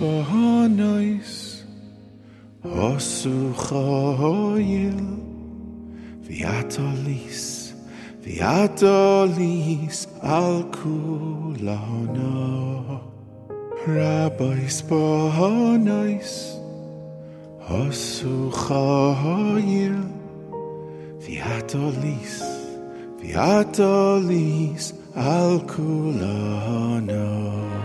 Bahanois Osu Choyil Viatolis Viatolis Al Kulana Rabbis Bahanois Osu Choyil Viatolis Viatolis Al Kulana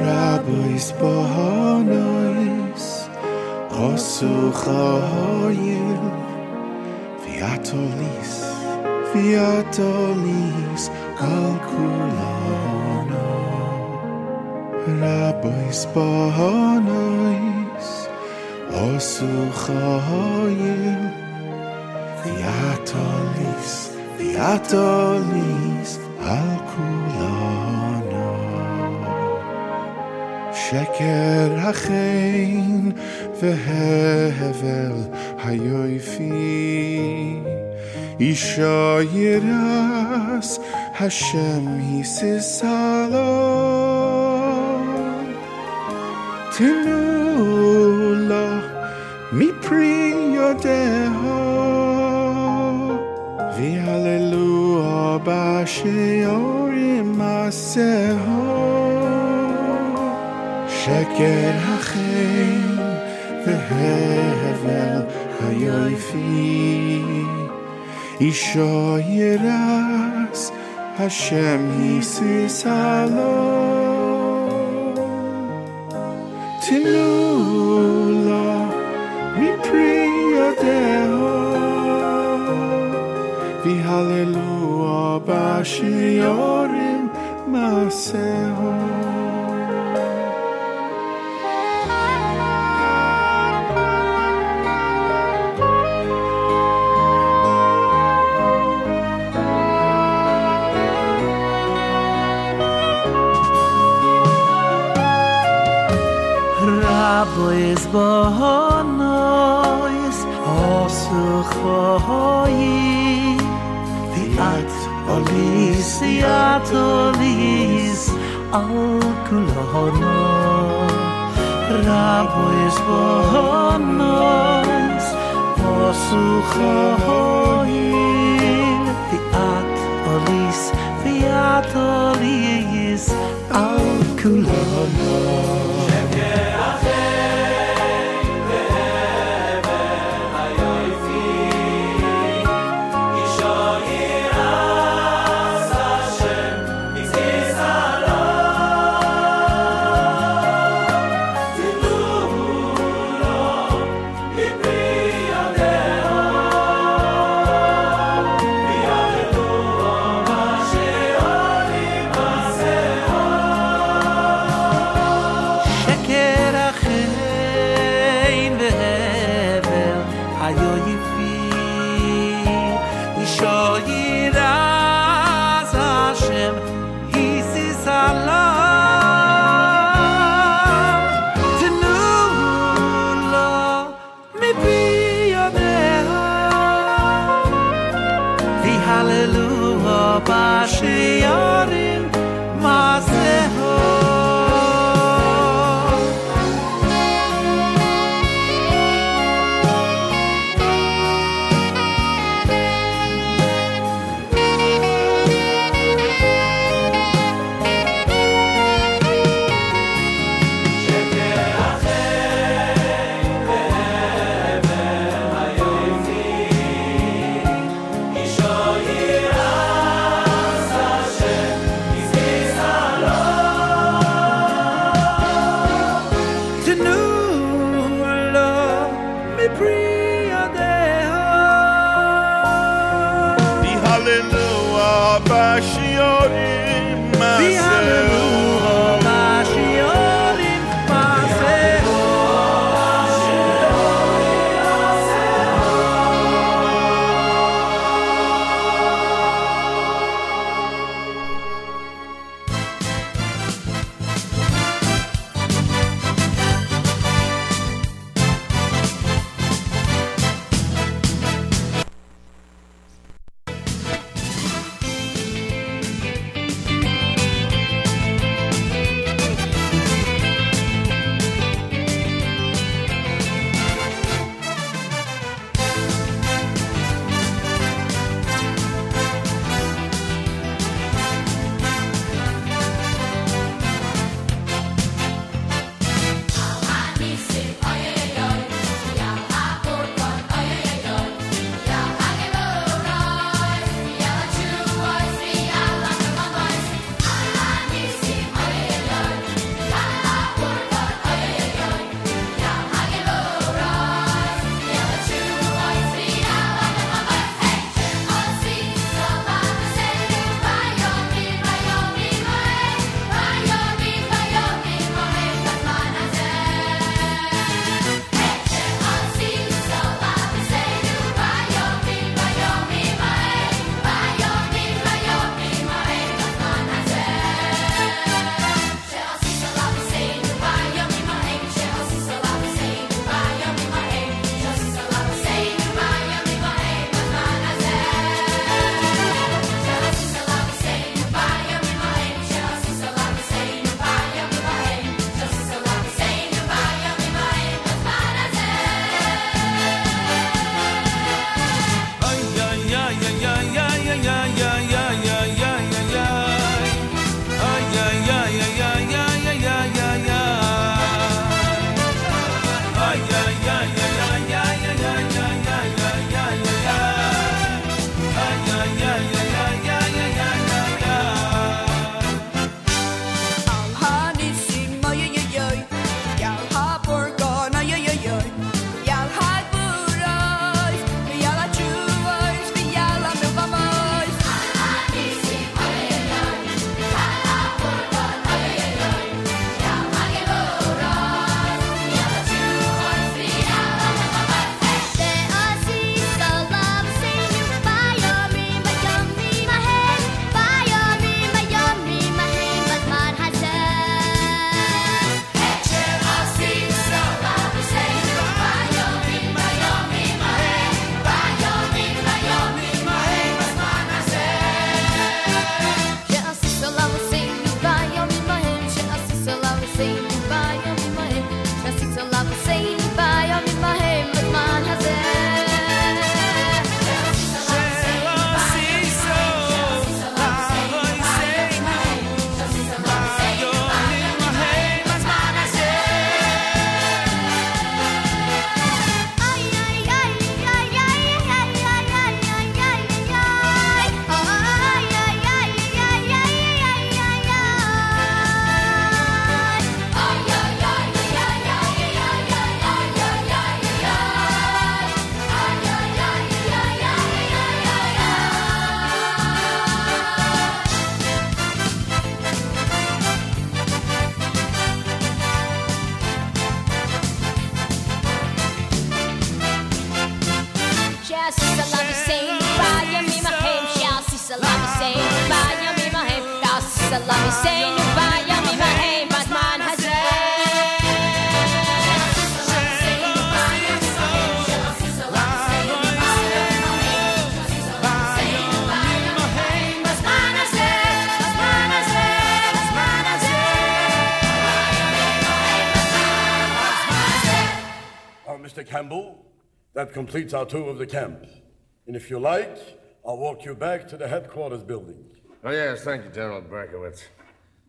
Rabbis Bahanois Osu Chayil Viatolis Viatolis Al Kulana Rabbis Bahanois Osu Chayil Viatolis Viatolis Al Kulana שקר החן והבל היופי אישה ירס השם היססה לו תנו לה מפרי ידיה והללוה בשיעורים מעשהו שקר החן והבל היופי אישו ירס השם היססה לו תנו לה מפרי ידיה והללוה בשיעורים מעשהו Rabbis Bahanois Osu Choyi Viat Olis Viat Olis Al Kulahona Rabbis Bahanois Osu Choyi Viat Olis Viat Olis Al Kulahona that completes our tour of the camp. And if you like, I'll walk you back to the headquarters building. Oh, yes, thank you, General Berkowitz.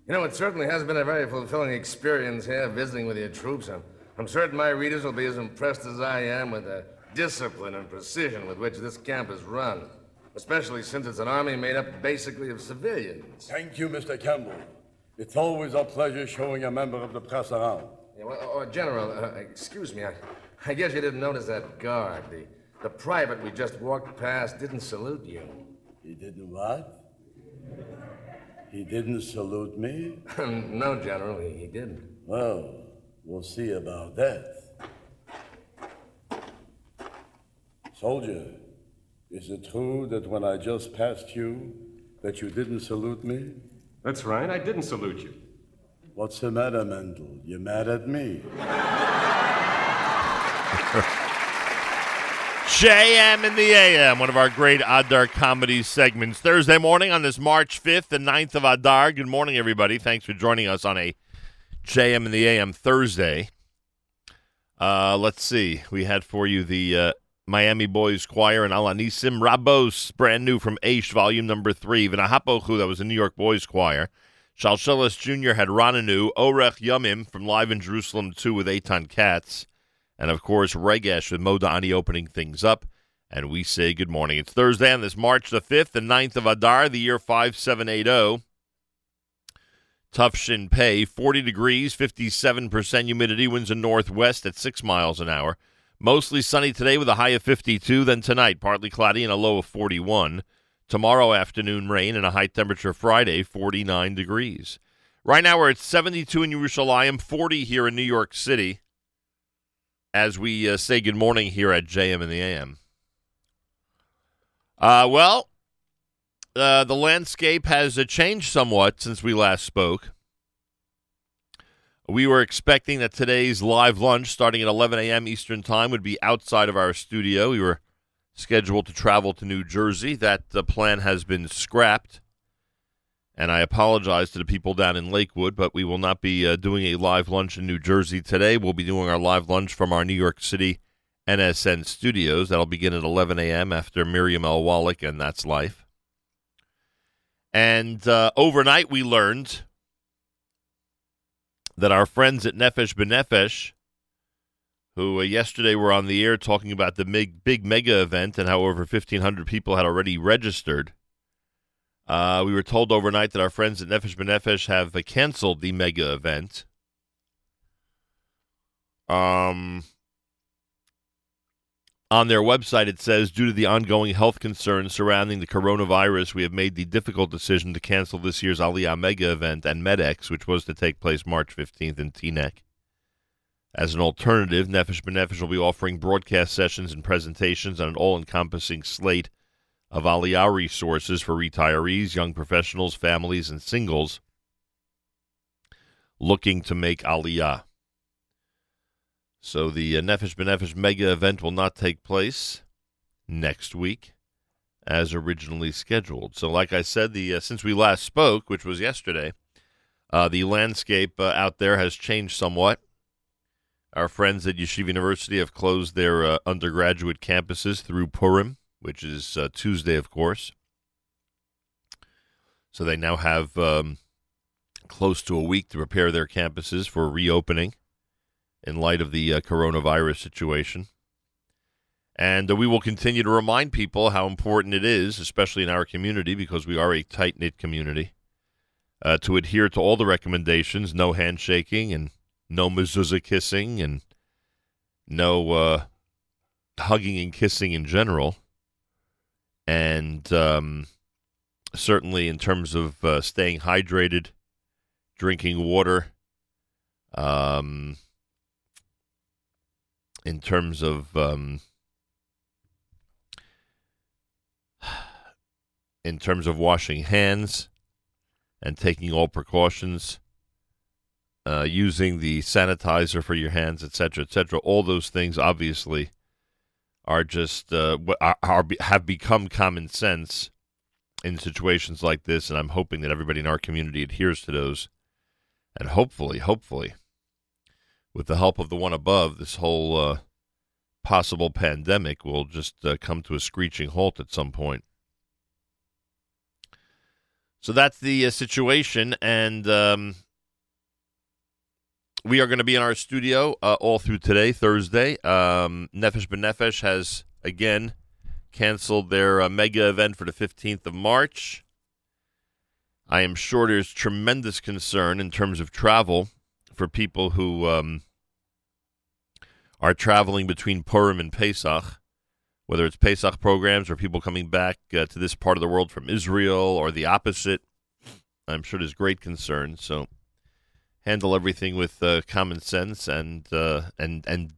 You know, it certainly has been a very fulfilling experience here visiting with your troops. I'm, I'm certain my readers will be as impressed as I am with the discipline and precision with which this camp is run, especially since it's an army made up basically of civilians. Thank you, Mr. Campbell. It's always a pleasure showing a member of the press around. Yeah, well, oh, General, uh, excuse me, I, I guess you didn't notice that guard. The, the private we just walked past didn't salute you. He didn't what? He didn't salute me? no, General, he, he didn't. Well, we'll see about that. Soldier, is it true that when I just passed you, that you didn't salute me? That's right, I didn't salute you. What's the matter, Mendel? You mad at me? JM in the AM, one of our great Adar comedy segments. Thursday morning on this March 5th, and 9th of Adar. Good morning, everybody. Thanks for joining us on a JM in the AM Thursday. Uh, let's see. We had for you the uh, Miami Boys Choir and Alanisim Rabos, brand new from Aish, volume number three. Vinahapochu, that was the New York Boys Choir. Shalshelis Jr. had Rananu, Orech Yumim from Live in Jerusalem 2 with Eitan Katz. And of course, Regesh with Modani opening things up. And we say good morning. It's Thursday on this March the 5th, and 9th of Adar, the year 5780. Tough Shin Pei, 40 degrees, 57% humidity, winds in northwest at 6 miles an hour. Mostly sunny today with a high of 52, then tonight, partly cloudy and a low of 41. Tomorrow afternoon, rain and a high temperature Friday, 49 degrees. Right now, we're at 72 in Yerushalayim, 40 here in New York City as we uh, say good morning here at JM in the AM. Uh, well, uh, the landscape has uh, changed somewhat since we last spoke. We were expecting that today's live lunch, starting at 11 a.m. Eastern Time, would be outside of our studio. We were scheduled to travel to New Jersey. That uh, plan has been scrapped. And I apologize to the people down in Lakewood, but we will not be uh, doing a live lunch in New Jersey today. We'll be doing our live lunch from our New York City NSN studios. That'll begin at 11 a.m. after Miriam L. Wallach and That's Life. And uh, overnight, we learned that our friends at Nefesh B'Nefesh, who uh, yesterday were on the air talking about the big, big mega event and how over 1,500 people had already registered, uh, we were told overnight that our friends at Nefesh B'Nefesh have canceled the mega event. Um, on their website, it says, due to the ongoing health concerns surrounding the coronavirus, we have made the difficult decision to cancel this year's Aliyah Mega event and MedX, which was to take place March 15th in Teaneck. As an alternative, Nefesh B'Nefesh will be offering broadcast sessions and presentations on an all-encompassing slate of Aliyah resources for retirees, young professionals, families, and singles looking to make Aliyah. So the uh, Nefesh B'Nefesh mega event will not take place next week as originally scheduled. So, like I said, the uh, since we last spoke, which was yesterday, uh, the landscape uh, out there has changed somewhat. Our friends at Yeshiva University have closed their uh, undergraduate campuses through Purim which is uh, Tuesday, of course. So they now have um, close to a week to prepare their campuses for reopening in light of the uh, coronavirus situation. And uh, we will continue to remind people how important it is, especially in our community, because we are a tight knit community, uh, to adhere to all the recommendations no handshaking and no mezuzah kissing and no uh, hugging and kissing in general and um, certainly in terms of uh, staying hydrated, drinking water, um, in terms of um, in terms of washing hands, and taking all precautions, uh, using the sanitizer for your hands, etc., etc. All those things obviously are just uh, are, are have become common sense in situations like this, and I'm hoping that everybody in our community adheres to those, and hopefully, hopefully, with the help of the one above, this whole uh, possible pandemic will just uh, come to a screeching halt at some point. So that's the uh, situation, and um, we are going to be in our studio uh, all through today, Thursday. Um, Nefesh B'Nefesh has again canceled their uh, mega event for the 15th of March. I am sure there's tremendous concern in terms of travel for people who um, are traveling between Purim and Pesach, whether it's Pesach programs or people coming back uh, to this part of the world from Israel or the opposite. I'm sure there's great concern. So handle everything with uh, common sense and uh, and and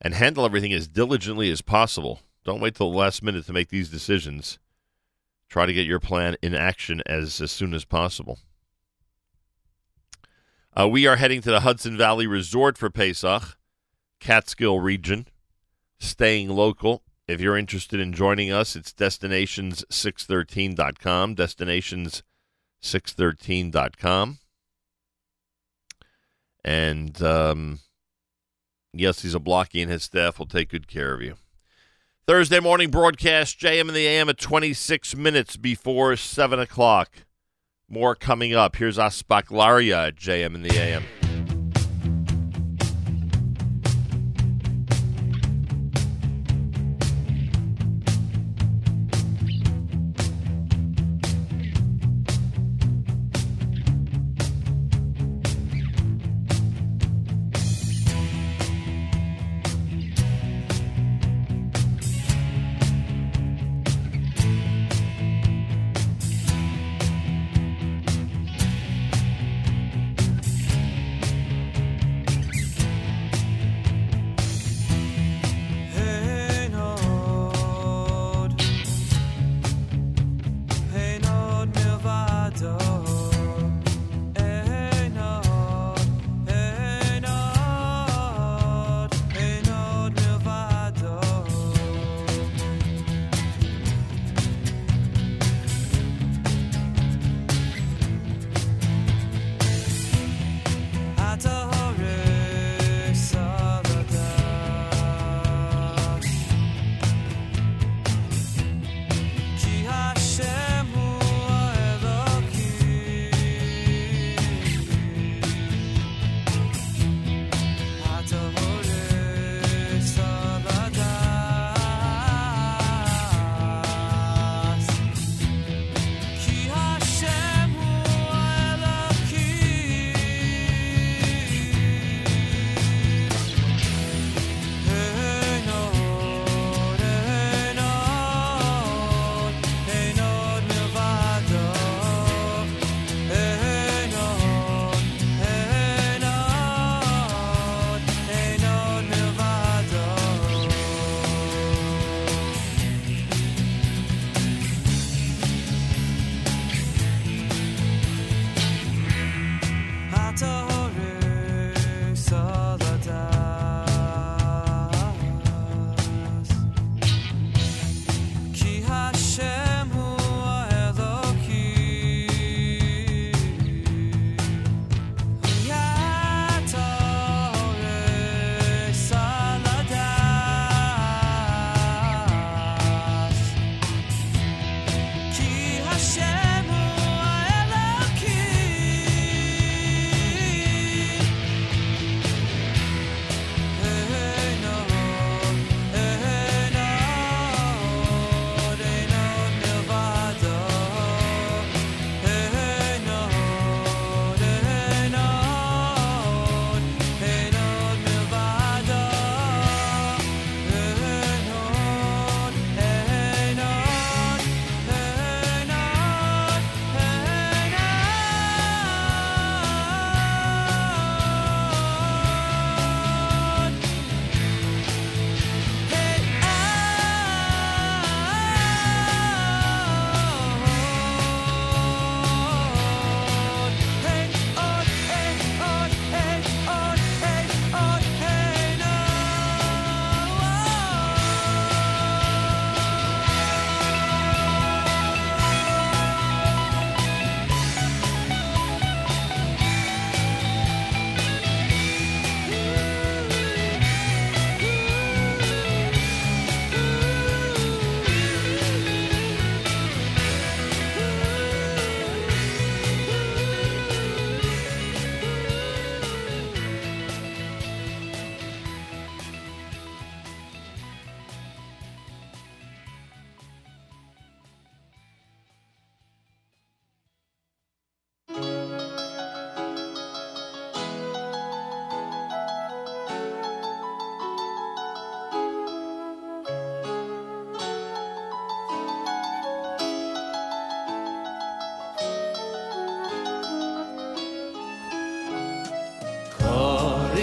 and handle everything as diligently as possible. Don't wait till the last minute to make these decisions. Try to get your plan in action as, as soon as possible. Uh, we are heading to the Hudson Valley Resort for Pesach, Catskill region, staying local. If you're interested in joining us, it's destinations613.com, destinations613.com. And um, Yeshaya Blocki and his staff will take good care of you. Thursday morning broadcast, JM in the AM at 26 minutes before 7 o'clock. More coming up. Here's Aspaklaria at JM in the AM.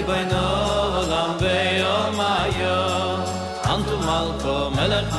bei no lam bei o mayo antu mal ko melach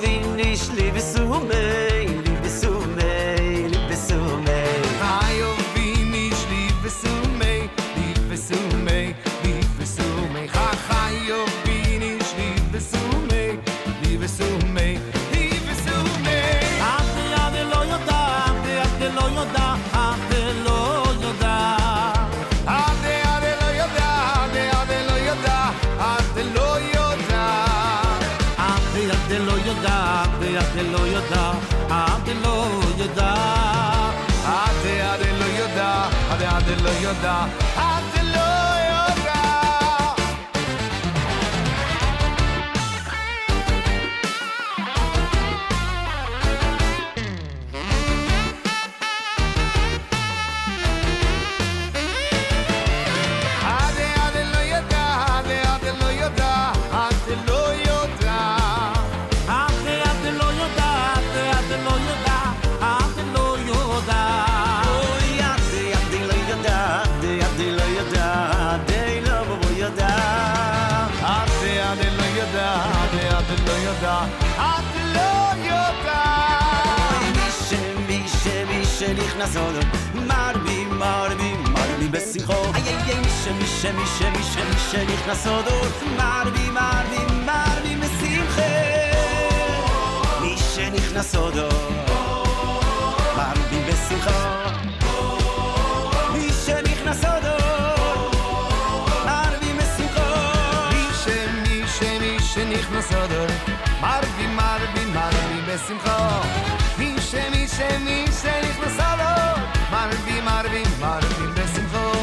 Wie nicht liebst du mich? da نزادم مر بی مر بی مر بی بسین میشه میشه میشه میشه میشه ریخ نسادور مر بی میشه بی مر بی بسین خیر میشه ریخ نسادور مر بی بسین خور میشه ریخ نسادور נכנס הדור מרבי מרבי מרבי בשמחה מי שמי שמי שנכנס הדור מרבים בשמחו.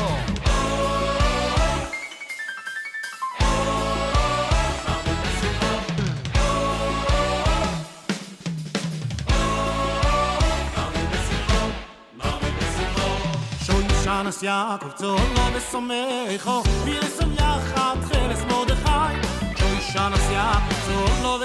אנס יעקב צהלה ושמחו, וירסום יחד חלס מרדכי. שוי שנס יעקב צהלה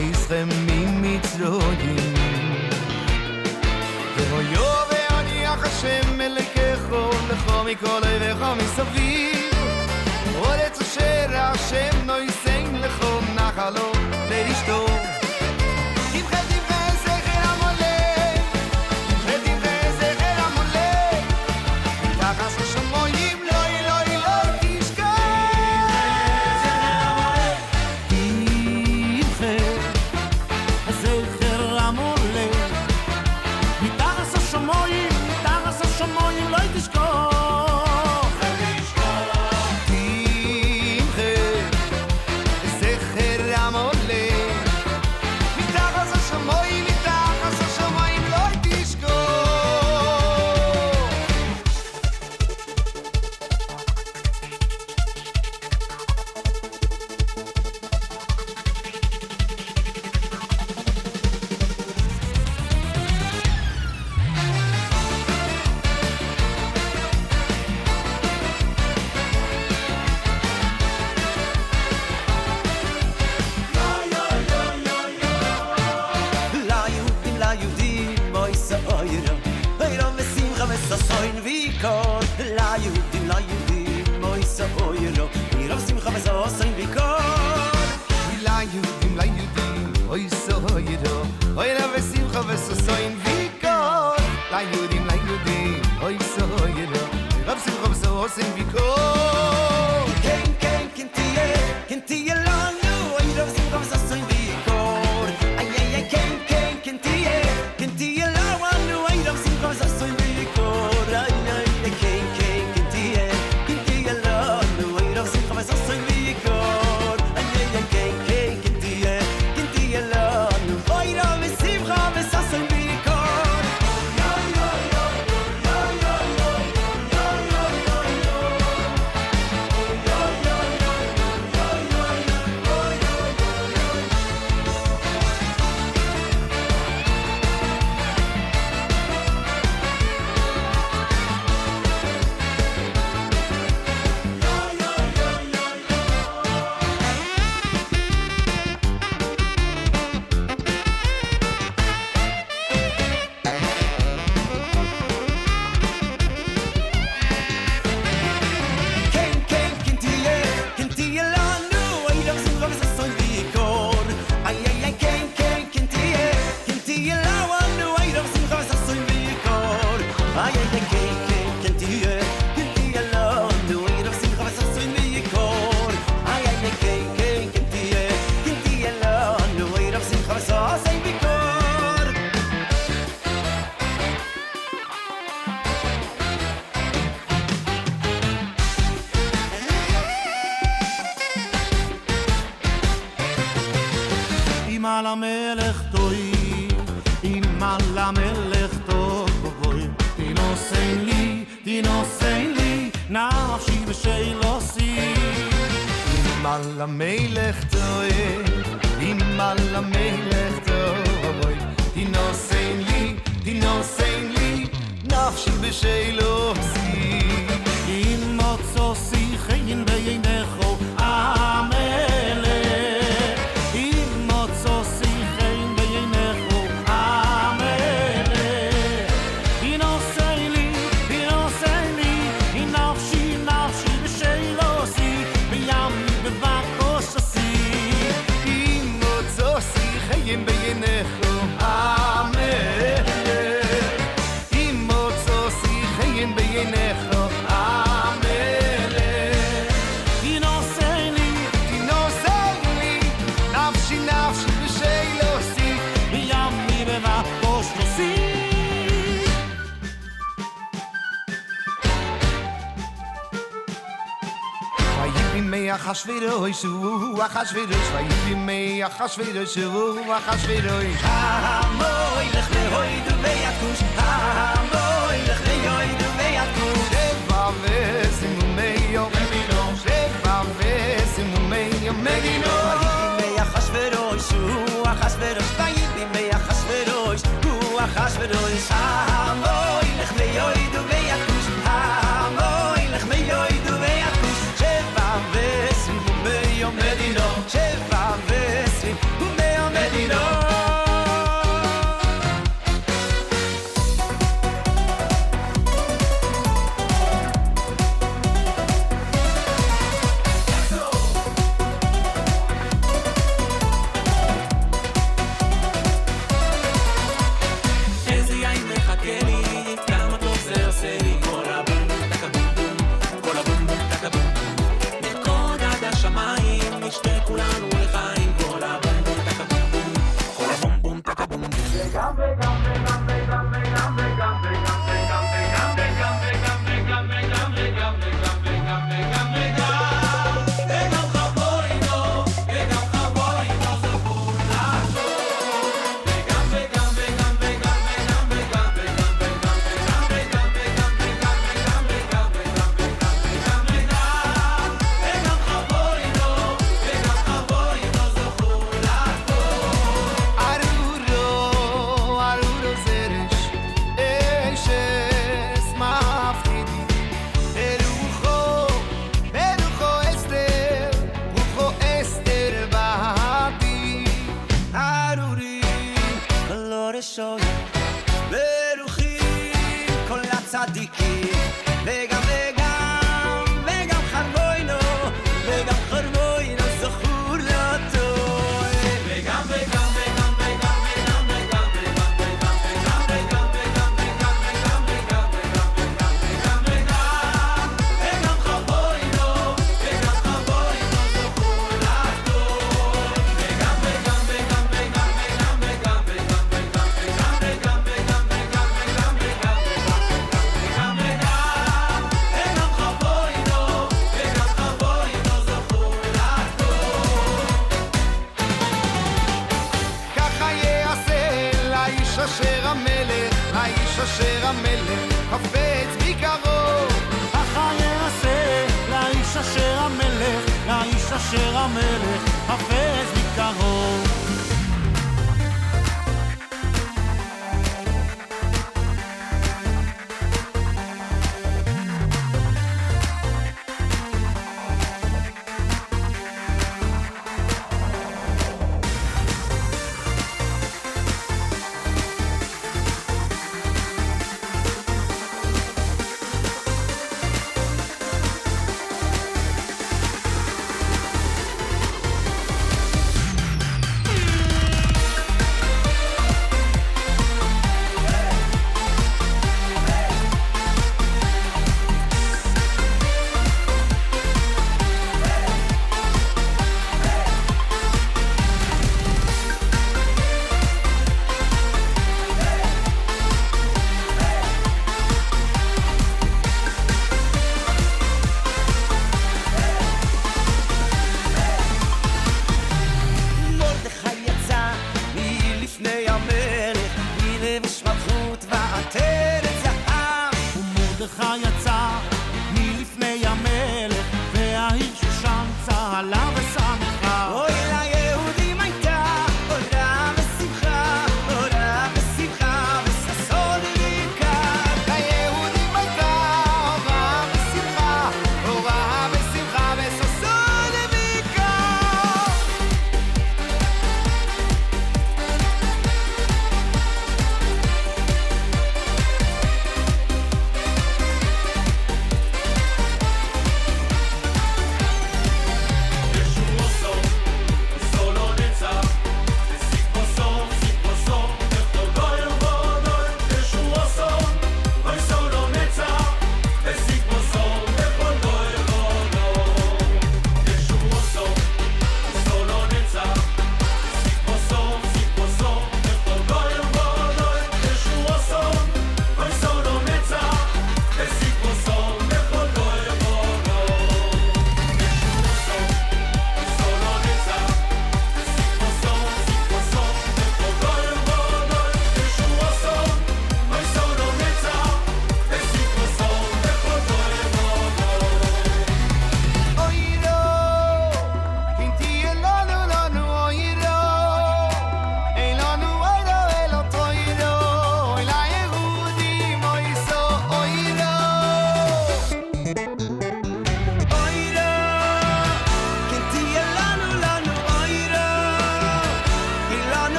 face them shu a khashvidis von yidn me a khashvidis ro shu a khashvidis amo ich lekh beroy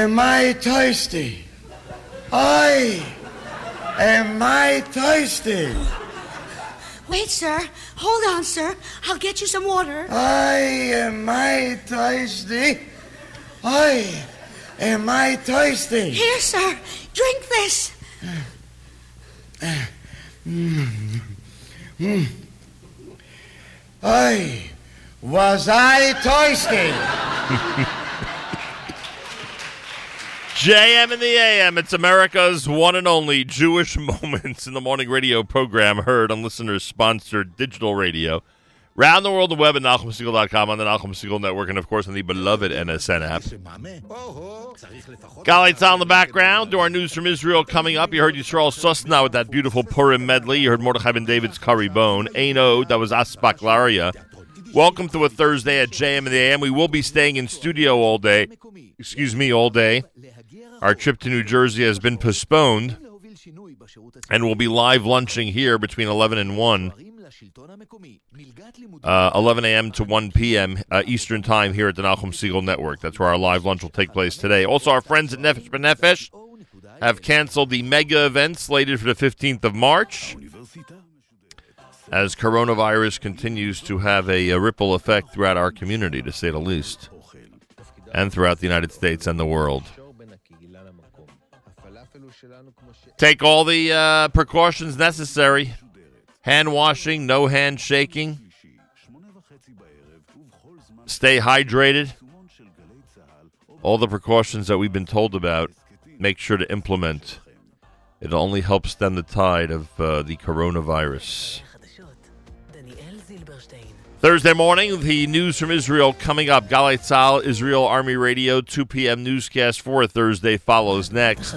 am I thirsty? I am I thirsty? Wait, sir. Hold on, sir. I'll get you some water. I am I thirsty? I am I thirsty? Here, sir. Drink this. I was I thirsty? JM in the AM. It's America's one and only Jewish Moments in the Morning radio program heard on listeners sponsored digital radio. Round the world, the web at NachumSegal.com, on the Nachum Segal Network, and of course on the beloved NSN app. Galei on the background. To our news from Israel coming up. You heard Yisrael Susna with that beautiful Purim medley. You heard Mordechai Ben David's Curry Bone. Aino, that was Aspaklaria. Welcome to a Thursday at JM in the AM. We will be staying in studio all day. Excuse me, all day. Our trip to New Jersey has been postponed, and we'll be live lunching here between 11 and 1. Uh, 11 a.m. to 1 p.m. Uh, Eastern Time here at the Nachum Segal Network. That's where our live lunch will take place today. Also, our friends at Nefesh B'Nefesh have canceled the mega event slated for the 15th of March as coronavirus continues to have a, a ripple effect throughout our community, to say the least, and throughout the United States and the world. Take all the uh, precautions necessary. Hand washing, no hand shaking. Stay hydrated. All the precautions that we've been told about, make sure to implement. It only helps stem the tide of uh, the coronavirus. Thursday morning, the news from Israel coming up. Galei Tzahal, Israel Army Radio, 2 p.m. newscast for Thursday follows next.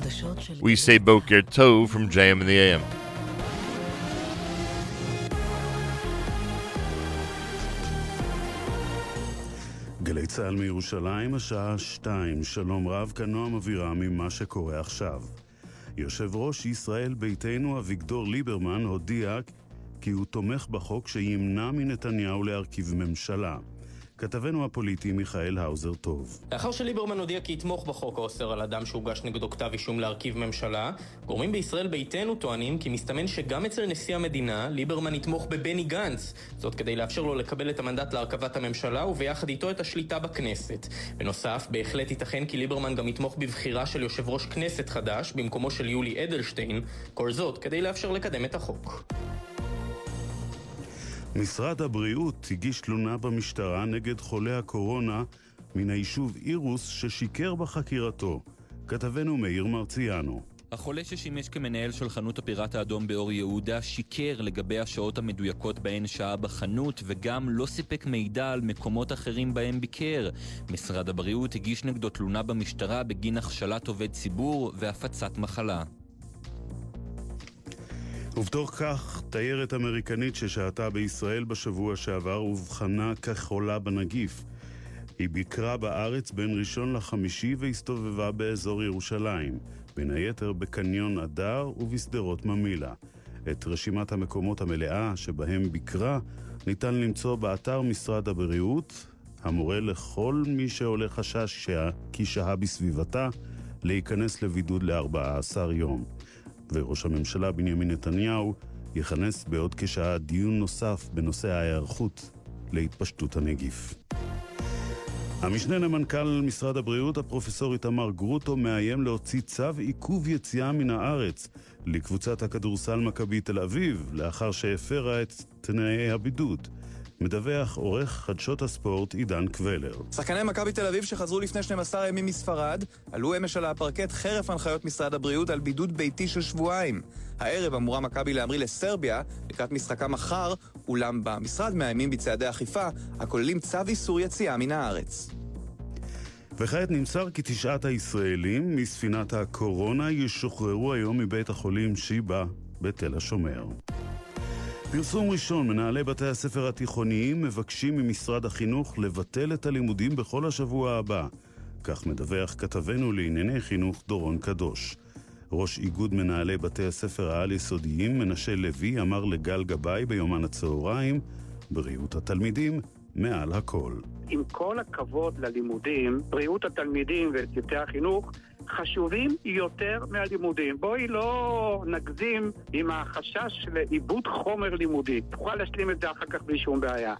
We say Boker Tov from JM in the AM. גלי צה"ל מירושלים, השעה שתיים. שלום רב, כאן נועם אבירם עם מה שקורה עכשיו. יושב ראש ישראל ביתנו אביגדור ליברמן הודיע כי הוא תומך בחוק שימנע מנתניהו להרכיב ממשלה. כתבנו הפוליטי מיכאל האוזר טוב. לאחר שליברמן הודיע כי יתמוך בחוק האוסר על אדם שהוגש נגדו כתב אישום להרכיב ממשלה, גורמים בישראל ביתנו טוענים כי מסתמן שגם אצל נשיא המדינה, ליברמן יתמוך בבני גנץ. זאת כדי לאפשר לו לקבל את המנדט להרכבת הממשלה וביחד איתו את השליטה בכנסת. בנוסף, בהחלט ייתכן כי ליברמן גם יתמוך בבחירה של יושב ראש כנסת חדש במקומו של יולי אדלשטיין, כל זאת כדי לאפשר לקדם את החוק. משרד הבריאות הגיש תלונה במשטרה נגד חולה הקורונה מן היישוב אירוס ששיקר בחקירתו. כתבנו מאיר מרציאנו. החולה ששימש כמנהל של חנות הפיראט האדום באור יהודה שיקר לגבי השעות המדויקות בהן שהה בחנות וגם לא סיפק מידע על מקומות אחרים בהם ביקר. משרד הבריאות הגיש נגדו תלונה במשטרה בגין הכשלת עובד ציבור והפצת מחלה. ובתוך כך, תיירת אמריקנית ששהתה בישראל בשבוע שעבר אובחנה כחולה בנגיף. היא ביקרה בארץ בין ראשון לחמישי והסתובבה באזור ירושלים, בין היתר בקניון אדר ובשדרות ממילא. את רשימת המקומות המלאה שבהם ביקרה ניתן למצוא באתר משרד הבריאות, המורה לכל מי שעולה חשש. כי שהה בסביבתה להיכנס לבידוד ל-14 יום. וראש הממשלה בנימין נתניהו יכנס בעוד כשעה דיון נוסף בנושא ההיערכות להתפשטות הנגיף. המשנה למנכ"ל משרד הבריאות, הפרופסור איתמר גרוטו, מאיים להוציא צו עיכוב יציאה מן הארץ לקבוצת הכדורסל מכבי תל אביב, לאחר שהפרה את תנאי הבידוד. מדווח עורך חדשות הספורט עידן קבלר. שחקני מכבי תל אביב שחזרו לפני 12 ימים מספרד, עלו אמש על הפרקט חרף הנחיות משרד הבריאות על בידוד ביתי של שבועיים. הערב אמורה מכבי להמריא לסרביה לקראת משחקה מחר, אולם במשרד מאיימים בצעדי אכיפה הכוללים צו איסור יציאה מן הארץ. וכעת נמסר כי תשעת הישראלים מספינת הקורונה ישוחררו היום מבית החולים שיבא בתל השומר. פרסום ראשון, מנהלי בתי הספר התיכוניים מבקשים ממשרד החינוך לבטל את הלימודים בכל השבוע הבא. כך מדווח כתבנו לענייני חינוך דורון קדוש. ראש איגוד מנהלי בתי הספר העל-יסודיים, מנשה לוי, אמר לגל גבאי ביומן הצהריים, בריאות התלמידים מעל הכל. עם כל הכבוד ללימודים, בריאות התלמידים וצוותי החינוך חשובים יותר מהלימודים. בואי לא נגזים עם החשש לאיבוד חומר לימודי. תוכל להשלים את זה אחר כך בלי שום בעיה.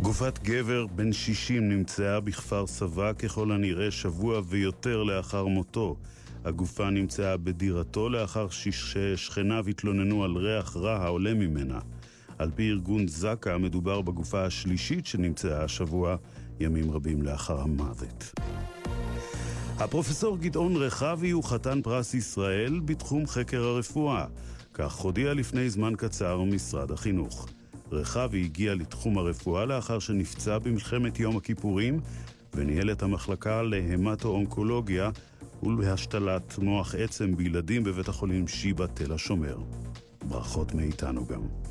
גופת גבר בן 60 נמצאה בכפר סבא ככל הנראה שבוע ויותר לאחר מותו. הגופה נמצאה בדירתו לאחר ששכניו התלוננו על ריח רע העולה ממנה. על פי ארגון זק"א מדובר בגופה השלישית שנמצאה השבוע, ימים רבים לאחר המוות. הפרופסור גדעון רחבי הוא חתן פרס ישראל בתחום חקר הרפואה. כך הודיע לפני זמן קצר משרד החינוך. רחבי הגיע לתחום הרפואה לאחר שנפצע במלחמת יום הכיפורים וניהל את המחלקה להמטו-אונקולוגיה ולהשתלת מוח עצם בילדים בבית החולים שיבא תל השומר. ברכות מאיתנו גם.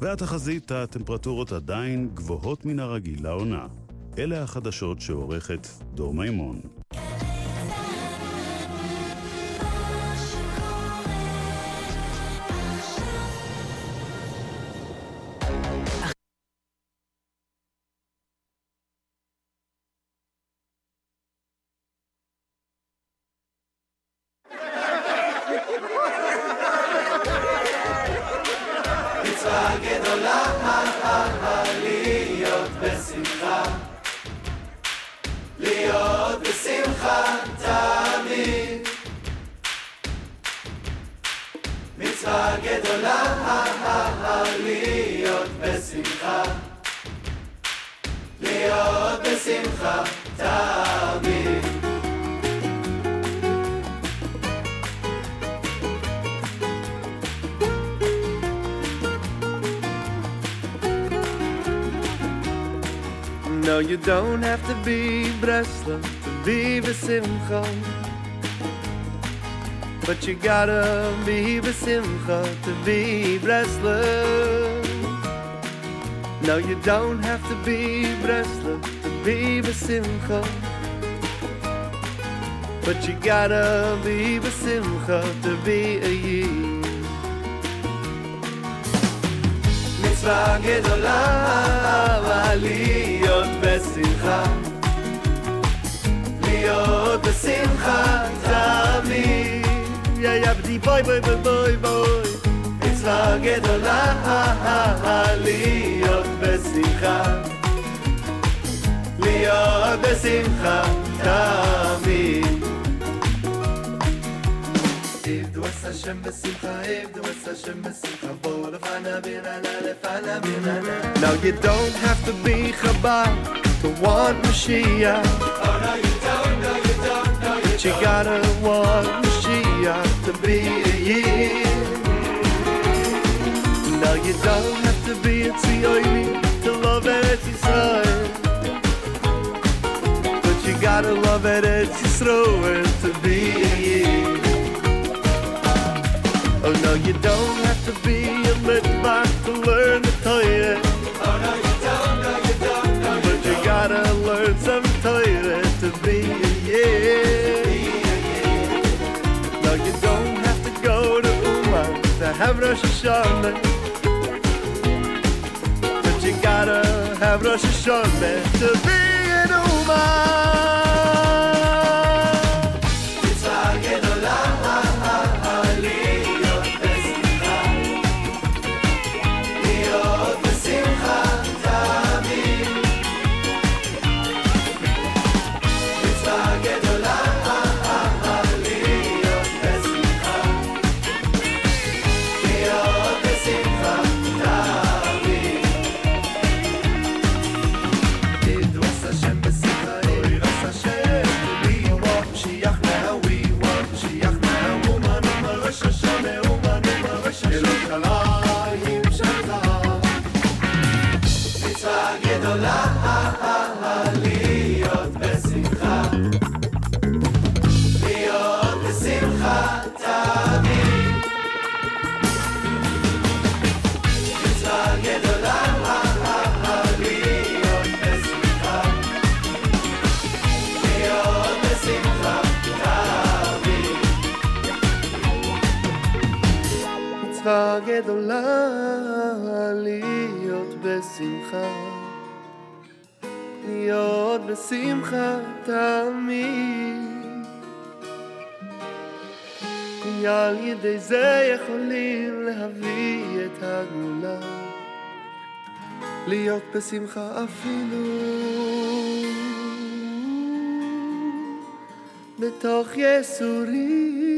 והתחזית, הטמפרטורות עדיין גבוהות מן הרגיל לעונה. אלה החדשות שעורכת דור מימון. gotta be Besimcha to be Breslau. No, you don't have to be Breslau to be Besimcha. But you gotta be Besimcha to be a Yid. מצווה גדולה להיות בשמחה להיות בשמחה תמיד יא יבדי בוי בוי בוי בוי בוי מצווה גדולה להיות בשמחה להיות בשמחה תמיד עבדו את השם בשמחה, עבדו את השם בשמחה, בואו לפנה בירנה, לפנה בירנה. Now you don't have to be Chabad to want Mashiach. Oh no you don't, no you don't, no you But you gotta want Mashiach to be a Yid. Now you don't have to be a Tzioini to love Eretz Yisrael. But you gotta love Eretz Yisrael to be a Yid. Oh no, you don't Rosh Hashanah. But you gotta have Rosh Hashanah to be an Uman. גדולה להיות בשמחה, להיות בשמחה תמיד. כי על ידי זה יכולים להביא את הגאולה, להיות בשמחה אפילו בתוך יסורים.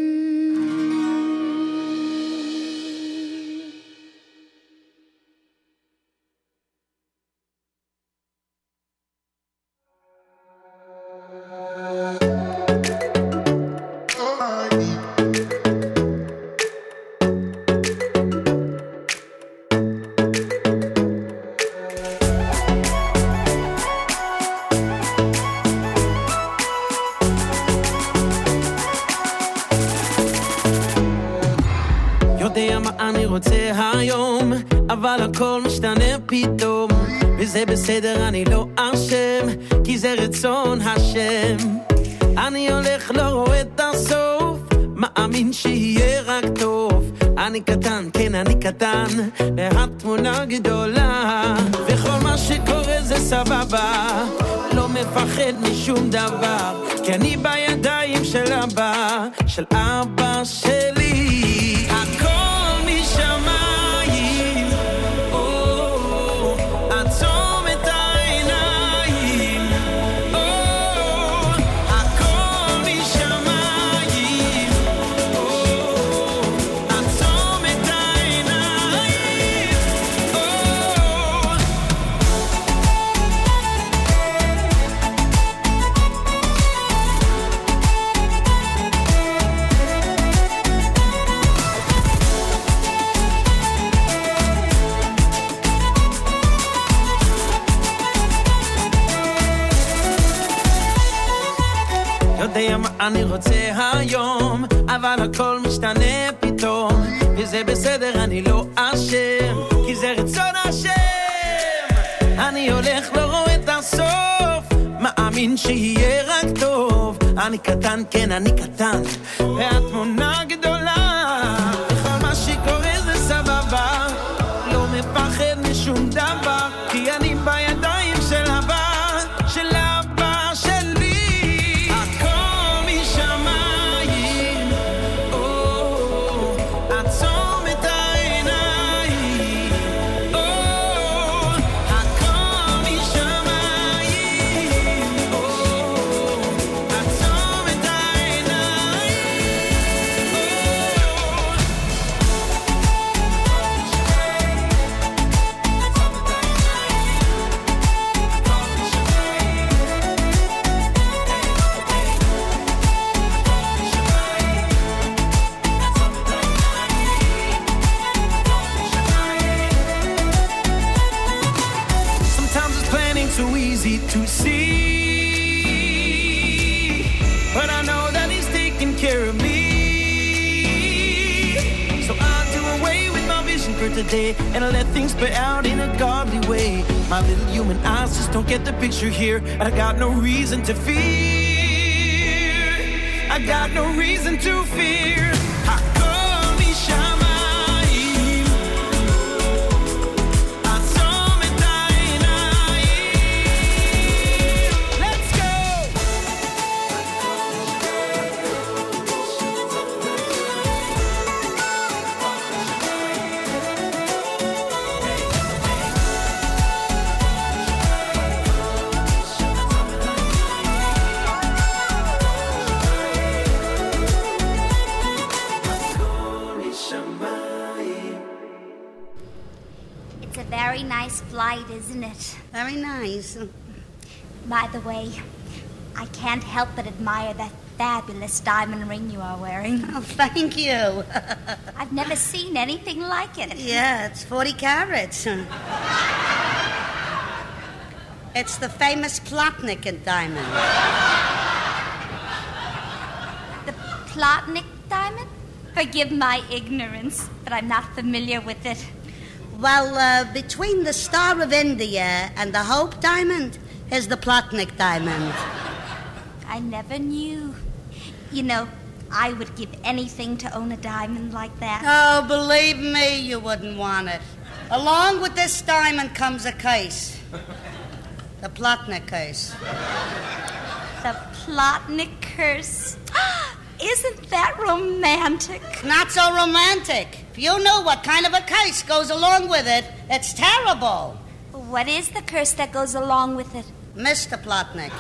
let things play out in a godly way. My little human eyes just don't get the picture here. I got no reason to fear. I got no reason to fear. Ha. Nice. By the way, I can't help but admire that fabulous diamond ring you are wearing. Oh, thank you. I've never seen anything like it. Yeah, it's 40 carats. It's the famous Plotnick diamond. The Plotnick diamond? Forgive my ignorance, but I'm not familiar with it. Well, uh, between the Star of India and the Hope diamond is the Plotnick diamond. I never knew. You know, I would give anything to own a diamond like that. Oh, believe me, you wouldn't want it. Along with this diamond comes a case. The Plotnick case. The Plotnick curse. Isn't that romantic? Not so romantic. If you knew what kind of a curse goes along with it, it's terrible. What is the curse that goes along with it? Mr. Plotnick.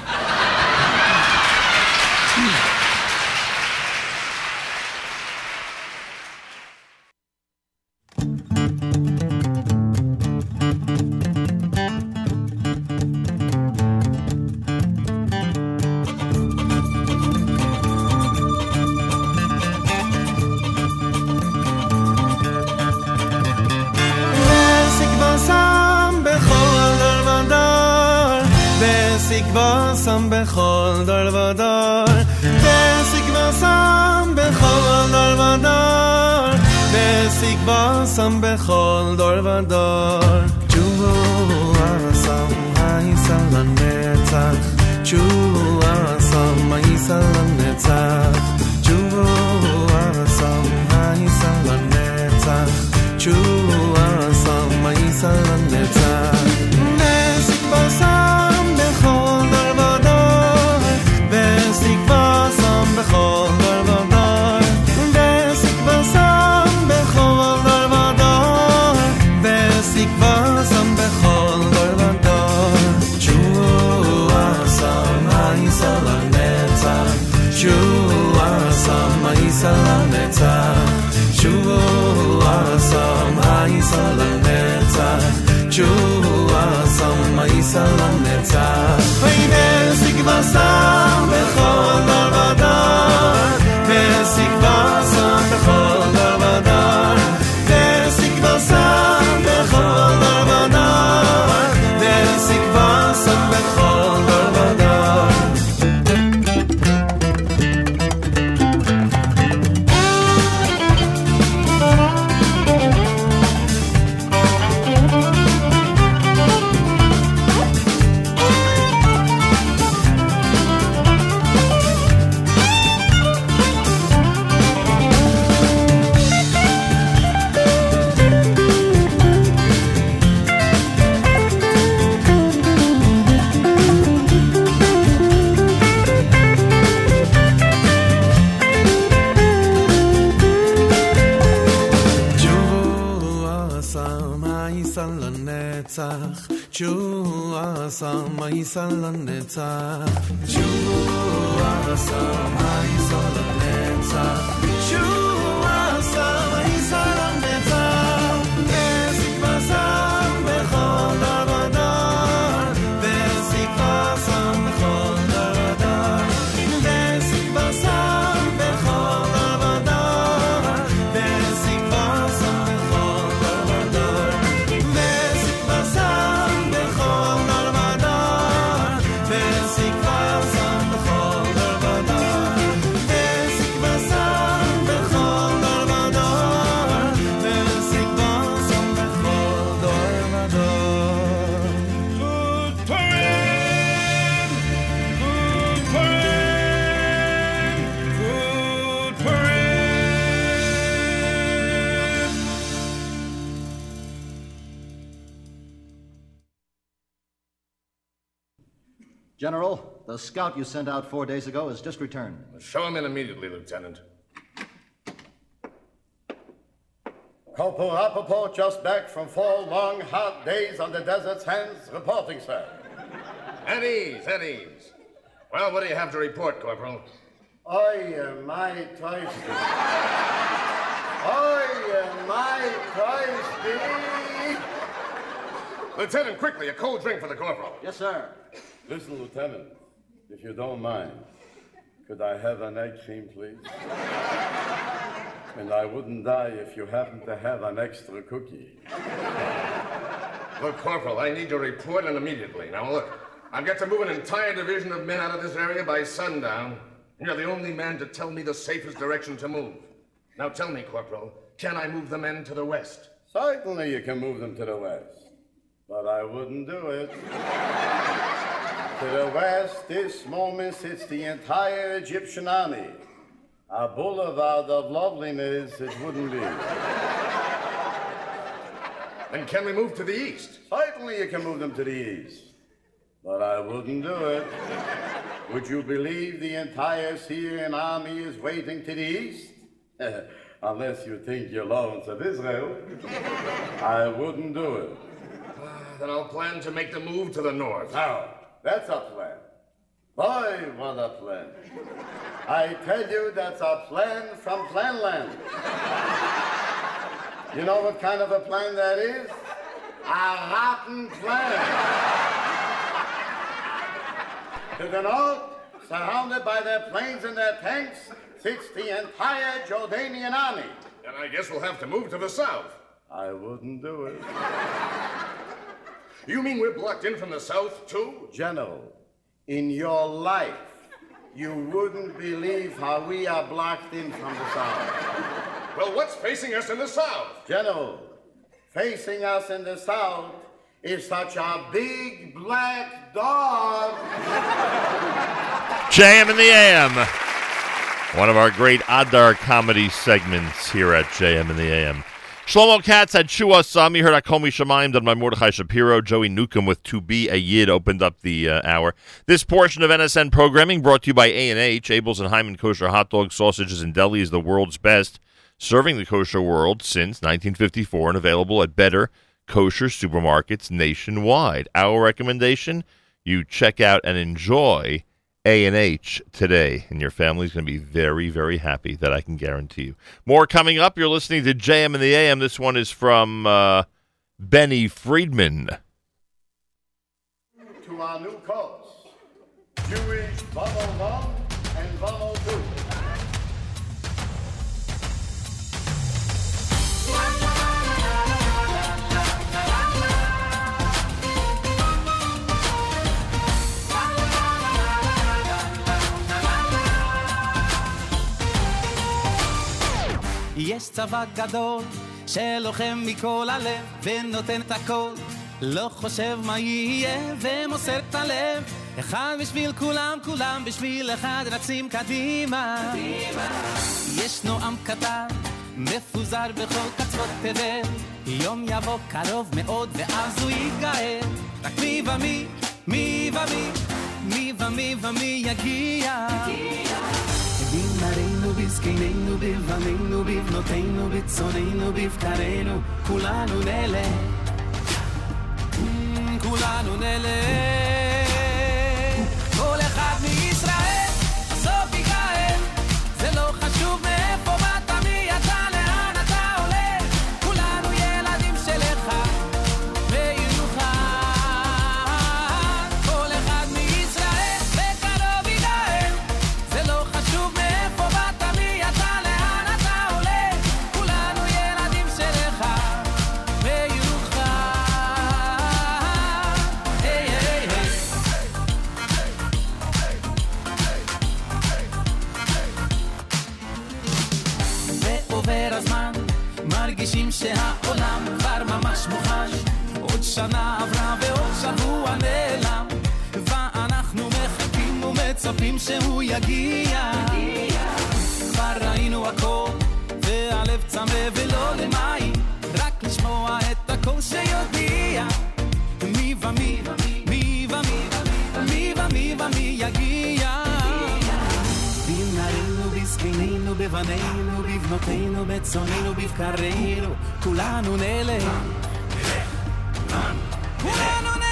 Scout you sent out four days ago has just returned. Show him in immediately, Lieutenant. Corporal Rappaport just back from four long, hot days on the desert sands, reporting, sir. At ease, at ease. Well, what do you have to report, Corporal? I am my thirsty. I am my thirsty. Lieutenant, quickly, a cold drink for the corporal. Yes, sir. Listen, Lieutenant, if you don't mind, could I have an egg cream, please? and I wouldn't die if you happen to have an extra cookie. Look, Corporal, I need your report and immediately. Now, look, I've got to move an entire division of men out of this area by sundown. You're the only man to tell me the safest direction to move. Now, tell me, Corporal, can I move the men to the west? Certainly you can move them to the west, but I wouldn't do it. To the west, this moment sits the entire Egyptian army. A boulevard of loveliness it wouldn't be. Then can we move to the east? Certainly you can move them to the east, but I wouldn't do it. Would you believe the entire Syrian army is waiting to the east? Unless you think you're Lawrence of Israel. I wouldn't do it. Ah, then I'll plan to make the move to the north. Now, that's a plan. Boy, what a plan. I tell you, that's a plan from Planland. You know what kind of a plan that is? A rotten plan. to the north, surrounded by their planes and their tanks, sits the entire Jordanian army. And I guess we'll have to move to the south. I wouldn't do it. You mean we're blocked in from the south, too? General, in your life, you wouldn't believe how we are blocked in from the south. Well, what's facing us in the south? General, facing us in the south is such a big black dog. JM in the AM. One of our great Adar comedy segments here at JM in the AM. Shlomo Katz had Shua Sam. You heard Akomi Shemaim done by Mordechai Shapiro. Joey Newcomb with To Be a Yid opened up the uh, hour. This portion of NSN programming brought to you by A&H. Abeles and Heymann Kosher Hot Dogs, Sausages, and Deli is the world's best. Serving the kosher world since 1954 and available at better kosher supermarkets nationwide. Our recommendation, you check out and enjoy a&H today, and your family's going to be very, very happy, that I can guarantee you. More coming up. You're listening to JM in the AM. This one is from uh, Benny Friedman. to our new cause, Jewish 101 and 102. יש צבא גדול שלוחם מכל הלב ונותן את הכל. לא חושב מה יהיה ומוסר את הלב. אחד בשביל כולם, כולם בשביל אחד רצים קדימה. ישנו עם קטן מפוזר בכל קצוות תבל. יום יבוא קרוב מאוד ואז הוא ייגאל. רק מי ומי, מי ומי, מי ומי ומי יגיע. בנערינו, בזקנינו, בבנינו, בבנותינו, בצאנינו, בבקרינו, כולנו נלך, Mm, כולנו נלך. כל אחד מישראל, בסוף ייגאל, זה לא חשוב מאיפה מרגישים שהעולם כבר ממש מוכן. עוד שנה עברה ועוד שבוע נעלם, ואנחנו מחכים ומצפים שהוא יגיע. כבר ראינו הכל, והלב צמא ולא למים, רק לשמוע את הקול שיודיע. מי ומי, מי ומי, מי ומי ומי יגיע. בנערינו, בזקנינו, בבנינו, בבנותינו, בצאנינו, בבקרינו, כולנו נלך. כולנו נלך.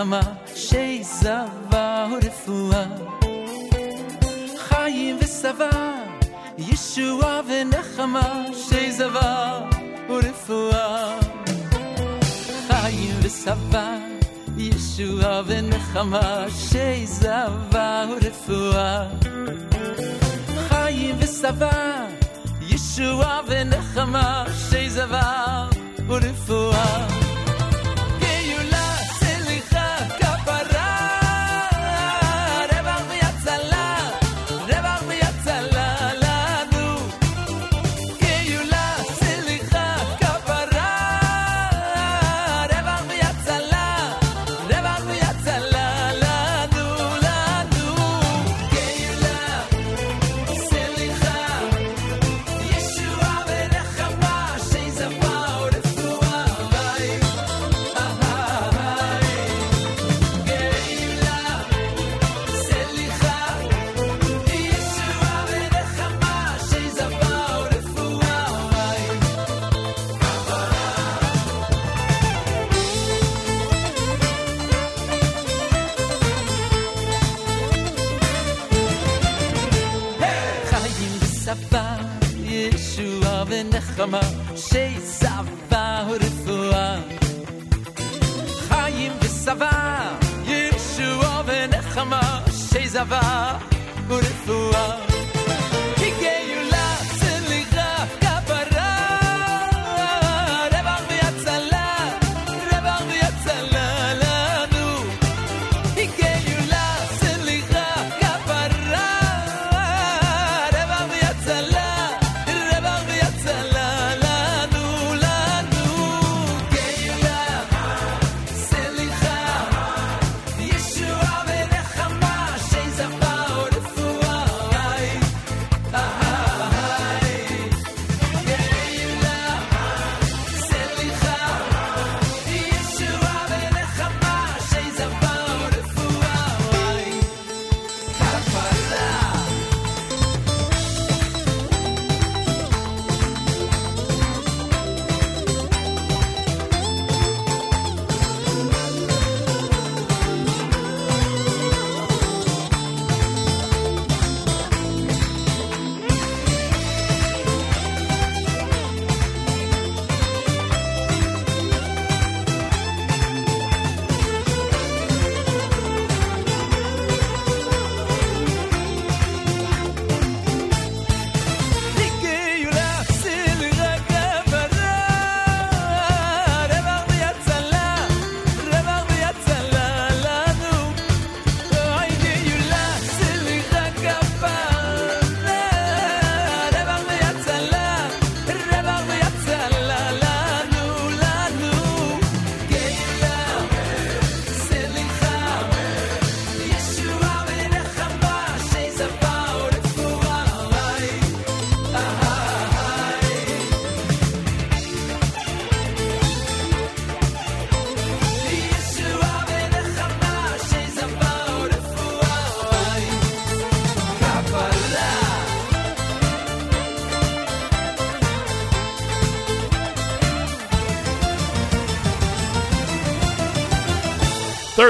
ונחמה, שיזבה ורפואה. חיים ושבע, ישועה ונחמה, שיזבה ורפואה. חיים ושבע, ישועה ונחמה, שיזבה ורפואה. חיים ושבע,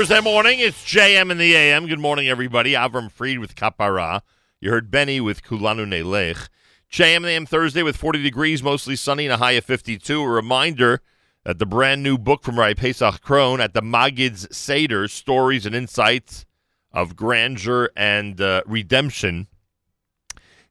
Thursday morning, it's JM in the AM. Good morning, everybody. Avram Fried with Kapara. You heard Benny with Kulanu Nelech. JM in the AM Thursday with 40 degrees, mostly sunny, and a high of 52. A reminder that the brand new book from Rai Pesach Krohn at the Magid's Seder, Stories and Insights of Grandeur and uh, Redemption,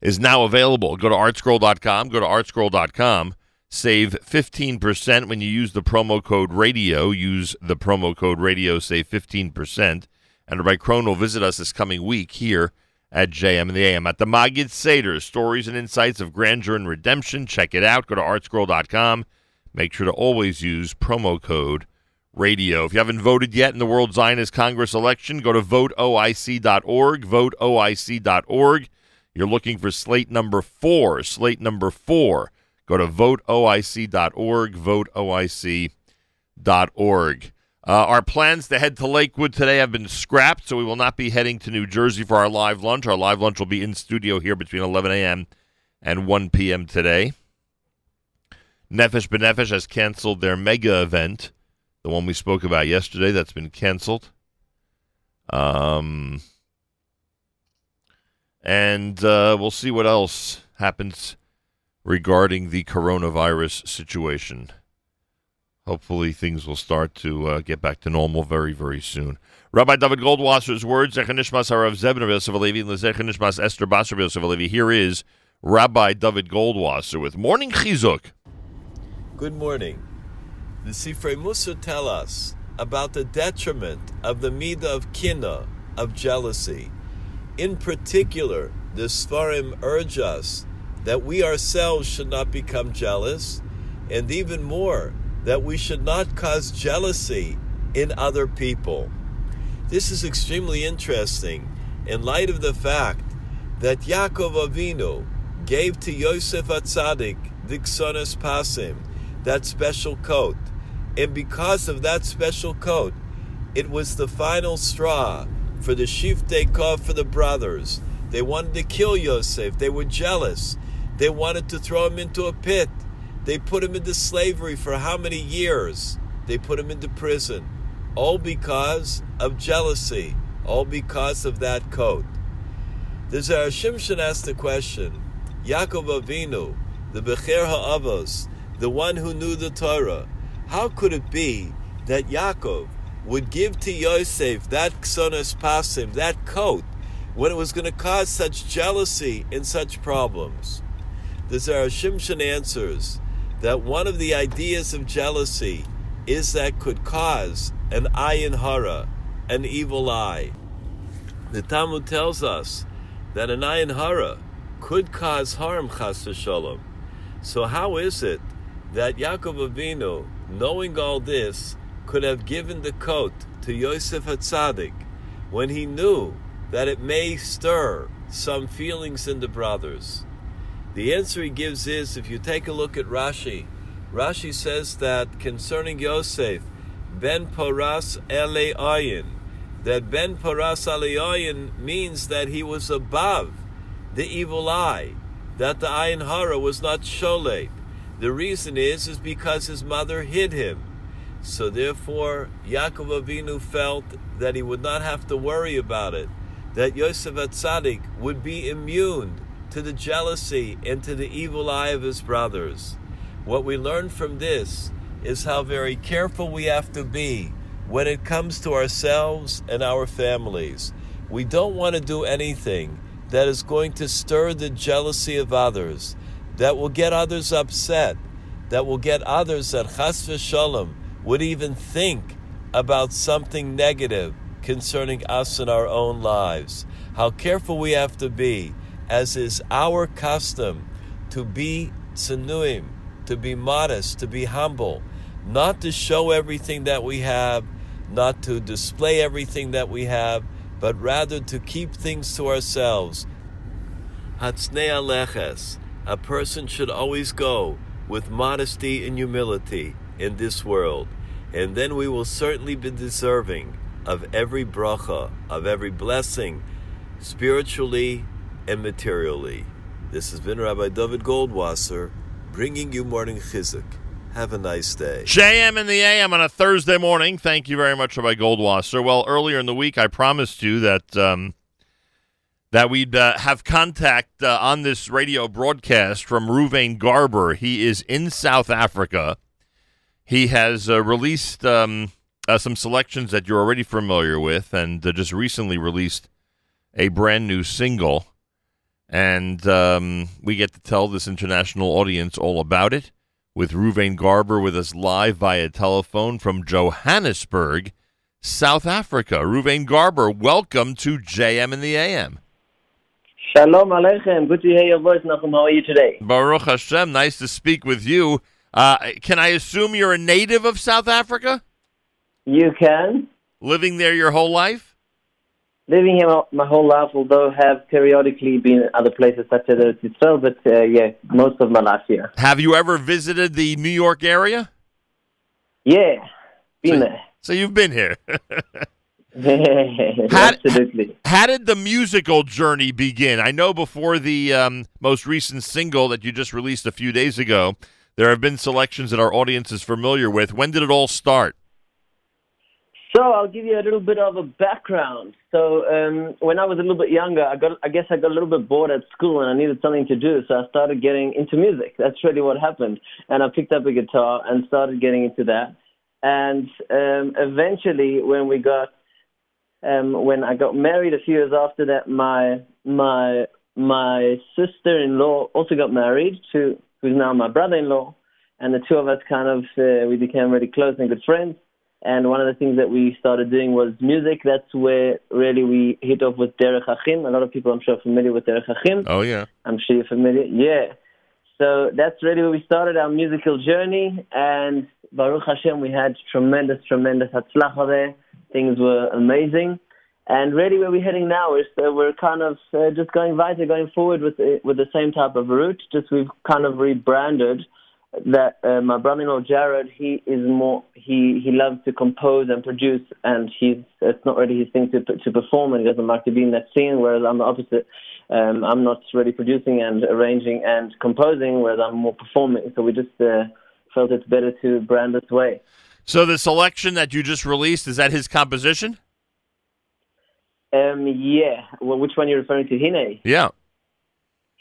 is now available. Go to artscroll.com. Go to artscroll.com. Save 15% when you use the promo code radio. Use the promo code radio, save 15%. And Rabbi Krohn will visit us this coming week here at JM in the AM at the Magid Seder, Stories and Insights of Grandeur and Redemption. Check it out. Go to artscroll.com. Make sure to always use promo code radio. If you haven't voted yet in the World Zionist Congress election, go to voteoic.org, voteoic.org. You're looking for slate number four, slate number four. Go to voteoic.org, voteoic.org. Uh, our plans to head to Lakewood today have been scrapped, so we will not be heading to New Jersey for our live lunch. Our live lunch will be in studio here between 11 a.m. and 1 p.m. today. Nefesh B'Nefesh has canceled their mega event the one we spoke about yesterday that's been canceled. Um, and uh, we'll see what else happens regarding the coronavirus situation. Hopefully, things will start to uh, get back to normal very, very soon. Rabbi David Goldwasser's words, Zechanishmas Harav Zebner Yosef Alevi, and Zechanishmas Esther Basar Yosef Alevi. Here is Rabbi David Goldwasser with Morning Chizuk. Good morning. The Sifrei Mussar tell us about the detriment of the midah of kina, of jealousy. In particular, the Sfarim urge us that we ourselves should not become jealous, and even more, that we should not cause jealousy in other people. This is extremely interesting in light of the fact that Yaakov Avinu gave to Yosef Atzadik Ksonas Pasim, that special coat. And because of that special coat, it was the final straw for the Shiftei Kov for the brothers. They wanted to kill Yosef. They were jealous. They wanted to throw him into a pit. They put him into slavery for how many years? They put him into prison. All because of jealousy. All because of that coat. The Shimshon asked the question Yaakov Avinu, the Becher HaAvos, the one who knew the Torah, how could it be that Yaakov would give to Yosef that Ksonas Pasim, that coat, when it was going to cause such jealousy and such problems? The Zera Shimshon answers that one of the ideas of jealousy is that could cause an ayin hara, an evil eye. The Talmud tells us that an ayin hara could cause harm, chas v'shalom. So how is it that Yaakov Avinu, knowing all this, could have given the coat to Yosef Hatzadik when he knew that it may stir some feelings in the brothers? The answer he gives is if you take a look at Rashi, Rashi says that concerning Yosef, Ben Poras Ele Ayin, that Ben Poras Ele Ayin means that he was above the evil eye, that the Ayin Hara was not Sholed. The reason is, is because his mother hid him. So therefore, Yaakov Avinu felt that he would not have to worry about it, that Yosef Atzadik would be immune to the jealousy and to the evil eye of his brothers. What we learn from this is how very careful we have to be when it comes to ourselves and our families. We don't want to do anything that is going to stir the jealousy of others, that will get others upset, that will get others that chas v'shalom would even think about something negative concerning us and our own lives. How careful we have to be, as is our custom, to be tsanuim, to be modest, to be humble, not to show everything that we have, not to display everything that we have, but rather to keep things to ourselves. Hatznei aleches, a person should always go with modesty and humility in this world, and then we will certainly be deserving of every bracha, of every blessing, spiritually and materially. This has been Rabbi David Goldwasser bringing you morning chizuk. Have a nice day. JM in the AM on a Thursday morning. Thank you very much, Rabbi Goldwasser. Well, earlier in the week, I promised you that um, that we'd uh, have contact uh, on this radio broadcast from Ruvain Garber. He is in South Africa. He has uh, released um, uh, some selections that you're already familiar with, and uh, just recently released a brand new single. And um, we get to tell this international audience all about it with Ruvain Garber with us live via telephone from Johannesburg, South Africa. Ruvain Garber, welcome to JM in the AM. Shalom Aleichem. Good to hear your voice, Nachum. How are you today? Baruch Hashem, nice to speak with you. Uh, can I assume you're a native of South Africa? You can. Living there your whole life? Living here my- whole life, although have periodically been in other places such as Eretz Yisrael, but uh, yeah, most of my life here. Have you ever visited the New York area? Yeah, been there. So you've been here. Absolutely. How did the musical journey begin? I know before the um, most recent single that you just released a few days ago, there have been selections that our audience is familiar with. When did it all start? So I'll give you a little bit of a background. So um, when I was a little bit younger, I got I guess I got a little bit bored at school and I needed something to do, so I started getting into music. That's really what happened. And I picked up a guitar and started getting into that. And um, eventually, when we got um, when I got married a few years after that, my my my sister-in-law also got married to who's now my brother-in-law, and the two of us kind of uh, we became really close and good friends. And one of the things that we started doing was music. That's where really we hit off with Derech Achim. A lot of people, I'm sure, are familiar with Derech Achim. Oh yeah. I'm sure you're familiar. Yeah. So that's really where we started our musical journey. And Baruch Hashem, we had tremendous, tremendous hatzlacha there. Things were amazing. And really where we're heading now is uh, we're kind of uh, just going weiter, going forward with with the same type of route. Just we've kind of rebranded that uh, my brother-in-law Jared, he is more he he loves to compose and produce, and he's it's not really his thing to to perform, and he doesn't like to be in that scene. Whereas I'm the opposite. Um, I'm not really producing and arranging and composing, whereas I'm more performing. So we just uh, felt it's better to brand this way. So the selection that you just released is that his composition? Um, yeah. Well, which one are you referring to? Hine. Yeah.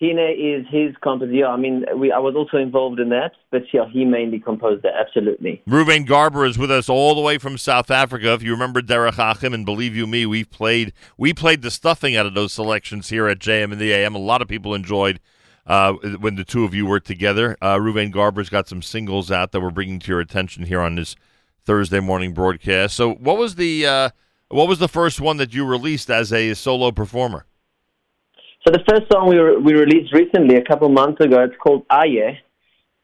Hine is his composition. Yeah, I mean, we I was also involved in that, but yeah, he mainly composed that. Absolutely. Ruvain Garber is with us all the way from South Africa. If you remember Derech Achim, and believe you me, we played we played the stuffing out of those selections here at JM in the AM. A lot of people enjoyed uh, when the two of you were together. Uh, Ruvain Garber's got some singles out that we're bringing to your attention here on this Thursday morning broadcast. So, what was the uh, what was the first one that you released as a solo performer? The first song we re- we released recently, a couple months ago, it's called Aye.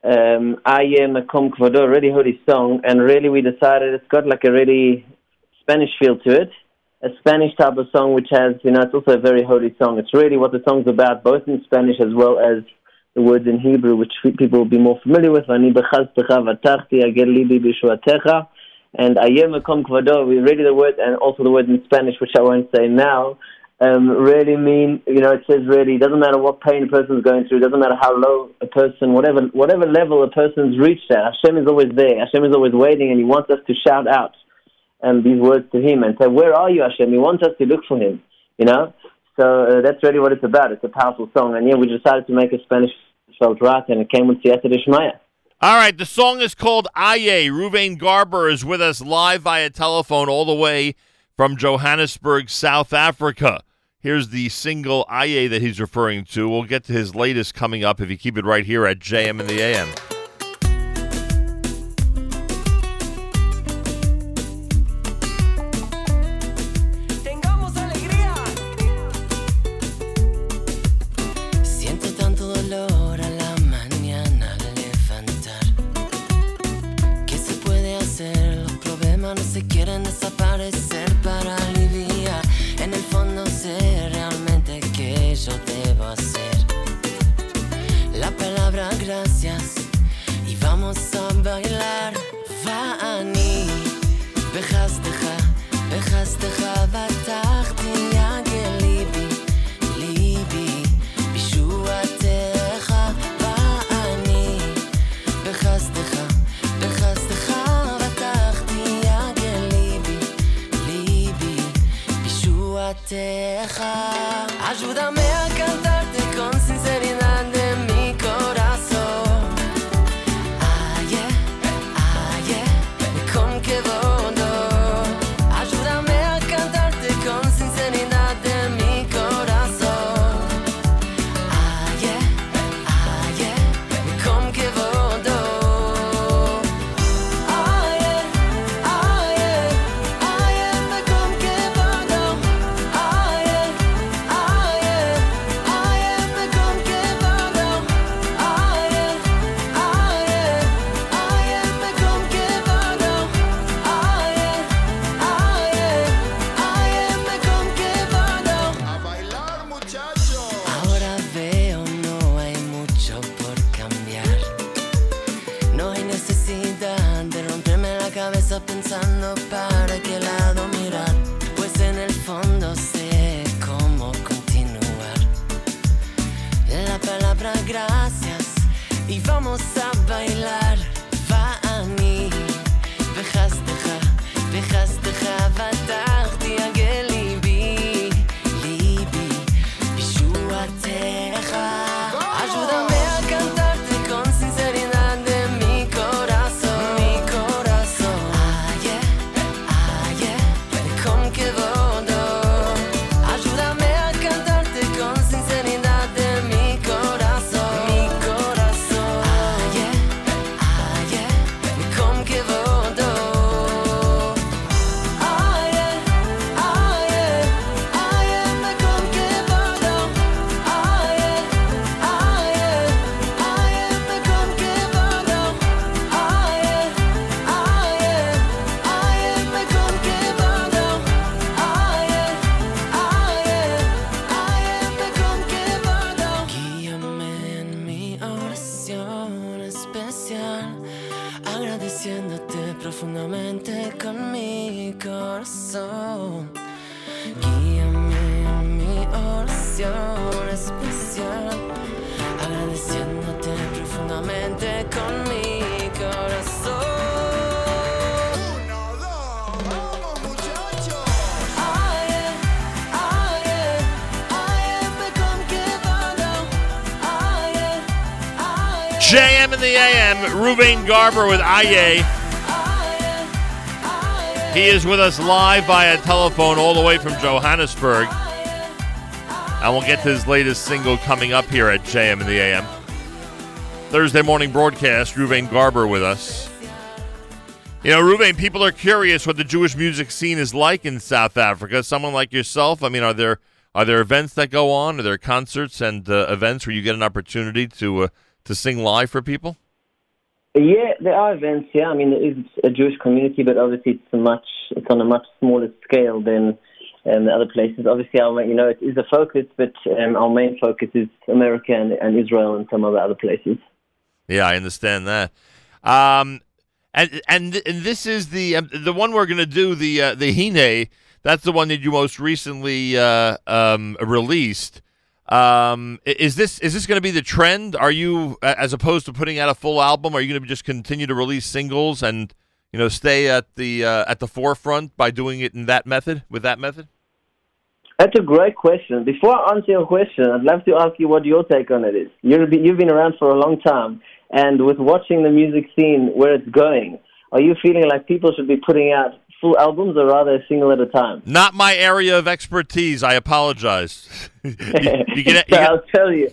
Um, Aye Mekom Kvodo, really holy song, and really we decided it's got like a really Spanish feel to it, a Spanish type of song, which has you know it's also a very holy song. It's really what the song's about, both in Spanish as well as the words in Hebrew, which people will be more familiar with. And Aye Mekom Kvodo, we really the word, and also the word in Spanish, which I won't say now um, really mean, you know, it says really, it doesn't matter what pain a person's going through, it doesn't matter how low a person, whatever, whatever level a person's reached at, Hashem is always there. Hashem is always waiting and He wants us to shout out um, these words to Him and say, where are you, Hashem? He wants us to look for Him, you know? So uh, that's really what it's about. It's a powerful song. And yeah, we decided to make a Spanish felt right and it came with Siyata Dishmaya. All right, the song is called Aye. Ruvain Garber is with us live via telephone all the way from Johannesburg, South Africa. Here's the single Aye that he's referring to. We'll get to his latest coming up if you keep it right here at JM and the AM. Bichúateja. Ayúdame Ruvain Garber with Aye. He is with us live via telephone all the way from Johannesburg. And we'll get to his latest single coming up here at JM in the AM. Thursday morning broadcast, Ruvain Garber with us. You know, Ruvain, people are curious what the Jewish music scene is like in South Africa. Someone like yourself, I mean, are there are there events that go on? Are there concerts and uh, events where you get an opportunity to uh, to sing live for people? Yeah, there are events. Yeah, I mean, is a Jewish community, but obviously it's much it's on a much smaller scale than um, the other places. Obviously, our you know it is a focus, but um, our main focus is America and, and Israel and some of the other places. Yeah, I understand that. Um, and and and this is the um, the one we're going to do the uh, the Hine. That's the one that you most recently uh, um, released. Um, is this is this going to be the trend? Are you as opposed to putting out a full album? Are you going to just continue to release singles and you know stay at the uh, at the forefront by doing it in that method with that method? That's a great question. Before I answer your question, I'd love to ask you what your take on it is. You're, you've been around for a long time, and with watching the music scene where it's going, are you feeling like people should be putting out full albums or rather a single at a time? Not my area of expertise. I apologize. you, you get, so I'll tell you.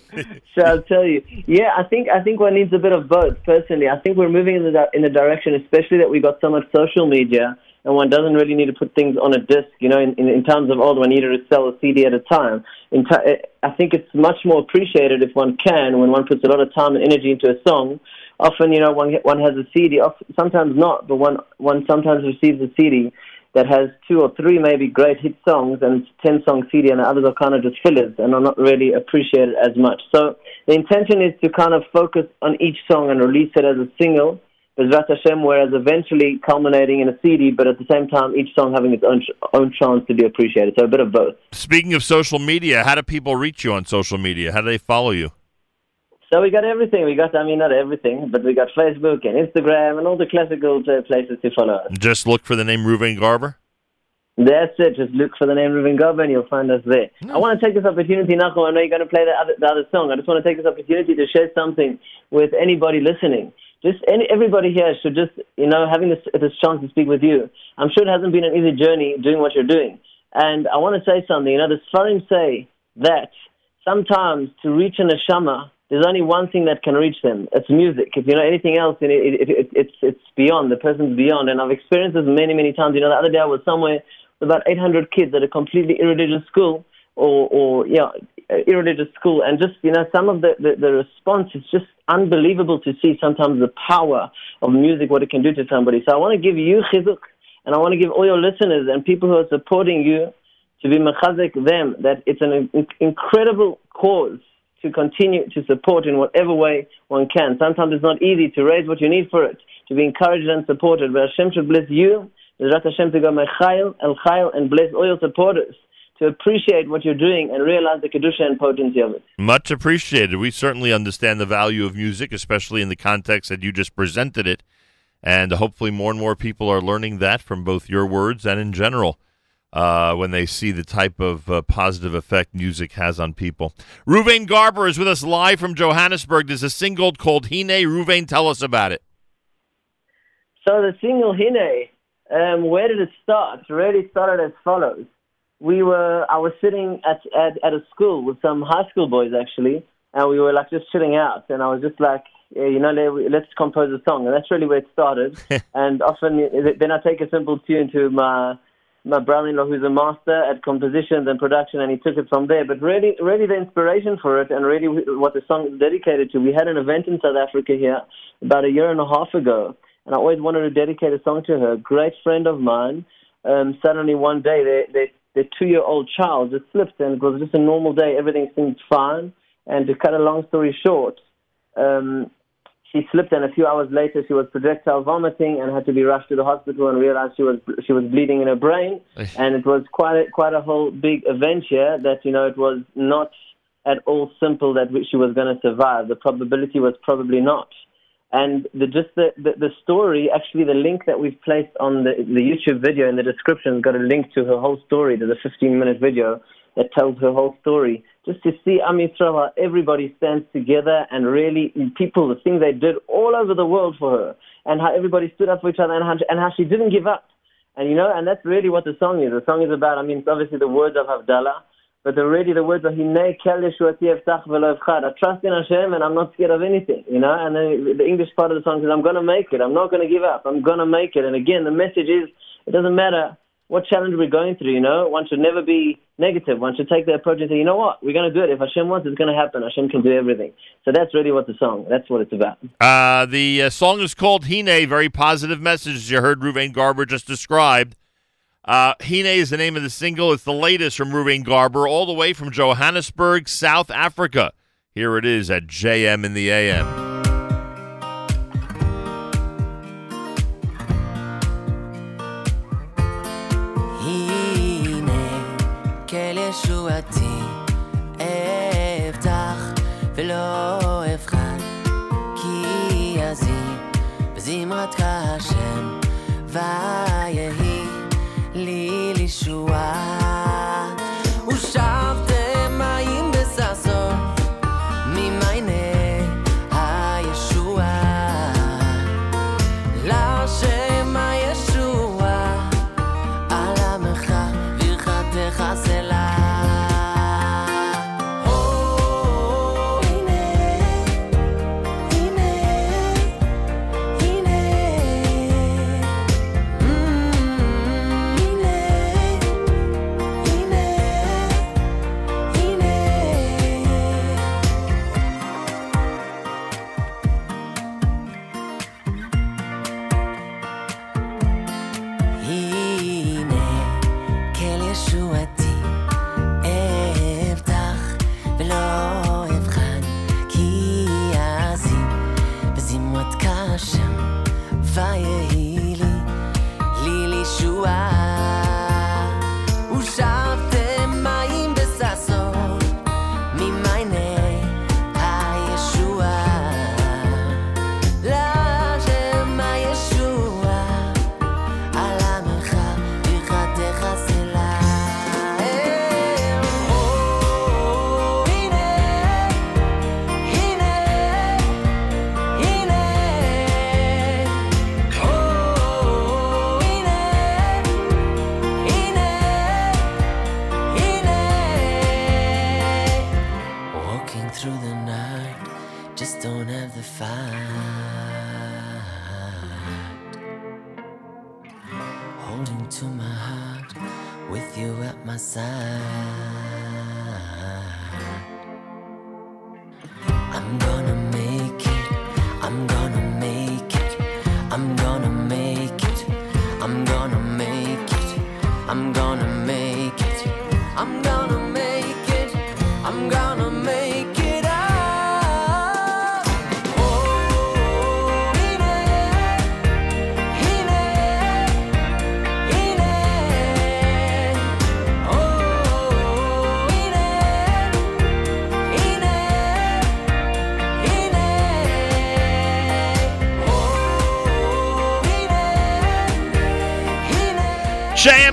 So I'll tell you. Yeah, I think I think one needs a bit of both. Personally, I think we're moving in the in the direction, especially that we got so much social media, and one doesn't really need to put things on a disc. You know, in, in, in times of oh, old, one needed to sell a CD at a time. In ti- I think it's much more appreciated if one can, when one puts a lot of time and energy into a song. Often, you know, one one has a CD. Sometimes not, but one one sometimes receives a CD that has two or three maybe great hit songs and ten song CD and the others are kind of just fillers and are not really appreciated as much. So the intention is to kind of focus on each song and release it as a single, Bezrat Hashem, whereas eventually culminating in a CD, but at the same time each song having its own own chance to be appreciated. So a bit of both. Speaking of social media, how do people reach you on social media? How do they follow you? So we got everything. We got, I mean, not everything, but we got Facebook and Instagram and all the classical uh, places to follow us. Just look for the name Ruvain Garber. That's it. Just look for the name Ruvain Garber and you'll find us there. I want to take this opportunity, Nachum. I know you're going to play the other, the other song. I just want to take this opportunity to share something with anybody listening. Just any, everybody here should just, you know, having this, this chance to speak with you. I'm sure it hasn't been an easy journey doing what you're doing. And I want to say something. You know, the Sfarim say that sometimes to reach a neshama, there's only one thing that can reach them. It's music. If you know anything else, it, it, it, it's it's beyond. The person's beyond. And I've experienced this many, many times. You know, the other day I was somewhere with about 800 kids at a completely irreligious school, or or you know, irreligious school, and just you know, some of the, the the response is just unbelievable to see. Sometimes the power of music, what it can do to somebody. So I want to give you chizuk, and I want to give all your listeners and people who are supporting you to be mechazek them that it's an in- incredible cause to continue to support in whatever way one can. Sometimes it's not easy to raise what you need for it, to be encouraged and supported. But Hashem should bless you, Bezrat Hashem to go mechayil, el chayil, and bless all your supporters to appreciate what you're doing and realize the kedusha and potency of it. Much appreciated. We certainly understand the value of music, especially in the context that you just presented it. And hopefully, more and more people are learning that from both your words and in general uh, when they see the type of uh, positive effect music has on people. Ruvain Garber is with us live from Johannesburg. There's a single called Hine. Ruvain, tell us about it. So the single Hine, um, where did it start? It really started as follows. We were, I was sitting at, at, at a school with some high school boys actually, and we were like just chilling out, and I was just like, yeah, you know, let- let's compose a song, and that's really where it started. and often, then I take a simple tune to my my brother-in-law, who's a master at compositions and production, and he took it from there. But really, really, the inspiration for it, and really what the song is dedicated to. We had an event in South Africa here about a year and a half ago, and I always wanted to dedicate a song to her. A Great friend of mine. Um, suddenly, one day, their their their two-year-old child just slipped, and it was just a normal day. Everything seemed fine. And to cut a long story short, um, she slipped, and a few hours later, she was projectile vomiting and had to be rushed to the hospital and realized she was she was bleeding in her brain. and it was quite a, quite a whole big adventure. That you know, it was not at all simple that she was going to survive. The probability was probably not. And the, just the, the, the story, actually, the link that we've placed on the, the YouTube video in the description has got a link to her whole story. There's a 15 minute video that tells her whole story. Just to see Am Yisrael, how everybody stands together and really, people, the things they did all over the world for her, and how everybody stood up for each other, and how, and how she didn't give up. And you know, and that's really what the song is. The song is about, I mean, it's obviously the words of Havdalah, but the, really the words are Hinei kel. I trust in Hashem and I'm not scared of anything, you know. And then the English part of the song says, I'm going to make it. I'm not going to give up. I'm going to make it. And again, the message is, it doesn't matter what challenge we're going through, you know. One should never be negative. One should take the approach and say, you know what, we're going to do it. If Hashem wants, it's going to happen. Hashem can do everything. So that's really what the song, that's what it's about. Uh, the uh, song is called Hine, very positive message, as you heard Ruvain Garber just described. Uh, Hine is the name of the single. It's the latest from Ruvain Garber, all the way from Johannesburg, South Africa. Here it is at JM in the AM. ויהי לי לישועה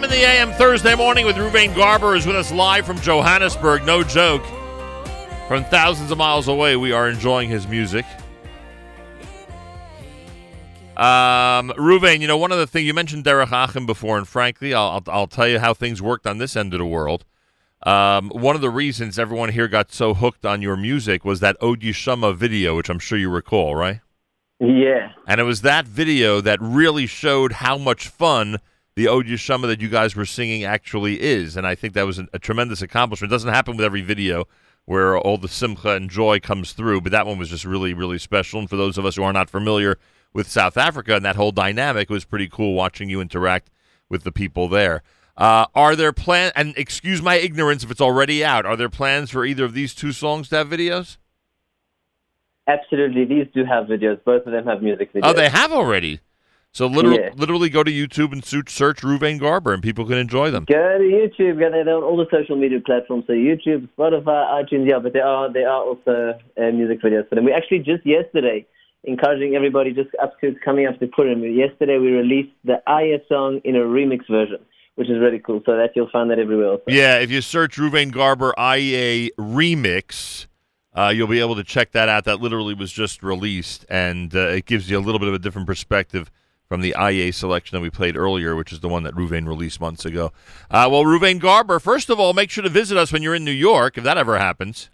in the AM Thursday morning with Ruvain Garber is with us live from Johannesburg. No joke. From thousands of miles away, we are enjoying his music. Um, Ruvain, you know, one of the things you mentioned Derech Achim before, and frankly, I'll, I'll, I'll tell you how things worked on this end of the world. Um, one of the reasons everyone here got so hooked on your music was that Od Yishama video, which I'm sure you recall, right? Yeah. And it was that video that really showed how much fun the Od Yeshama that you guys were singing actually is. And I think that was a, a tremendous accomplishment. It doesn't happen with every video where all the simcha and joy comes through, but that one was just really, really special. And for those of us who are not familiar with South Africa and that whole dynamic, it was pretty cool watching you interact with the people there. Uh, are there plans, and excuse my ignorance if it's already out, are there plans for either of these two songs to have videos? Absolutely, these do have videos. Both of them have music videos. Oh, they have already. So literally, Yeah. literally go to YouTube and search, Ruvain Garber, and people can enjoy them. Go to YouTube. Go on all the social media platforms. So YouTube, Spotify, iTunes. Yeah, but there are there are also uh, music videos for them. We actually just yesterday encouraging everybody just up to coming up to Purim. Yesterday we released the Aye song in a remix version, which is really cool. So that you'll find that everywhere. Also. Yeah, if you search Ruvain Garber Aye remix, uh, you'll be able to check that out. That literally was just released, and uh, it gives you a little bit of a different perspective from the Aye selection that we played earlier, which is the one that Ruvain released months ago. Uh, well, Ruvain Garber, first of all, make sure to visit us when you're in New York, if that ever happens.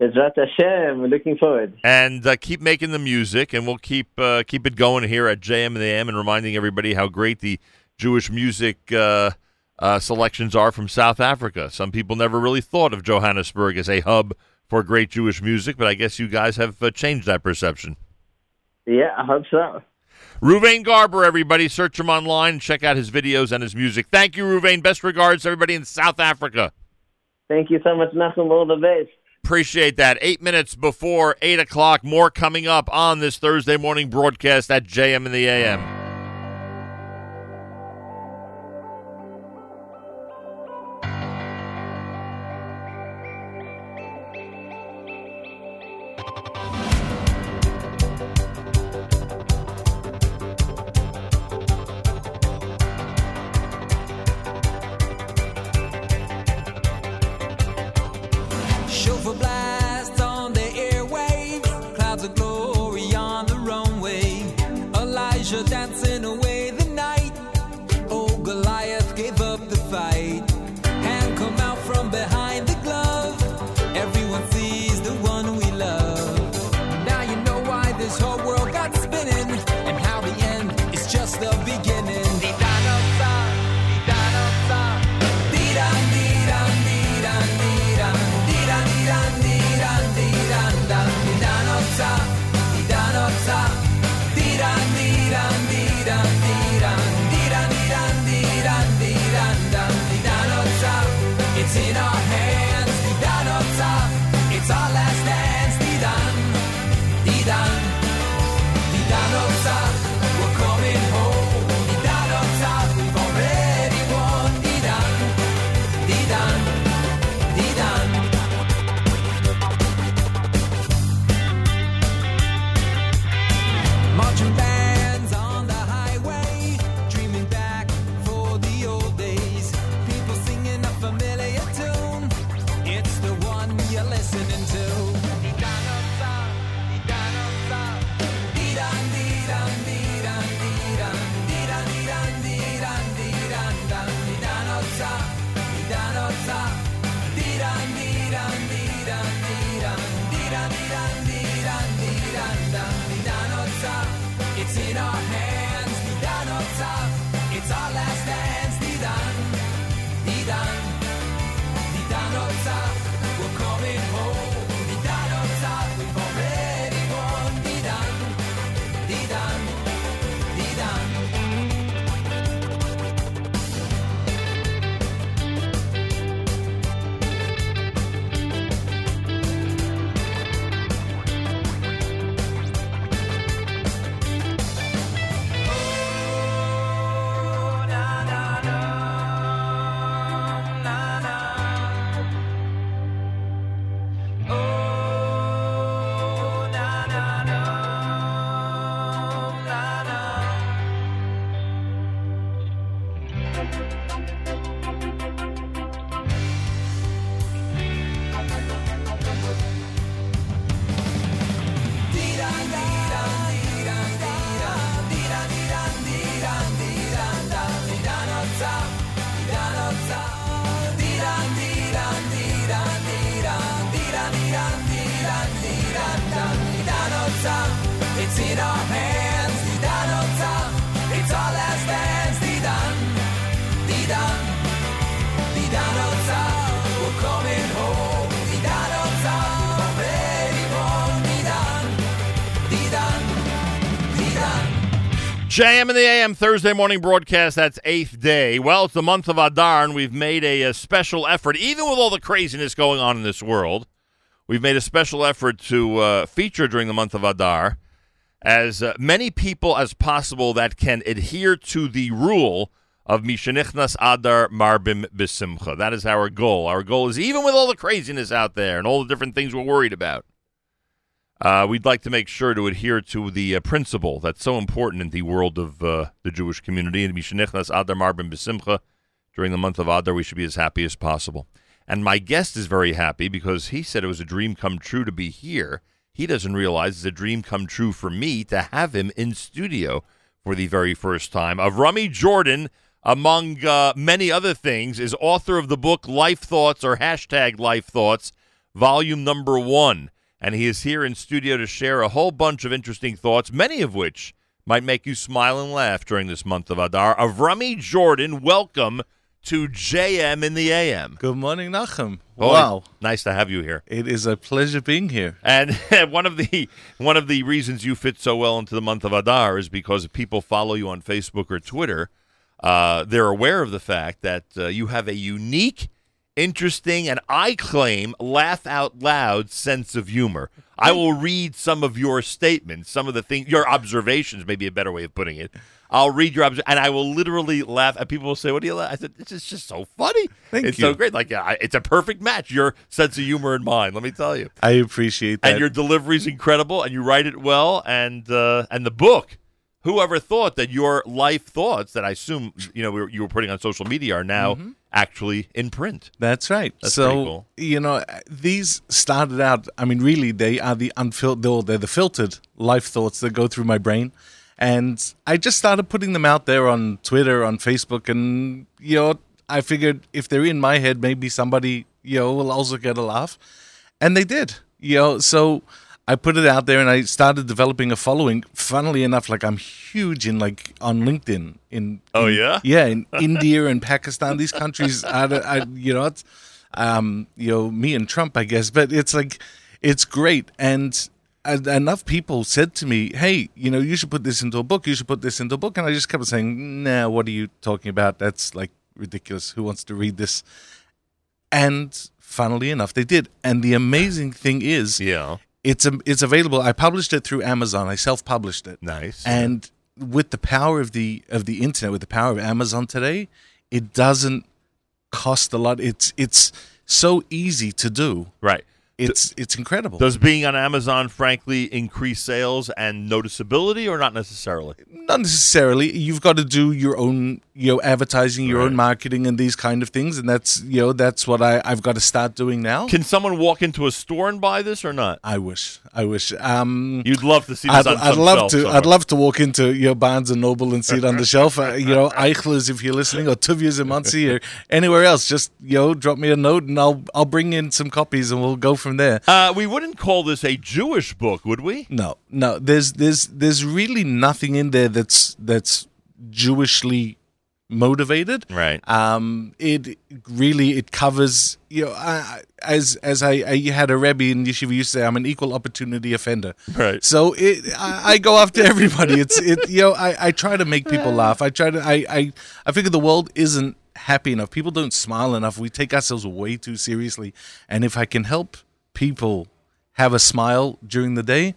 Bezrat Hashem. We're looking forward. and uh, keep making the music, and we'll keep uh, keep it going here at JM in the AM, and reminding everybody how great the Jewish music uh, uh, selections are from South Africa. Some people never really thought of Johannesburg as a hub for great Jewish music, but I guess you guys have uh, changed that perception. Yeah, I hope so. Ruvain Garber, everybody, search him online, check out his videos and his music. Thank you, Ruvain. Best regards, to everybody in South Africa. Thank you so much, the best. Appreciate that. Eight minutes before eight o'clock. More coming up on this Thursday morning broadcast at JM in the AM. JM in the AM Thursday morning broadcast. That's eighth day. Well, it's the month of Adar, and we've made a, a special effort, even with all the craziness going on in this world. we've made a special effort to uh, feature during the month of Adar as uh, many people as possible that can adhere to the rule of Mishanichnas Adar Marbim Bisimcha. That is our goal. Our goal is even with all the craziness out there and all the different things we're worried about, uh, we'd like to make sure to adhere to the uh, principle that's so important in the world of uh, the Jewish community. And Adar. During the month of Adar, we should be as happy as possible. And my guest is very happy because he said it was a dream come true to be here. He doesn't realize it's a dream come true for me to have him in studio for the very first time. Avrami Jordan, among uh, many other things, is author of the book Life Thoughts or hashtag Life Thoughts, volume number one. And he is here in studio to share a whole bunch of interesting thoughts, many of which might make you smile and laugh during this month of Adar. Avrami Jordan, welcome to JM in the AM. Good morning, Nachum. Boy, wow, nice to have you here. it is a pleasure being here. And one of the one of the reasons you fit so well into the month of Adar is because if people follow you on Facebook or Twitter, uh, they're aware of the fact that uh, you have a unique, interesting, and I claim laugh out loud sense of humor. I will read some of your statements, some of the things, your observations, maybe a better way of putting it. I'll read your observations, and I will literally laugh. And people will say, "What do you laugh?" I said, "This is just so funny. Thank it's you. so great. Like, I, it's a perfect match. Your sense of humor and mine. Let me tell you." I appreciate that. and your delivery is incredible, and you write it well, and uh, and the book. Whoever thought that your life thoughts that I assume you know we were, you were putting on social media are now Mhm. actually in print. That's right. That's so cool. you know, these started out. I mean, really, they are the unfiltered. They're the filtered life thoughts that go through my brain, and I just started putting them out there on Twitter, on Facebook, and you know, I figured if they're in my head, maybe somebody you know will also get a laugh, and they did. You know, so. I put it out there and I started developing a following. Funnily enough, like I'm huge in like on LinkedIn. In Oh, in- yeah? yeah, in India and Pakistan, these countries, I, I, you know, it's, um, you know, me and Trump, I guess, but it's like, it's great. And enough people said to me, hey, you know, you should put this into a book. You should put this into a book. And I just kept saying, nah, what are you talking about? That's like ridiculous. Who wants to read this? And funnily enough, they did. And the amazing thing is, yeah, it's a, it's available. I published it through Amazon. I self-published it. Nice. And with the power of the of the internet, with the power of Amazon today, it doesn't cost a lot. It's it's so easy to do. Right. It's it's incredible. Does being on Amazon, frankly, increase sales and noticeability, or not necessarily? Not necessarily. You've got to do your own, you know, advertising, your Right. own marketing, and these kind of things. And that's, you know, that's what I I've got to start doing now. Can someone walk into a store and buy this or not? I wish. I wish. Um, You'd love to see this I'd, on I'd love shelf to. somewhere. I'd love to walk into your know, Barnes and Noble and see it on the shelf. Uh, you know, Eichler's if you're listening, or Tuvia's in Monsey, or anywhere else. Just you know, drop me a note and I'll I'll bring in some copies and we'll go from there. Uh, we wouldn't call this a Jewish book, would we? No, no. There's there's there's really nothing in there that's that's Jewishly motivated. Right. Um. It really it covers you know I, as as I, I had a rebbe in yeshiva used to say I'm an equal opportunity offender. Right. So it I, I go after everybody. It's it you know I, I try to make people laugh. I try to I I I figure the world isn't happy enough. People don't smile enough. We take ourselves way too seriously. And if I can help people have a smile during the day,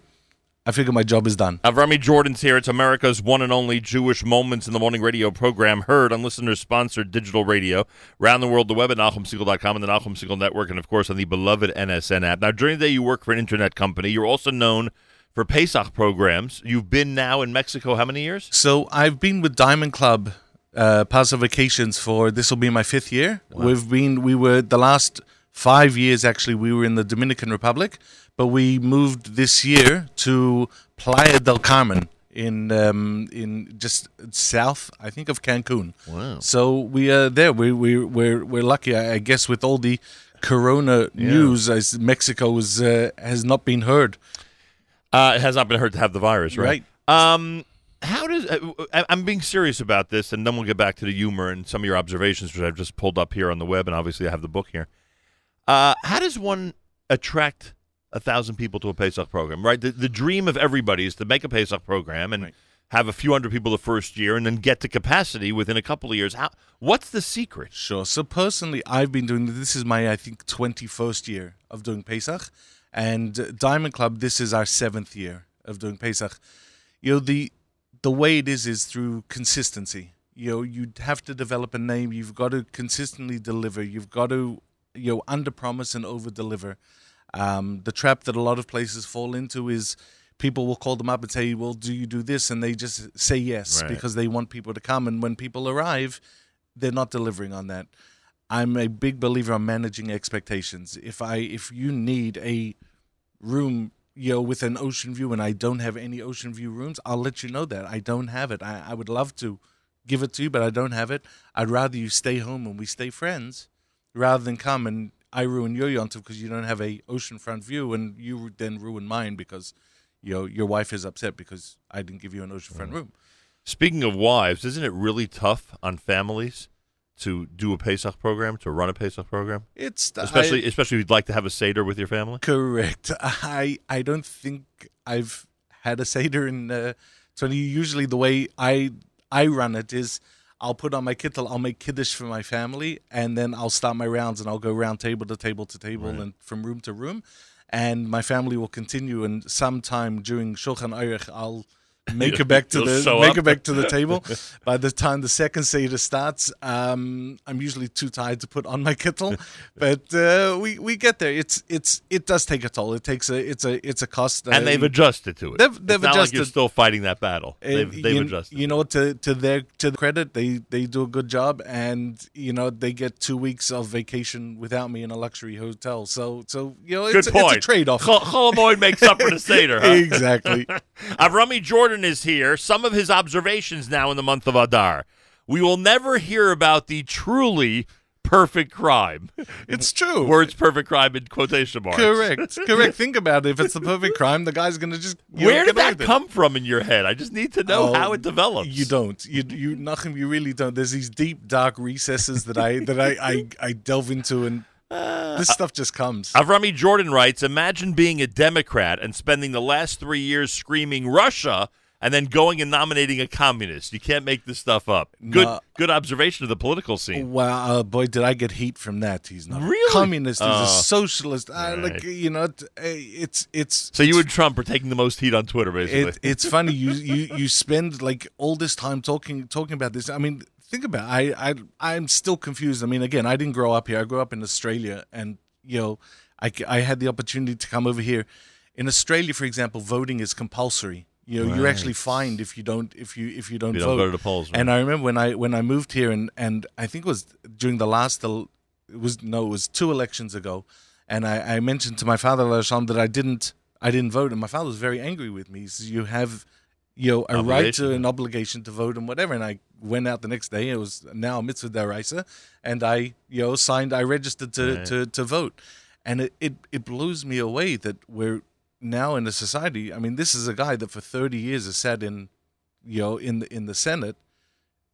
I figure my job is done. Avrami Jordan's here. It's America's one and only Jewish Moments in the Morning radio program, heard on listener-sponsored digital radio around the world, the web at NachumSegal.com and the Nachum Segal Network, and, of course, on the beloved NSN app. Now, during the day you work for an internet company. You're also known for Pesach programs. You've been now in Mexico how many years? So I've been with Diamond Club uh, Passover Vacations for this will be my fifth year. We've been we were the last five years actually we were in the Dominican Republic, but we moved this year to Playa del Carmen in um, in just south I think of Cancun. Wow. So we are there. We we we're we're lucky I guess with all the Corona Yeah. news as Mexico is uh, has not been heard. Uh, it has not been heard to have the virus, right? Right. Um, how does uh, I- I'm being serious about this, and then we'll get back to the humor and some of your observations, which I've just pulled up here on the web, and obviously I have the book here. Uh, how does one attract a thousand people to a Pesach program? Right, the, the dream of everybody is to make a Pesach program and have a few hundred people the first year, and then get to capacity within a couple of years. How? What's the secret? Sure. So personally, I've been doing this is my I think twenty first year of doing Pesach, And Diamond Club, this is our seventh year of doing Pesach. You know, the the way it is is through consistency. You know, you have to develop a name. You've got to consistently deliver. You've got to, you know, under promise and over deliver. Um, the trap that a lot of places fall into is people will call them up and say, "Well, do you do this?" and they just say yes Right. because they want people to come. And when people arrive, they're not delivering on that. I'm a big believer on managing expectations. If I if you need a room, you know, with an ocean view and I don't have any ocean view rooms, I'll let you know that. I don't have it. I, I would love to give it to you, but I don't have it. I'd rather you stay home and we stay friends rather than come and I ruin your yontif because you don't have a oceanfront view and you then ruin mine because you know your wife is upset because I didn't give you an oceanfront room. Speaking of wives, isn't it really tough on families to do a Pesach program, to run a Pesach program? It's especially I- especially if you'd like to have a seder with your family. Correct. I I don't think I've had a seder in uh, twenty. Usually, the way I I run it is I'll put on my kittel, I'll make kiddush for my family, and then I'll start my rounds and I'll go round table to table to table Right. and from room to room, and my family will continue. And sometime during Shulchan Orech, I'll make it back to the make up. it back to the table. By the time the second seder starts, um, I'm usually too tired to put on my kittel, but uh, we we get there. It's it's it does take a toll. It takes a it's a it's a cost, and uh, they've adjusted to it. They've, they've not adjusted. like you're still fighting that battle. Uh, They've, they've you, adjusted. You know, to to their to their credit, they they do a good job, and you know they get two weeks of vacation without me in a luxury hotel. So so you know, Good it's, point. it's a trade off. Chol Hamoed makes up for the Seder, huh? exactly. Avrami Jordan is here. Some of his observations now in the month of Adar. We will never hear about the truly perfect crime. It's true. Words perfect crime in quotation marks. Correct, correct. Think about it. If it's the perfect crime, the guy's gonna just you know, Where did that come from in your head? I just need to know Oh, how it oh, develops. You don't. You you nothing. you really don't. There's these deep dark recesses that I that I I, I delve into and uh, this stuff just comes. Avrami Jordan writes Imagine being a Democrat and spending the last three years screaming Russia and then going and nominating a communist. You can't make this stuff up. Good No. good observation of the political scene. Wow, uh, boy, did I get heat from that? He's not Really? a communist. He's Oh. a socialist. I, Right. like you know, uh, it's it's. So you and Trump are taking the most heat on Twitter, basically. It, it's funny you you you spend like all this time talking talking about this. I mean, think about it. I I I'm still confused. I mean, again, I didn't grow up here. I grew up in Australia, and you know, I I had the opportunity to come over here. In Australia, for example, voting is compulsory. You know, you're actually fined if you don't if you if you don't you vote. don't go to the polls, right. And I remember when I when I moved here, and and I think it was during the last el- it was no, it was two elections ago, and I, I mentioned to my father that I didn't I didn't vote, and my father was very angry with me. He says, "You have, you know, a right to an obligation to vote and whatever." And I went out the next day. It was now mitzvah deraisa, and I you know signed. I registered to Right. to, to vote, and it, it it blows me away that we're now in a society. I mean, this is a guy that for thirty years has sat in, you know, in the in the Senate,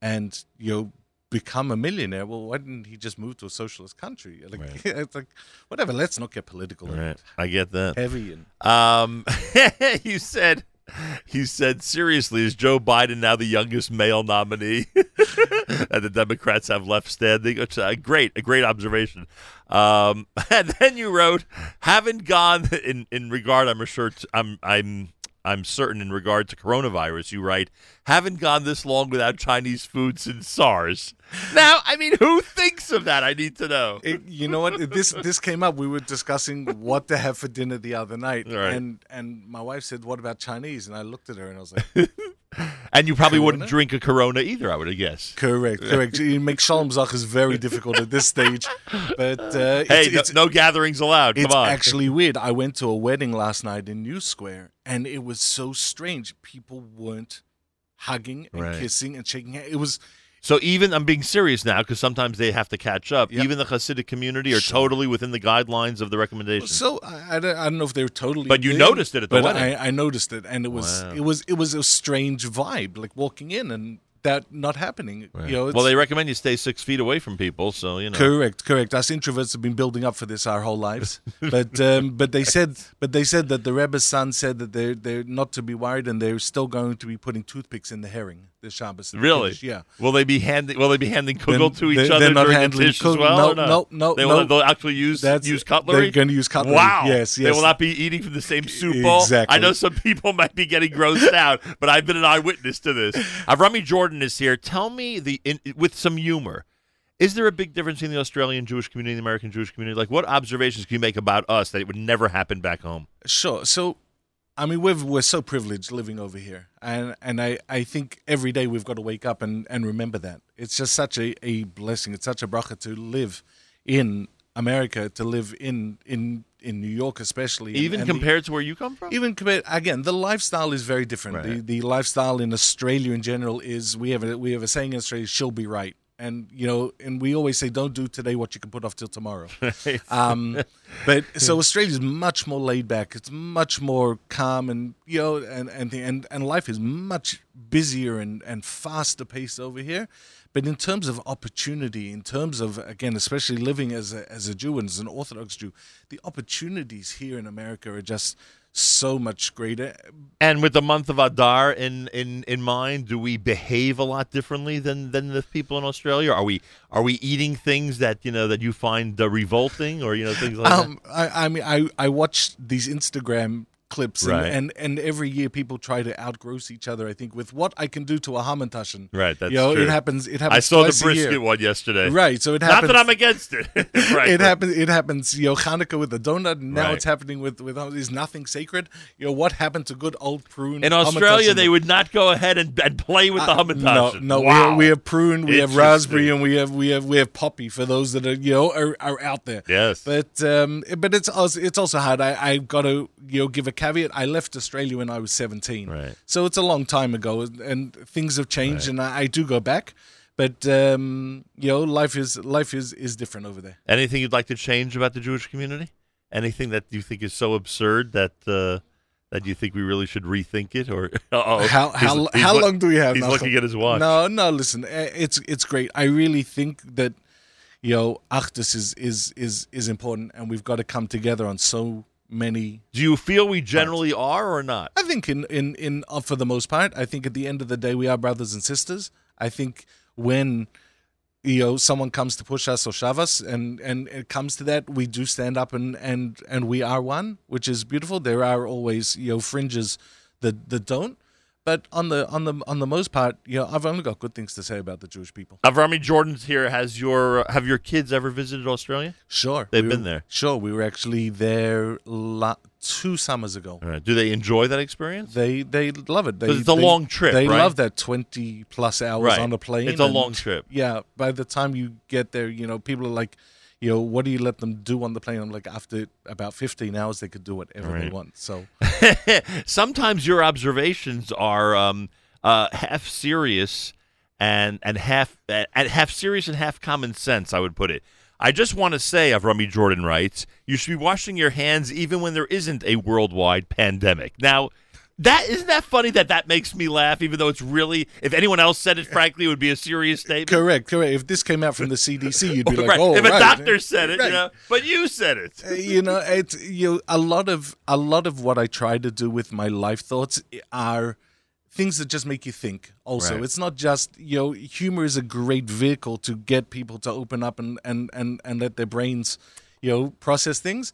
and you know become a millionaire. Well, why didn't he just move to a socialist country? Like, it's like whatever. Let's not get political. Right. I get that. Heavy and Um, you said, you said seriously, is Joe Biden now the youngest male nominee that the Democrats have left standing? Which uh, great, a great observation. Um, and then you wrote, haven't gone in in regard. I'm sure. I'm I'm. I'm certain in regard to coronavirus, you write, haven't gone this long without Chinese food since SARS. Now, I mean, who thinks of that? I need to know. It- you know what? This this came up. We were discussing what to have for dinner the other night, Right. and and my wife said, "What about Chinese?" And I looked at her and I was like, And you probably wouldn't drink a Corona either, I would guess. "Correct, correct." You make shalom zach is very difficult at this stage, but uh, Hey, it's, no, no gatherings allowed. Come it's on. actually weird. I went to a wedding last night in New Square, and it was so strange. People weren't hugging and Right. kissing and shaking hands. It was So even I'm being serious now because sometimes they have to catch up. Yep. Even the Hasidic community are Sure. totally within the guidelines of the recommendation. So I, I, don't, I don't know if they were totally. But you in, noticed it at the but wedding. I, I noticed it, and it was Wow. it was it was a strange vibe, like walking in, and that not happening. Right. You know, it's- well, they recommend you stay six feet away from people, so you know. Correct, correct. Us introverts have been building up for this our whole lives, but um, but they said but they said that the Rebbe's son said that they're they're not to be worried and they're still going to be putting toothpicks in the herring the Shabbos. and Really? Kiddush, Yeah. Will they be handing? Will they be handing kugel Then to each they- other they're during the handling dish as well? No, or no, no, They will. no. They'll actually use That's- use cutlery. they're gonna use cutlery. Wow. Yes, yes. They will not be eating from the same soup bowl. Exactly. I know some people might be getting grossed out, but I've been an eyewitness to this. Avrami Jordan is here. Tell me the in, with some humor. Is there a big difference in the Australian Jewish community and the American Jewish community? Like, what observations can you make about us that it would never happen back home? Sure. So, I mean, we're we're so privileged living over here, and and I, I think every day we've got to wake up and, and remember that it's just such a, a blessing. It's such a bracha to live in America, to live in in in New York, especially. Even and the- compared to where you come from? even compared again, the lifestyle is very different. The the lifestyle in Australia in general is we have a we have a saying in Australia, "She'll be right." And you know, and we always say, "Don't do today what you can put off till tomorrow." um, but so Australia is much more laid back. It's much more calm, and you know, and and the, and and life is much busier and and faster paced over here. But in terms of opportunity, in terms of again, especially living as a as a Jew and as an Orthodox Jew, the opportunities here in America are just so much greater. And with the month of Adar in, in, in mind, do we behave a lot differently than, than the people in Australia? Are we are we eating things that you know that you find uh, revolting, or you know things like Um, I, I mean, I I watch these Instagram clips, and, Right. and and every year people try to outgross each other. I think with what I can do to a hamantashen. Right, that's you know, true. it happens. It happens. I saw the brisket one yesterday. Right, so it happens. Not that I'm against it. right, it happens. It happens. You know, Hanukkah with the donut. And now Right. it's happening with with is nothing sacred. You know what happened to good old prune? In Australia, they would not go ahead and, and play with the Uh, hamantash. No, no, we, have, we have prune, we have raspberry, and we have we have we have poppy for those that are you know are, are out there. Yes, but um, but it's also it's also hard. I I got to you know give a caveat. I left Australia when I was seventeen, right? So it's a long time ago, and- things have changed, and I, I do go back. But um, you know, life is life is is different over there. Anything you'd like to change about the Jewish community? Anything that you think is so absurd that uh, that you think we really should rethink it? Or Uh-oh. how He's- how he's how look- long do we have? He's Nachum? looking at his watch. No, no. Listen, eh, it's it's great. I really think that you know Achdus is is is is important, and we've got to come together on so many. Do you feel we generally are or not? I think in in in uh, for the most part, I think at the end of the day we are brothers and sisters. I think when you know someone comes to push us or shove us, and and it comes to that, we do stand up and and and we are one, which is beautiful. There are always you know fringes that that don't. But on the on the on the most part, you know, I've only got good things to say about the Jewish people. Avrami Jordan's here. Has your have your kids ever visited Australia? Sure, they've we been were- there. Sure, we were actually there la- two summers ago. All right. Do they enjoy that experience? They they love it. They, it's a they- long trip, They right? love that twenty plus hours Right. on a plane. It's a and- long trip. Yeah. By the time you get there, you know, people are like, you know, what do you let them do on the plane? I'm like, after about fifteen hours, they could do whatever they want. So Sometimes your observations are um, uh, half serious and and half uh, and half serious and half common sense. I would put it. I just want to say, Avrami Jordan writes, you should be washing your hands even when there isn't a worldwide pandemic. Now, that isn't that funny that that makes me laugh, even though it's really. If anyone else said it, frankly, it would be a serious statement. correct, correct. If this came out from the CDC, you'd be like, right. oh, if a right. doctor said it, Right. you know, but you said it. Uh, you know it's you know, a lot of a lot of what i try to do with my life thoughts are things that just make you think also it's not just you know humor is a great vehicle to get people to open up and and and, and let their brains you know process things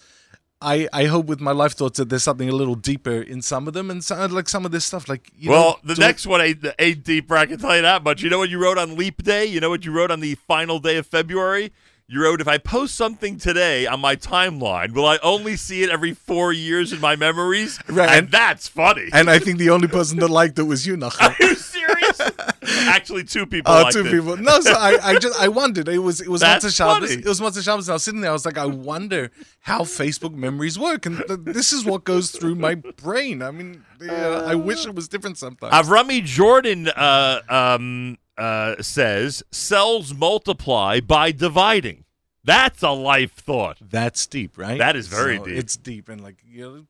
I, I hope with my life thoughts that there's something a little deeper in some of them and so, like some of this stuff like you well, know, the next one ain't, ain't deeper. I can tell you that much. You know what you wrote on Leap Day? You know what you wrote on the final day of February? You wrote, if I post something today on my timeline, will I only see it every four years in my memories? Right, And, and- that's funny. and I think the only person that liked it was you, Nachum. Are you serious? Actually, two people Oh, liked two it. people. No, so I, I just I wondered. It was it was That's Matzah Shabbos. funny. It was Matzah Shabbos. And I was sitting there. I was like, I wonder how Facebook memories work, and th- this is what goes through my brain. I mean, yeah, I wish it was different sometimes. Avrami Jordan uh, um, uh, says, cells multiply by dividing. That's a life thought. That's deep, right? That is very So deep. It's deep, and like you know,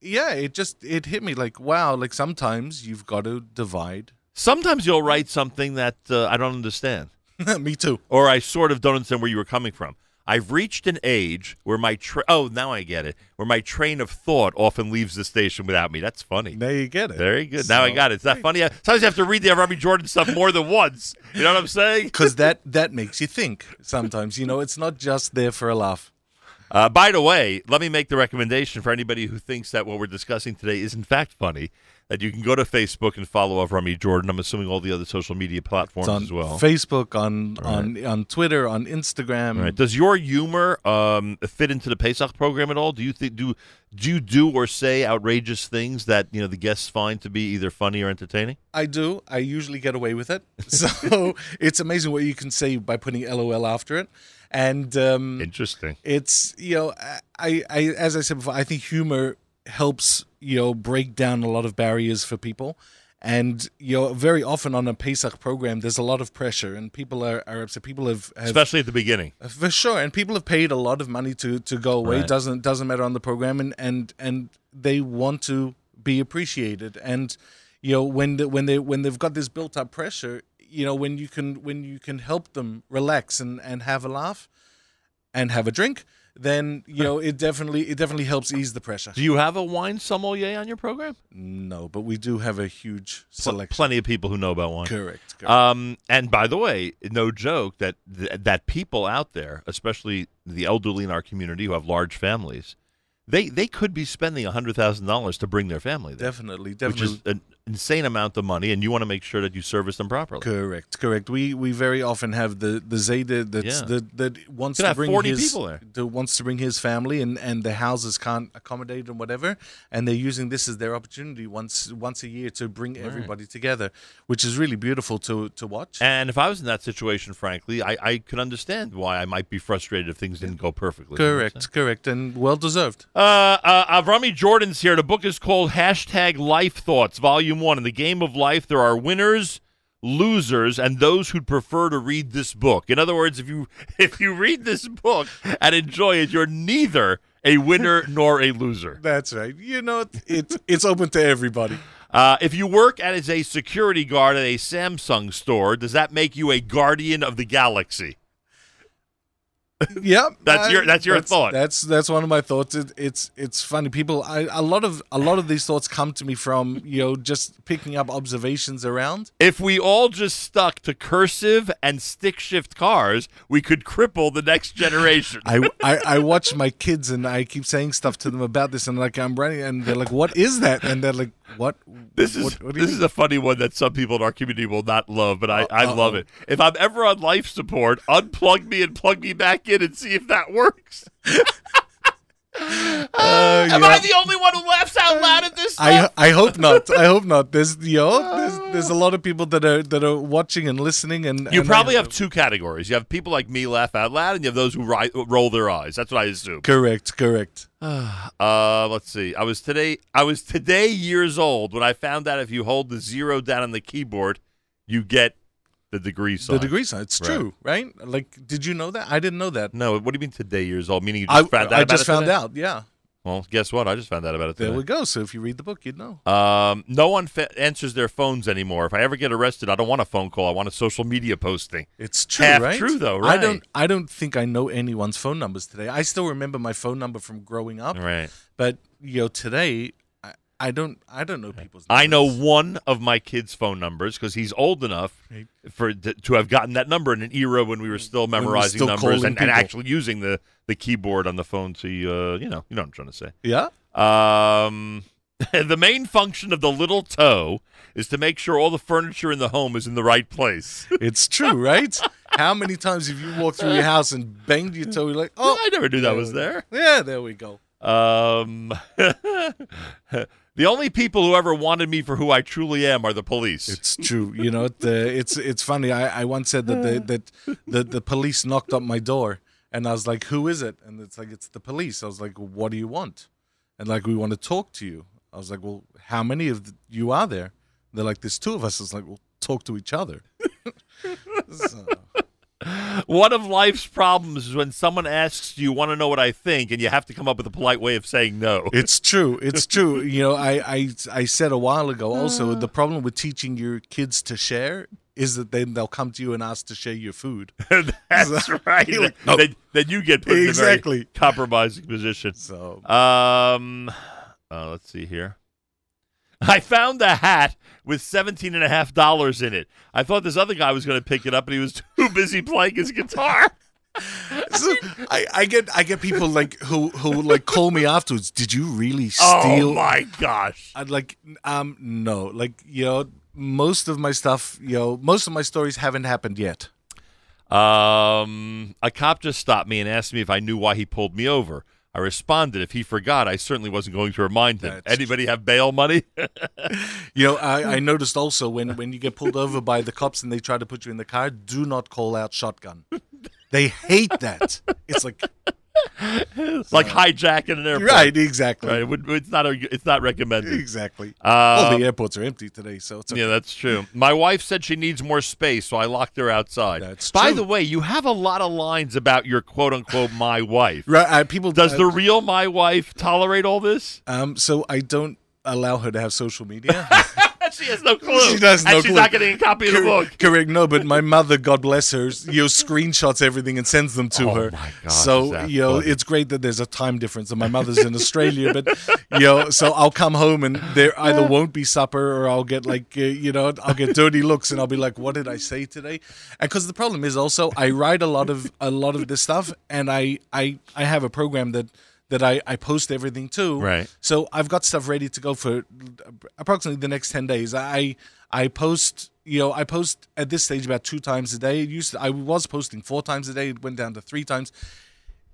yeah, it just it hit me like wow. Like sometimes you've got to divide Sometimes you'll write something that uh, I don't understand. Me too. Or I sort of don't understand where you were coming from. I've reached an age where my tra- oh now I get it where my train of thought often leaves the station without me. That's funny. Now you get it. Very good. now I got it. It's not funny. Sometimes you have to read the Robbie Jordan stuff more than once. You know what I'm saying? Because that that makes you think. Sometimes you know it's not just there for a laugh. Uh, by the way, let me make the recommendation for anybody who thinks that what we're discussing today is in fact funny. That you can go to Facebook and follow Avrami Jordan. I'm assuming all the other social media platforms as well. Facebook, on on on Twitter, on Instagram. All right. Does your humor um, fit into the Pesach program at all? Do you think do do you do or say outrageous things that you know the guests find to be either funny or entertaining? I do. I usually get away with it. So it's amazing what you can say by putting LOL after it. And um, interesting. It's you know, I, I as I said before, I think humor helps you know break down a lot of barriers for people. And you know, very often on a Pesach program, there's a lot of pressure, and people are, are upset. People have, have Especially at the beginning. Uh, for sure, and people have paid a lot of money to to go away. Right. doesn't doesn't matter on the program, and and and they want to be appreciated. And you know when the, when they when they've got this built up pressure, you know when you can when you can help them relax and and have a laugh, and have a drink, then you know it definitely it definitely helps ease the pressure. Do you have a wine sommelier on your program? No, but we do have a huge Pl- plenty of people who know about wine. Correct, correct. Um, and by the way, no joke that th- that people out there, especially the elderly in our community who have large families, they they could be spending hundred thousand dollars to bring their family there. Definitely, which is definitely. an insane amount of money, and you want to make sure that you service them properly. Correct, correct. We we very often have the the Zayda that's Yeah. that that wants to bring 40 his that wants to bring his family and and the houses can't accommodate and whatever, and they're using this as their opportunity once once a year to bring everybody together, which is really beautiful to to watch. And if I was in that situation, frankly, I, I could understand why I might be frustrated if things didn't go perfectly. Correct, correct, and well deserved. Uh, uh, Avrami Jordan's here. The book is called Hashtag Life Thoughts, Volume 1. In the game of life, there are winners, losers, and those who'd prefer to read this book. In other words, if you if you read this book and enjoy it, you're neither a winner nor a loser. That's right. You know, it's it's, it's open to everybody. Uh, if you work as a security guard at a Samsung store, does that make you a guardian of the galaxy? Yep, That's I- your- that's your thought. That's that's one of my thoughts. It, it's it's funny. People, I, a lot of a lot of these thoughts come to me from you know just picking up observations around. If we all just stuck to cursive and stick shift cars, we could cripple the next generation. I, I I watch my kids and I keep saying stuff to them about this and like I'm running and they're like, "What is that?" And they're like, "What?" This is what, what this is a funny one that some people in our community will not love, but I, I Uh-oh. love it. If I'm ever on life support, unplug me and plug me back in and see if that works. Uh, Am yeah. I the only one who laughs out loud at this I stuff? I hope not. I hope not. There's yo, there's, there's a lot of people that are that are watching and listening and You and probably I- have two categories. You have people like me laugh out loud, and you have those who ri- roll their eyes. That's what I assume. correct, correct. Uh, let's see. I was today. I was today years old when I found out if you hold the zero down on the keyboard, you get the degree sign. The degree sign. It's Right. true, right? Like, did you know that? I didn't know that. No, what do you mean today years old? Meaning you I, just found out I about just it found today? out. Yeah. Well, guess what? I just found out about it today. There we go. So if you read the book, you'd know. Um, no one fa- answers their phones anymore. If I ever get arrested, I don't want a phone call. I want a social media posting. It's true, Half right? true though, right? I don't. I don't think I know anyone's phone numbers today. I still remember my phone number from growing up. Right. But you know, today, I, don't. I don't know people's. I know one of my kids' phone numbers because he's old enough for to, to have gotten that number in an era when we were still When we were memorizing still numbers and, and actually using the, the keyboard on the phone to uh, you know you know what I'm trying to say. Yeah. Um, the main function of the little toe is to make sure all the furniture in the home is in the right place. It's true, right? How many times have you walked through your house and banged your toe? You're like, oh, I never knew that was there. Yeah, there we go. Um, the only people who ever wanted me for who I truly am are the police. It's true. You know, the, it's it's funny. I, I once said that the, that the the police knocked on my door, and I was like, "Who is it?" And it's like, "It's the police." I was like, "What do you want?" And like, "We want to talk to you." I was like, "Well, how many of you are there?" They're like, "There's two of us." I was like, "Well, talk to each other." So, One of life's problems is when someone asks, "Do you want to know what I think?" and you have to come up with a polite way of saying no. It's true. It's true. You know, I, I I said a while ago Uh. also the problem with teaching your kids to share is that then they'll come to you and ask to share your food. That's right. You're like, then, "No." then, then you get put Exactly. in a very compromising position. So, um, uh, let's see here. I found a hat with seventeen and a half dollars in it. I thought this other guy was going to pick it up, but he was too busy playing his guitar. So I, I get I get people like who who like call me afterwards. Did you really steal? Oh, my gosh! I'd like um no like you know most of my stuff you know most of my stories haven't happened yet. Um, a cop just stopped me and asked me if I knew why he pulled me over. I responded, if he forgot, I certainly wasn't going to remind him. Anybody have bail money? You know I, I noticed also when when you get pulled over by the cops and they try to put you in the car, do not call out shotgun. They hate that. It's like like hijacking an airport. Right, exactly. Right, it would- it's not a, it's not recommended. Exactly. All Um, the airports are empty today, so it's okay. Yeah, that's true. My wife said she needs more space, so I locked her outside. That's By true. the way, you have a lot of lines about your quote unquote my wife. Right, uh, people Does uh, the real my wife tolerate all this? Um, so I don't allow her to have social media. she has no clue. She does not. and no she's clue. not getting a copy of the book. Correct. No, but my mother, God bless her, you know, screenshots everything and sends them to Oh her. my is so you know, funny. it's great that there's a time difference, and my mother's in Australia. But you know, so I'll come home and there either won't be supper, or I'll get like uh, you know, I'll get dirty looks, and I'll be like, "What did I say today?" And because the problem is also, I write a lot of a lot of this stuff, and I I I have a program that. That I, I post everything to, Right. so I've got stuff ready to go for approximately the next ten days. I I post you know I post at this stage about two times a day. It used to, I was posting four times a day. It went down to three times.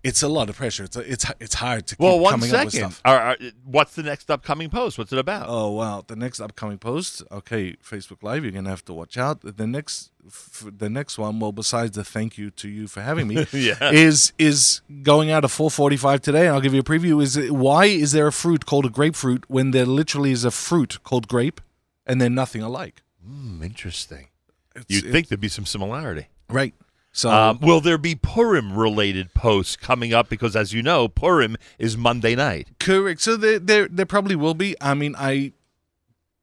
It's a lot of pressure. It's it's it's hard to keep Well, one coming up with stuff. Are- are- what's the next upcoming post? What's it about? Oh well, The next upcoming post, okay, Facebook Live. You're gonna have to watch out. The next, f- the next one. Well, besides the thank you to you for having me, Yeah. is is going out at 4:45 today, and I'll give you a preview. Is it, why is there a fruit called a grapefruit when there literally is a fruit called grape, and they're nothing alike? Hmm, interesting. It's- You'd it- think there'd be some similarity. Right. So Um, will there be Purim related posts coming up? Because as you know, Purim is Monday night. Correct. So there, there, there probably will be. I mean, I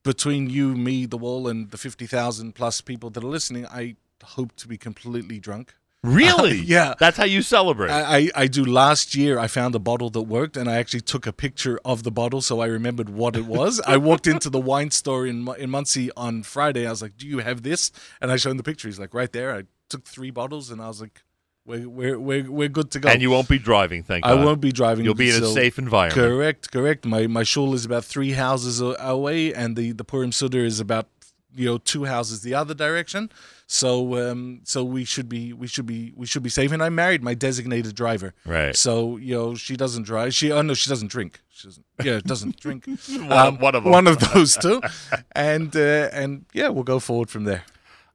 between you, me, the wall, and the fifty thousand plus people that are listening, I hope to be completely drunk. Really? yeah. That's how you celebrate. I, I, I do. Last year, I found a bottle that worked, and I actually took a picture of the bottle so I remembered what it was. I walked into the wine store in in Monsey on Friday. I was like, "Do you have this?" And I showed him the picture. He's like, "Right there." I took three bottles, and I was like, "We're we're we're, we're good to go." And you won't be driving, thank you. I God. won't be driving. You'll be in a so- safe environment. Correct, correct. My my shul is about three houses a- away, and the the Purim Seudah is about you know two houses the other direction. So um so we should be we should be we should be safe. And I married my designated driver. Right. So you know she doesn't drive. She oh no she doesn't drink. She doesn't. Yeah, doesn't drink. Um, One- one of 'em. One of those two. And uh, and yeah, we'll go forward from there.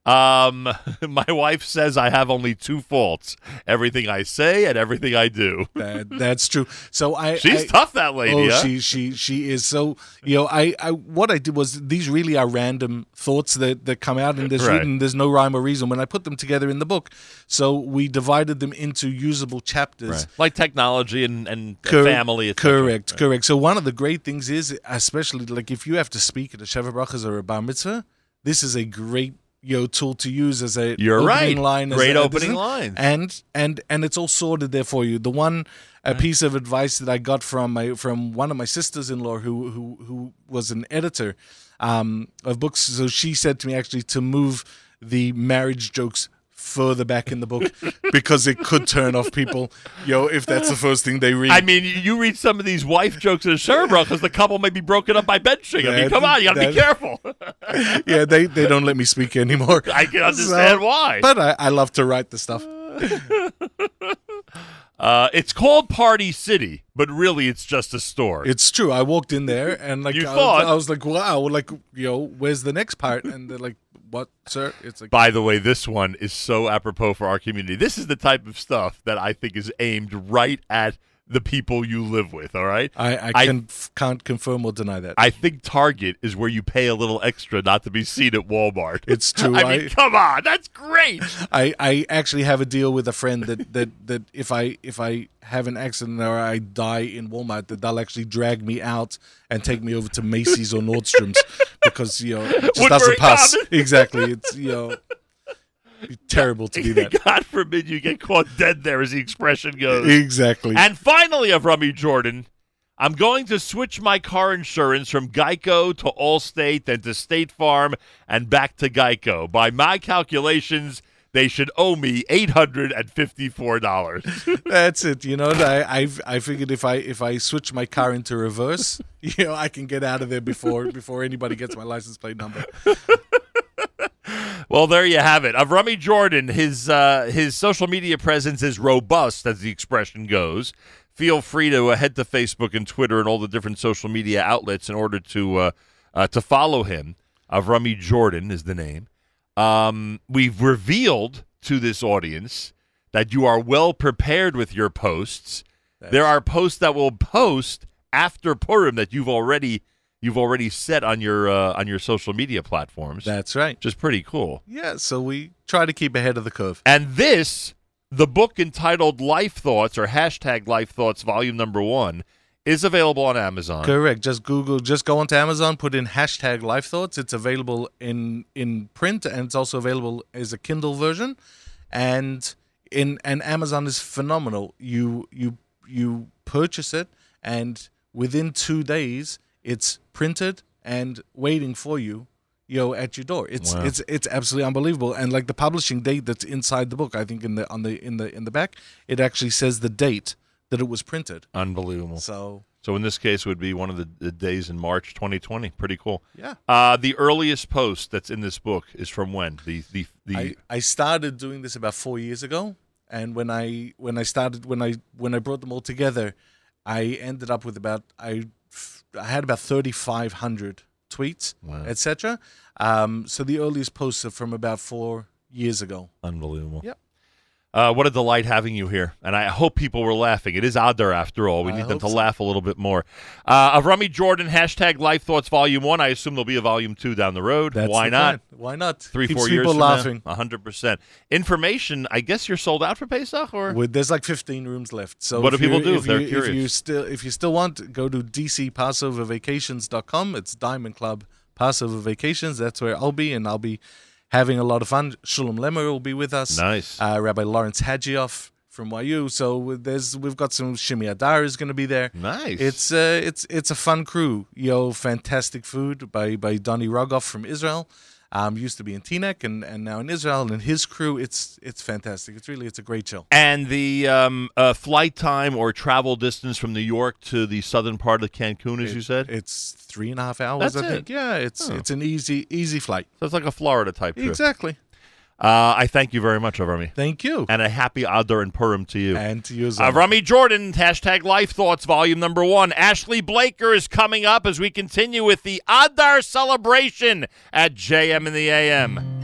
Um, my wife says I have only two faults: everything I say and everything I do. That, that's true. So I She's I- tough, that lady, Oh, huh? she she she is. So you know, I, I what I did was these really are random thoughts that that come out and there's Right. written there's no rhyme or reason when I put them together in the book. So we divided them into usable chapters. like technology and and Cor- family. Correct, correct. So one of the great things is, especially like if you have to speak at a Sheva Brachas or a Bar Mitzvah, this is a great you know, tool to use as a You're opening right. line. as Great opening lines. and and and it's all sorted there for you. The one a piece of advice that I got from my from one of my sisters-in-law who who who was an editor um, of books. So she said to me actually to move the marriage jokes further back in the book because it could turn off people. Yo, if that's the first thing they read. I mean, you- you read some of these wife jokes in Sherbro because the couple may be broken up by benching. I mean, come on, you got to be careful. yeah, they, they don't let me speak anymore. I can understand why. But I, I love to write the stuff. Uh, it's called Party City, but really it's just a store. It's true. I walked in there and like You I, thought- I was like, wow, like you know, where's the next part? And they're like, what, sir? It's like By the way, this one is so apropos for our community. This is the type of stuff that I think is aimed right at the people you live with. All right. I, I, can, can't confirm or deny that. I think Target is where you pay a little extra not to be seen at Walmart. It's true. I mean, come on, that's great. I, I actually have a deal with a friend that, that, that if I if I have an accident or I die in Walmart, that they'll actually drag me out and take me over to Macy's or Nordstrom's because you know it just Woodbury doesn't pass. Common. Exactly. It's you know terrible to do that. God forbid you get caught dead there, as the expression goes. Exactly. And finally, Avrami Jordan, I'm going to switch my car insurance from Geico to Allstate, then to State Farm, and back to Geico. By my calculations, they should owe me eight hundred and fifty-four dollars. That's it. You know, I I I figured if I if I switch my car into reverse, you know, I can get out of there before before anybody gets my license plate number. Well, there you have it. Avrami Jordan, his uh, his social media presence is robust, as the expression goes. Feel free to uh, head to Facebook and Twitter and all the different social media outlets in order to uh, uh, to follow him. Avrami Jordan is the name. Um, we've revealed to this audience that you are well prepared with your posts. there are posts that will post after Purim that you've already you've already set on your uh, on your social media platforms. That's right. Which is pretty cool. Yeah, so we try to keep ahead of the curve. And this, the book entitled Life Thoughts or hashtag Life Thoughts Volume Number One, is available on Amazon. Correct. Just Google, just go onto Amazon, put in hashtag Life Thoughts. It's available in in print and it's also available as a Kindle version. And in and Amazon is phenomenal. You you you purchase it and within two days it's printed and waiting for you. You know, at your door. It's Wow. it's it's absolutely unbelievable. And like the publishing date that's inside the book, I think in the on the in the in the back, it actually says the date that it was printed. Unbelievable. So So in this case, it would be one of the, the days in March 2020. Pretty cool. Yeah. Uh, the earliest post that's in this book is from when? The the the. I, I started doing this about four years ago, and when I when I started when I when I brought them all together, I ended up with about I I had about thirty five hundred tweets, Wow. etc. Um, so the earliest posts are from about four years ago. Unbelievable. Yep. Uh, what a delight having you here, and I hope people were laughing. It is Adar after all. We I need them to so. laugh a little bit more. Uh, Rummy Jordan, hashtag Life Thoughts Volume One. I assume there'll be a Volume Two down the road. That's Why the not? plan. Why not? Three, Keeps four years people laughing. now, hundred percent. Information. I guess you're sold out for Pesach, or With, there's like 15 rooms left. So What do people do if they're you, If you curious? still if you still want, go to dcpassovervacations.com. It's Diamond Club Passover Vacations. That's where I'll be, and I'll be having a lot of fun. Shulem Lemmer will be with us. Nice. Uh, Rabbi Lawrence Hajioff from YU. So there's we've got some Shimi Adar is going to be there. Nice. It's uh, it's it's a fun crew. Yo, fantastic food by by Donny Rogoff from Israel. Um, used to be in Teaneck and, and now in Israel, and his crew. It's it's fantastic. It's really it's a great show. and the um, uh, flight time or travel distance from New York to the southern part of Cancun, as It- you said. It's three and a half hours, That's I think. it. Yeah, it's Oh. it's an easy easy flight. So it's like a Florida type trip. Exactly. Uh, I thank you very much, Avrami. Thank you. And a happy Adar and Purim to you. And to you as well. Rummy Jordan, hashtag Life Thoughts, volume number one. Ashley Blaker is coming up as we continue with the Adar celebration at JM in the AM.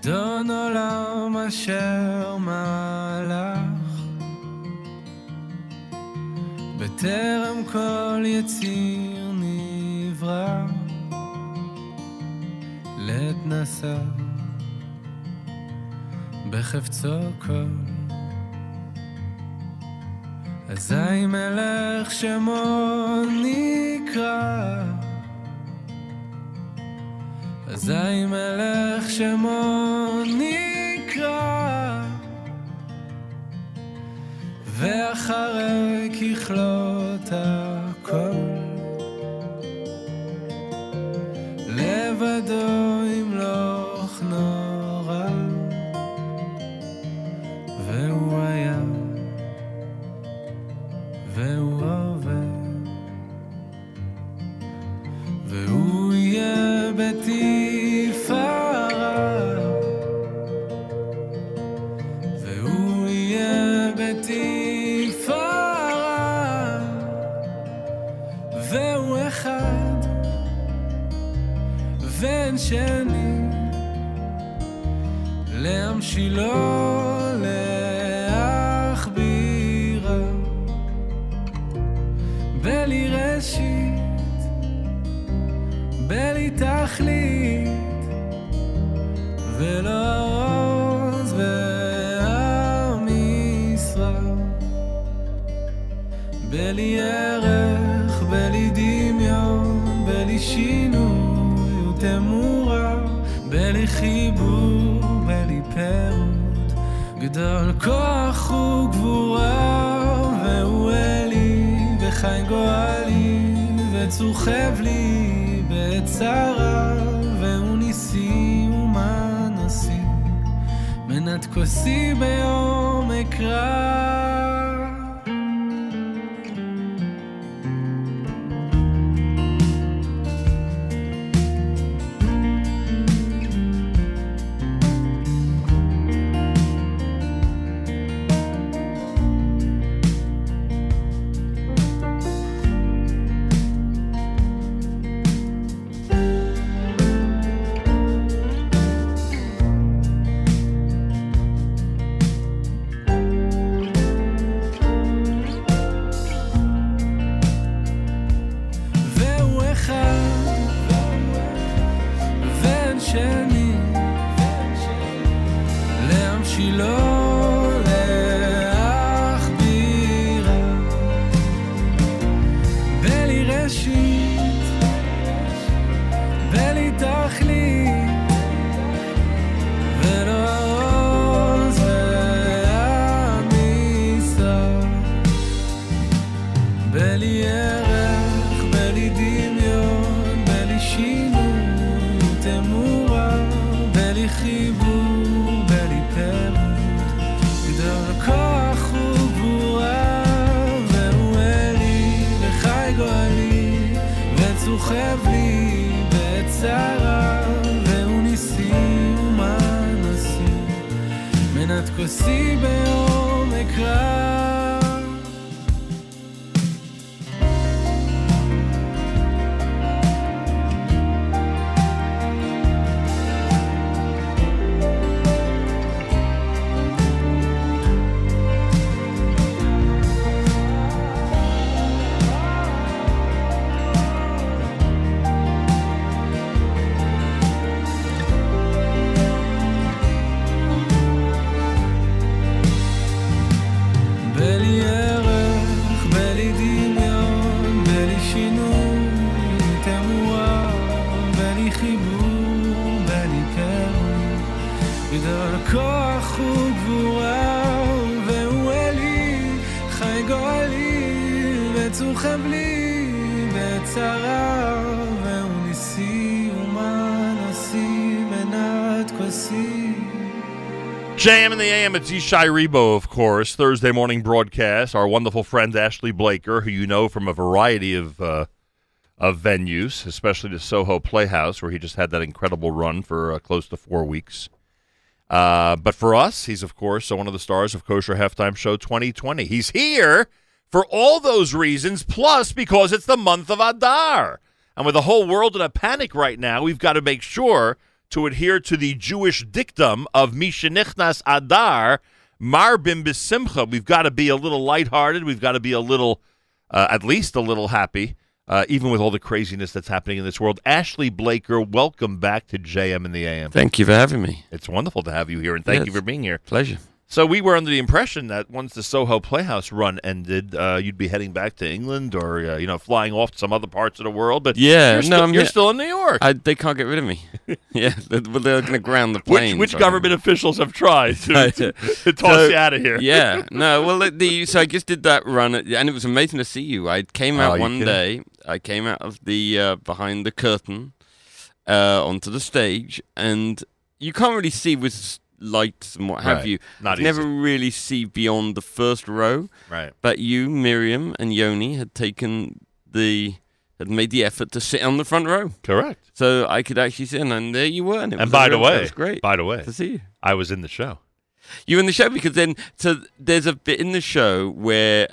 אדון עולם אשר מלך. בטרם כל יציר נברא לעת נסע בחפצו כל. אזי מלך שמו נקרא אזי מלך שמו נקרא. ואחרי ככלות הכל לבדו ימלוך חי גואלי, וצוחב לי בעת צרה, והוא ניסי ומה נשיא, מנת כוסי ביום אקרא. It's Ishay Ribo, of course. Thursday morning broadcast. Our wonderful friend Ashley Blaker, who you know from a variety of uh, of venues, especially the Soho Playhouse, where he just had that incredible run for uh, close to four weeks. Uh, but for us, he's of course one of the stars of Kosher Halftime Show 2020. He's here for all those reasons, plus because it's the month of Adar, and with the whole world in a panic right now, we've got to make sure to adhere to the Jewish dictum of Mishenichnas Adar, Marbim B'Simcha. We've got to be a little lighthearted. We've got to be a little, uh, at least a little happy, uh, even with all the craziness that's happening in this world. Ashley Blaker, welcome back to JM in the AM. Thank you for having me. It's wonderful to have you here, and thank you for being here. Pleasure. So we were under the impression that once the Soho Playhouse run ended, uh, you'd be heading back to England or uh, you know flying off to some other parts of the world. But Yeah, you're no, still, I'm you're still in New York. I, they can't get rid of me. yeah, they're, they're going to ground the Which, plane. which government officials have tried to, to, to toss you out of here? yeah, no. Well, the, the so I just did that run, at, and it was amazing to see you. I came Oh, out you one day. I came out of the uh, behind the curtain uh, onto the stage, and you can't really see with lights and what have Right. you. Not never really see beyond the first row. Right. But you, Miriam, and Yoni had taken the had made the effort to sit on the front row. Correct. So I could actually sit, in, and there you were. And, it And was by the way, it was great. By the way, to see you. I was in the show. You in the show because then so there's a bit in the show where.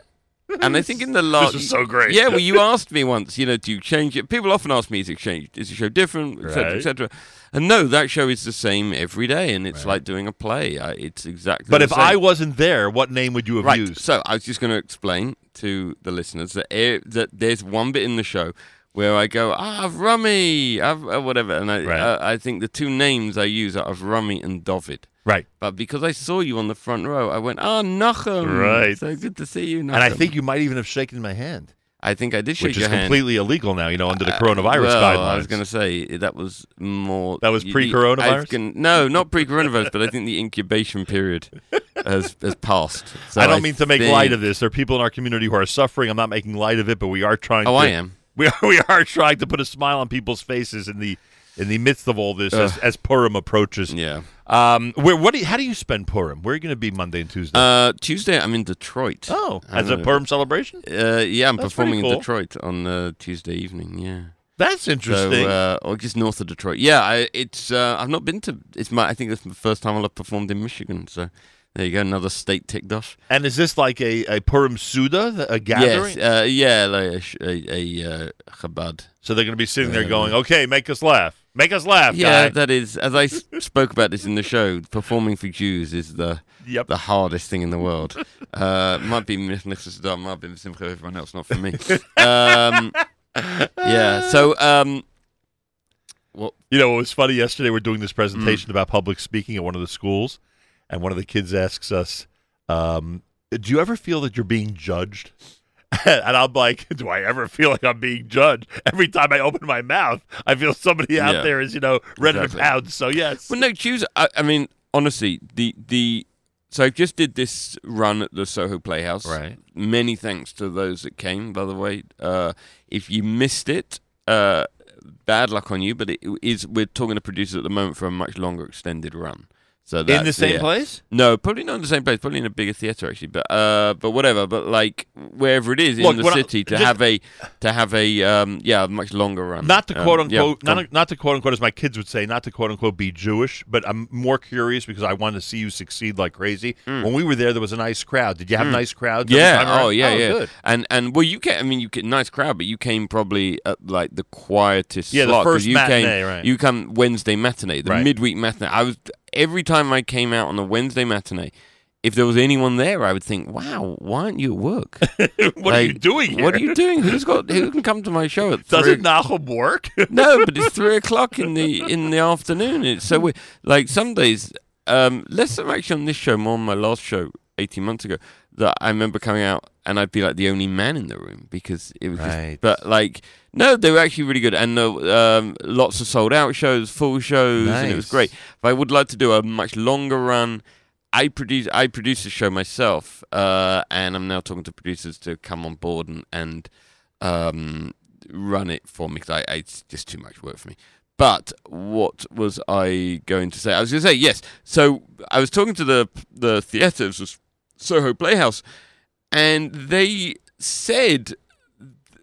And I think in the last, this is so great. Yeah, well, you asked me once. You know, do you change it? People often ask me, "Is it changed? Is the show different?" Etc. Right. Etc. And no, that show is the same every day, and it's like doing a play. I, it's exactly. But if same. I wasn't there, what name would you have right. used? So I was just going to explain to the listeners that e- that there's one bit in the show where I go, ah, Rummy, I've, uh, whatever, and I uh, I think the two names I use are Avrami and David. Right. But because I saw you on the front row, I went, ah, Nachum. Right. So good to see you, Nachum. And I think you might even have shaken my hand. I think I did shake Which your is hand. completely illegal now, you know, under the Uh, coronavirus well, guidelines. I was going to say that was more. That was pre-coronavirus? I no, not pre-coronavirus, but I think the incubation period has has passed. So I don't mean to make think- light of this. There are people in our community who are suffering. I'm not making light of it, but we are trying. Oh, to, I am. We are, we are trying to put a smile on people's faces in the in the midst of all this as, Ugh. as Purim approaches. Yeah. Um. Where? What? Do you, how do you spend Purim? Where are you going to be Monday and Tuesday? Uh, Tuesday, I'm in Detroit. Oh, I'm as a Purim celebration? Uh, yeah, I'm That's performing pretty in. Detroit on uh, Tuesday evening. Yeah, That's interesting. So, uh, or just north of Detroit. Yeah, I, it's. Uh, I've not been to. It's my. I think it's the first time I'll have performed in Michigan. So there you go, another state ticked off. and is this like a, a Purim Seudah, a gathering? Yes, uh, yeah, like a, a, a uh, Chabad. So they're going to be sitting there Um, going, "Okay, make us laugh, make us laugh." Yeah, guy." that is. As I spoke about this in the show, performing for Jews is the Yep. the hardest thing in the world. Uh, might be Nicholas Adam, might be Simcha, everyone else, not for me. Um, yeah. So, um, what? You know, it was funny yesterday. We're doing this Mm. presentation about public speaking at one of the schools, and one of the kids asks us, um, "Do you ever feel that you're being judged?" and I'm like, "Do I ever feel like I'm being judged? Every time I open my mouth, I feel somebody out Yeah. there is, you know, ready Exactly. to pound." So yes, Well, no, Jews. I, I mean, honestly, the the. So I just did this run at the Soho Playhouse. Right. Many thanks to those that came. By the way, uh, if you missed it, uh, bad luck on you. But it is. We're talking to producers at the moment for a much longer extended run. So In the same yeah. place? No, probably not in the same place. Probably in a bigger theater actually. But uh, but whatever. But like wherever it is Look, in the when I- city, to just- have a to have a um, yeah, a much longer run. not to Um, quote yeah, unquote, on. not, not to quote unquote, as my kids would say, not to quote unquote be Jewish, but I'm more curious because I want to see you succeed like crazy. When we were there, there was a nice crowd. Did you have Mm. nice crowds? Yeah. Oh, yeah, yeah. Good. And and well, you came. I mean, you get nice crowd, but you came probably at like the quietest. Yeah, the first you matinee, came, right. You come Wednesday matinee, the Right. midweek matinee. I was every time I came out on a Wednesday matinee. If there was anyone there, I would think, "Wow, why aren't you at work? What are you doing What are you doing? Who's got? Who can come to my show at Doesn't? Nahum work? no, but it's three o'clock in the in the afternoon. It's so we like some days. Um, less than actually on this show, more on my last show eighteen months ago. That I remember coming out and I'd be like the only man in the room because it was. Right. Just, but like, no, they were actually really good, and uh, um, lots of sold out shows, full shows, and it was great. But I would like to do a much longer run. I produce I produce the show myself, uh, and I'm now talking to producers to come on board and and um, run it for me because it's just too much work for me. But what was I going to say? I was going to say yes. So I was talking to the the theatres, was Soho Playhouse, and they said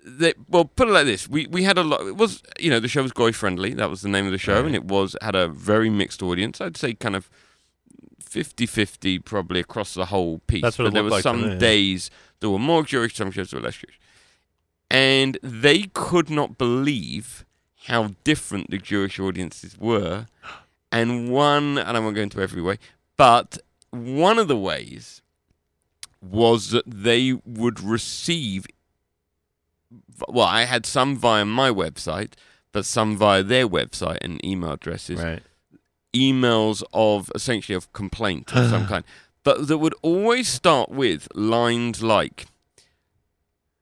that well, put it like this: we we had a lot. It was you know the show was goy friendly. That was the name of the show, and it was had a very mixed audience. I'd say kind of 50-50 probably across the whole piece. That's what but there were like some me, yeah. days there were more Jewish, some shows there were less Jewish, and they could not believe how different the Jewish audiences were. And one, and I won't go into every way, but one of the ways was that they would receive. Well, I had some via my website, but some via their website and email addresses. Right. Emails of essentially of complaint of some kind, but that would always start with lines like,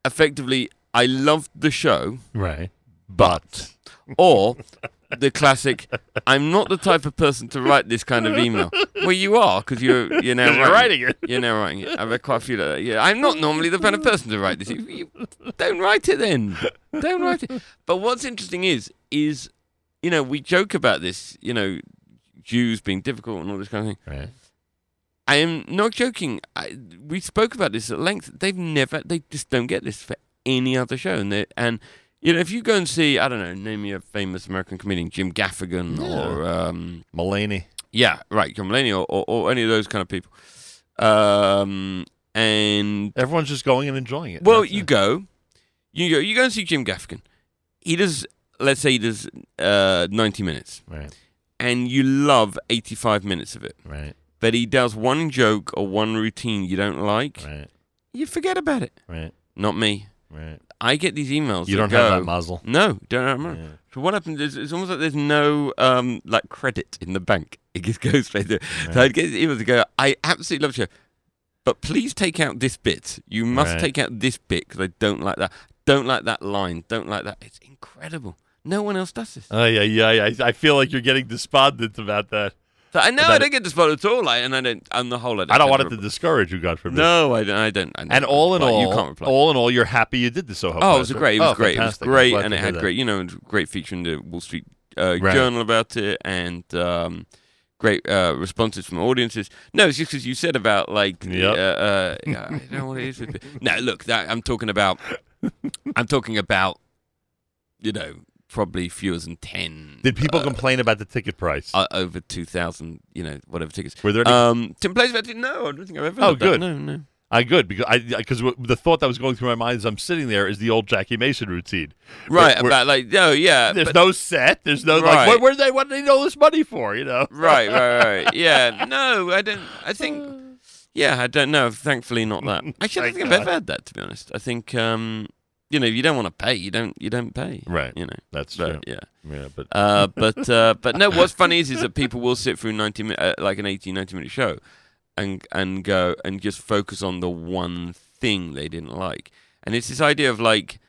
effectively, "I loved the show, Right. but," or the classic, "I'm not the type of person to write this kind of email." Well, you are because you're you're now writing, writing it. You're now writing it. I've had quite a few. Like that. Yeah, I'm not normally the kind of person to write this. You, you- don't write it then. Don't write it. But what's interesting is is you know we joke about this. You know, Jews being difficult and all this kind of thing. Right. I am not joking. I, we spoke about this at length. They've never, they just don't get this for any other show. And, they- and you know, if you go and see, I don't know, name me a famous American comedian, Jim Gaffigan Yeah. or um, Mulaney. Yeah, right. John Mulaney or, or, or any of those kind of people. Um, and Everyone's just going and enjoying it. well, you it. go, you go, you go and see Jim Gaffigan. He does, let's say, he does uh, ninety minutes, right? And you love eighty-five minutes of it, right? But he does one joke or one routine you don't like, right? You forget about it, right? Not me, right? I get these emails. You don't have that muzzle. No, don't have muzzle. So what happens is it's almost like there's no um, like credit in the bank. It just goes straight through. So I Right. get emails to go. I absolutely love the show, but please take out this bit. You must Right. take out this bit because I don't like that. Don't like that line. Don't like that. It's incredible. No one else does this. Oh yeah, yeah, yeah. I feel like you're getting despondent about that. So I know I don't get despondent at all. Like, and I don't. On the whole, I don't. I don't want it to reply. discourage you, God forbid. No, I don't. I don't. I don't And all in all, you can't reply. all in all, you're happy you did the Soho. Oh, it was great. It was Oh, great. It was great, and it had that. great, you know, great feature in the Wall Street uh, Right. Journal about it, and um, great uh, responses from audiences. No, it's just because you said about like, Yep. uh, uh, I don't know what it is. With no, look, that I'm talking about. I'm talking about, you know, probably fewer than ten. Did people uh, complain about the ticket price? uh, over two thousand? You know, whatever tickets. Were there any- Um, Tim plays about it. No, I don't think I've ever. Oh, heard that. good. No, no. I good because I because the thought that was going through my mind as I'm sitting there is the old Jackie Mason routine. Right Where- where about like no, yeah. There's but- no set. There's no Right. like. What, where they? What do they need all this money for? You know. right, right, right. Yeah, no, I don't. I think, yeah, I don't know. Thankfully, not that. Actually, I don't Thank think I've God. ever had that. To be honest, I think, um, you know, you don't want to pay, you don't, you don't pay. Right. You know, That's but, true. Yeah. Yeah, but uh, but uh, but no. What's funny is is that people will sit through ninety minute, uh, like an 80, 90 minute show, and and go and just focus on the one thing they didn't like, and it's this idea of like,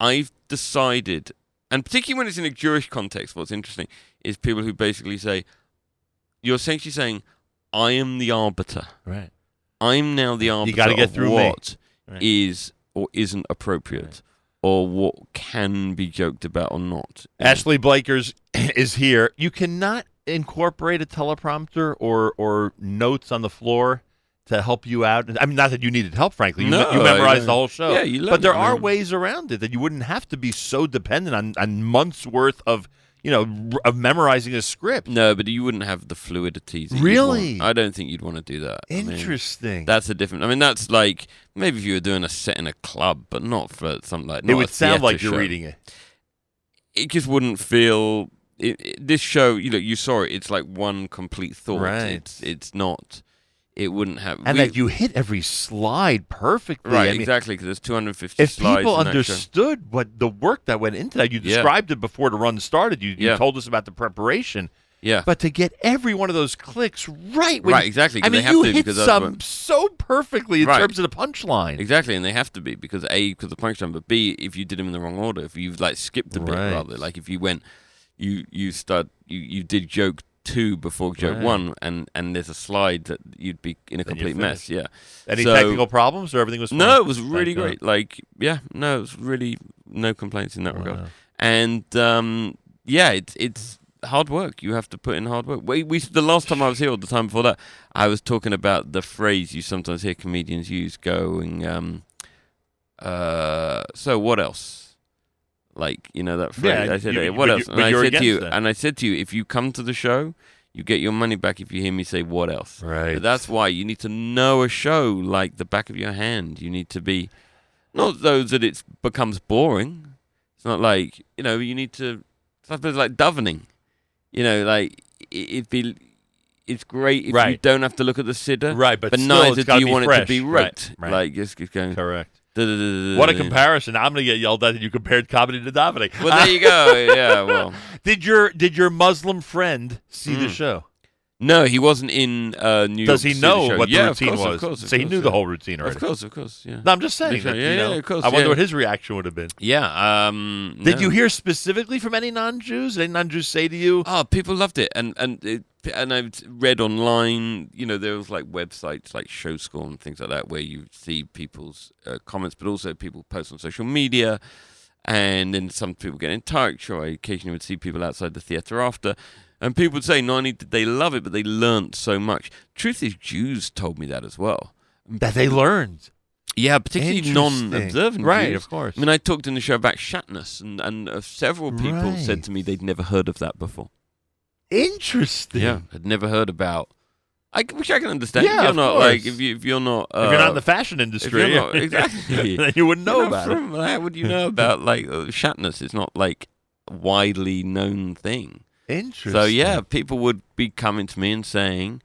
I've decided, and particularly when it's in a Jewish context, what's interesting is people who basically say, you're essentially saying, I am the arbiter. Right. I'm now the arbiter You gotta get of through me. what is Right. Or isn't appropriate, or what can be joked about or not. Ashley Blaker's is here. You cannot incorporate a teleprompter or or notes on the floor to help you out. I mean, not that you needed help, frankly. You, No, you memorized know. the whole show. Yeah, you but there are yeah. ways around it that you wouldn't have to be so dependent on, on months worth of you know r- of memorizing a script. No, but you wouldn't have the fluidity. Really? I don't think you'd want to do that. I mean, Interesting. that's a different. I mean, that's like maybe if you were doing a set in a club, but not for something like. it would sound like you're show. reading it. It just wouldn't feel. It, it- this show, you know, you saw it. It's like one complete thought. Right. It's it's not. It wouldn't have. And we- that you hit every slide perfectly. right I mean, exactly because there's 250 If slides. people that show. understood what the work that went into that, you Yeah. described it before the run started. You, you Yeah. told us about the preparation. Yeah. But to get every one of those clicks right, when Right, exactly, I mean, have you to, hit some so perfectly in Right. terms of the punchline. Exactly, and they have to be because a because the punchline, but b if you did them in the wrong order, if you've like skipped a bit Right. rather, like if you went, you you start you you did joke two before joke Right. one, and and there's a slide that you'd be in a Then complete mess. Yeah. Any So- technical problems or everything was fine? No, it was Thank really God. great. Like yeah, no, it was really no complaints in that Wow. regard. And um, yeah, it's it's hard work. You have to put in hard work. We, we the last time I was here, or the time before that, I was talking about the phrase you sometimes hear comedians use, going, um, uh, "So what else?" Like you know that phrase. Yeah, I said, you- "Hey, "What else?" you- and I said to you, that. and I said to you, if you come to the show, you get your money back if you hear me say "What else?" Right. But that's why you need to know a show like the back of your hand. You need to be not those that it becomes boring. It's not like you know you need to. It's like- davening. You know, like it, it'd be. It's great if you don't have to look at the siddur. Right, but still, neither do you want it to be Right, right. Like just, just going Correct. What a comparison! I'm going to get yelled at that you compared comedy to davening. Well, there you go. Yeah, well. did your did your Muslim friend see the Mm. show? No, he wasn't in uh, New York. Does he see know show. what the yeah, of routine course, was? Of course, of so he knew yeah. the whole routine already. Of course, of course. Yeah. No, I'm just saying. That, yeah, you know, yeah, of course. I wonder what his reaction would have been. Yeah. Um, Did no. you hear specifically from any non-Jews? Did any non-Jews say to you? Oh, people loved it, and and it, and I've read online. You know, there was like websites like Show Score and things like that where you see people's uh, comments, but also people post on social media, and then some people get in touch. Or I occasionally would see people outside the theater after, and people would say not only did they love it, but they learnt so much. Truth is, Jews told me that as well. That they learned. Yeah, particularly non-observant Right, Jews. of course. I mean, I talked in the show about Shatnez, and and uh, several people Right. said to me they'd never heard of that before. Interesting. Yeah, had never heard about. I, which I can understand. Yeah, if you're of not course. like if you if you're not uh, If you're not in the fashion industry, not- exactly, then you wouldn't know You're about not it. How would you know about like uh, Shatnez? It's not like a widely known thing. Interesting. So yeah, people would be coming to me and saying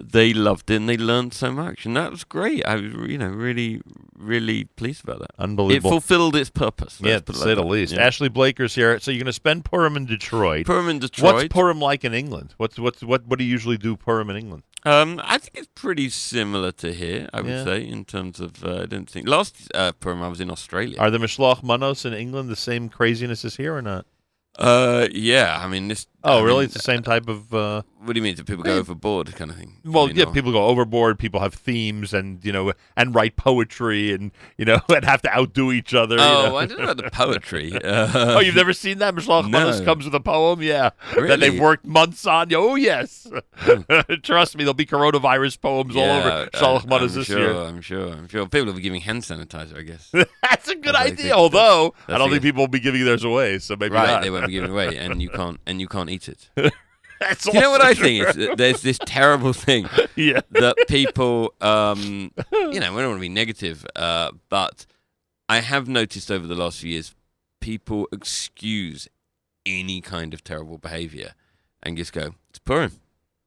they loved it and they learned so much, and that was great. I was you know really really pleased about that. Unbelievable. It fulfilled its purpose. Yeah, to it say like the that. least. Yeah. Ashley Blaker's here. So you're going to spend Purim in Detroit. Purim in Detroit. What's Purim like in England? What's what's what what do you usually do Purim in England? Um, I think it's pretty similar to here. I would Yeah. say in terms of uh, I didn't think last uh, Purim I was in Australia. Are the Mishloach Manos in England the same craziness as here or not? Uh, yeah. I mean this. Oh, I really? mean, It's the same type of. Uh, What do you mean? Do people go overboard, kind of thing? well, I mean, yeah, or- people go overboard. People have themes, and you know, and write poetry, and you know, and have to outdo each other. you Oh, know. I don't know about the poetry. Uh, oh, you've never seen that? Mishloach Manos No. comes with a poem, yeah, that they've worked months on. Oh, yes. Trust me, there'll be coronavirus poems all over Yeah, Shalach uh, Manos I'm this sure, year. I'm sure. I'm sure. People will be giving hand sanitizer. I guess. That's a good I idea. Although I that's don't think people will be giving theirs away, so maybe right, not. they won't be giving away, and you can't, and you can't eat it. That's you know what I think? Is there's this terrible thing Yeah. that people, um, you know, we don't want to be negative, uh, but I have noticed over the last few years, people excuse any kind of terrible behaviour and just go, "It's Purim."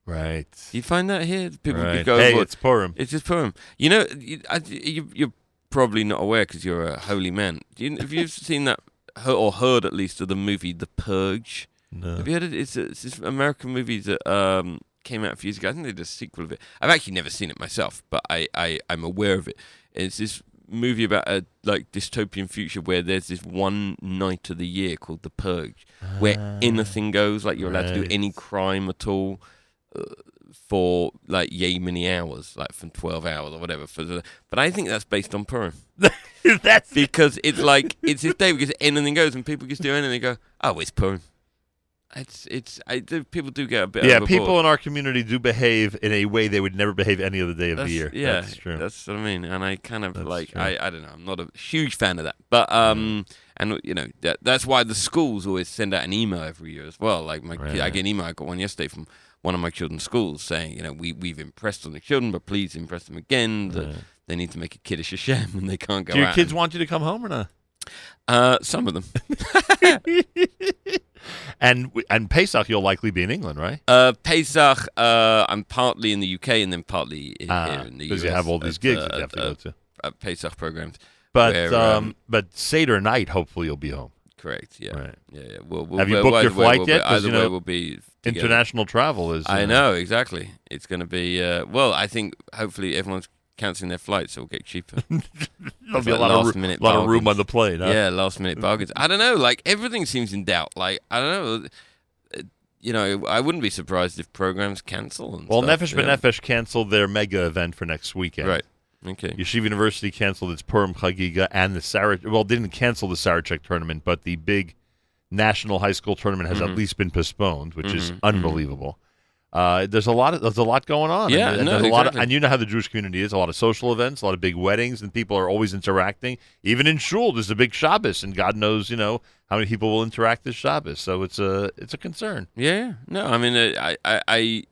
Right. You find that here? People Right. go, Hey, it's Purim." It's just Purim. You know, you, I, you, you're probably not aware because you're a holy man. Do you, have you seen that or heard at least of the movie The Purge? No. Have you heard of it? It's, a, it's this American movie that um, came out a few years ago. I think they did a sequel of it. I've actually never seen it myself, but I, I, I'm aware of it. It's this movie about a like dystopian future where there's this one night of the year called the Purge, where anything goes. Like you're allowed to do any crime at all uh, for like yay many hours, like from twelve hours or whatever. For the, but I think that's based on Purim. that's because it's like it's this day because anything goes and people just do anything. They go, oh, it's Purim. It's it's I people do get a bit yeah, overboard. people in our community do behave in a way they would never behave any other day of That's- the year. Yeah, that's true. That's what I mean, and I kind of That's like true. I I don't know. I'm not a huge fan of that, but um, and you know that that's why the schools always send out an email every year as well. Like my kid, I get an email. I got one yesterday from one of my children's schools saying, you know, we we've impressed on the children, but please impress them again. That Right. they need to make a kiddush Hashem and they can't go. do your kids and- want you to come home or not? Uh, some of them. and and Pesach, you'll likely be in England, right? Uh, Pesach, uh, I'm partly in the UK and then partly in, Ah, here in the US. 'cause you have all these at, gigs uh, that you have to go to. At Pesach programs. But where, um, but Seder night, hopefully you'll be home. Correct. Yeah. Right. Yeah. yeah. We'll, we'll, Have you booked your flight we'll yet? Be, either you way know, we'll be together. international travel is. I uh, know exactly. It's going to be uh, well. I think hopefully everyone's cancelling their flights, it'll get cheaper. There'll be a lot of last ru- minute lot of room on the plane, huh? Yeah, last minute bargains. I don't know. Like everything seems in doubt. Like I don't know. uh, You know, I wouldn't be surprised if programs cancel. And Well, stuff, Nefesh know? Canceled their mega event for next weekend. Right. Okay. Yeshiva University canceled its Purim Chagiga and the Sarah. Well, didn't cancel the Sarachek tournament, but the big national high school tournament has Mhm. at least been postponed, which is Mhm, mhm. Uh, there's a lot of there's a lot going on. Yeah, and, no, there's a lot of, exactly. and you know how the Jewish community is. A lot of social events, a lot of big weddings, and people are always interacting. Even in shul, there's a big Shabbos, and God knows, you know, how many people will interact this Shabbos. So it's a it's a concern. Yeah, no, I mean, uh, I, I, I,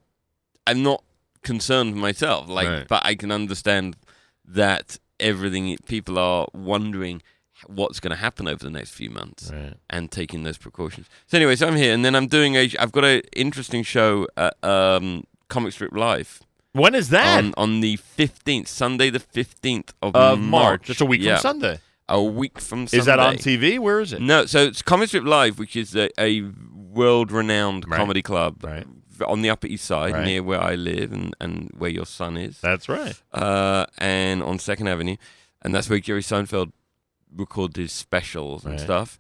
I'm not concerned myself, like, Right. but I can understand that everything people are wondering what's going to happen over the next few months Right. and taking those precautions. So anyway, so I'm here, and then I'm doing a, I've got an interesting show at um, Comic Strip Live. When is that? On, on the 15th, Sunday the 15th of, Of March. That's a week from Sunday. A week from Sunday. Is that on TV? Where is it? No, so it's Comic Strip Live, which is a, a world-renowned Right. comedy club Right. on the Upper East Side, Right. near where I live and, and where your son is. That's right. Uh, and on Second Avenue, and that's where Jerry Seinfeld recorded his specials and Right. stuff.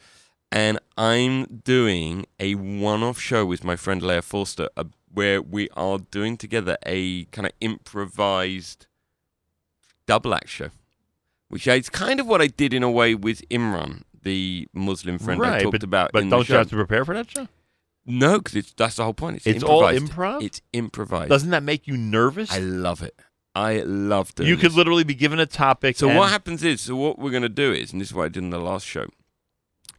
And I'm doing a one-off show with my friend Leah Forster, uh, where we are doing together a kind of improvised double act show, which is kind of what I did in a way with Imran, the Muslim friend I talked but, about. But in don't show. you have to prepare for that show? No, because that's the whole point. It's, It's all improv? It's improvised. Doesn't that make you nervous? I love it. I love doing you could this. literally be given a topic. So and- what happens is, so what we're going to do is, and this is what I did in the last show,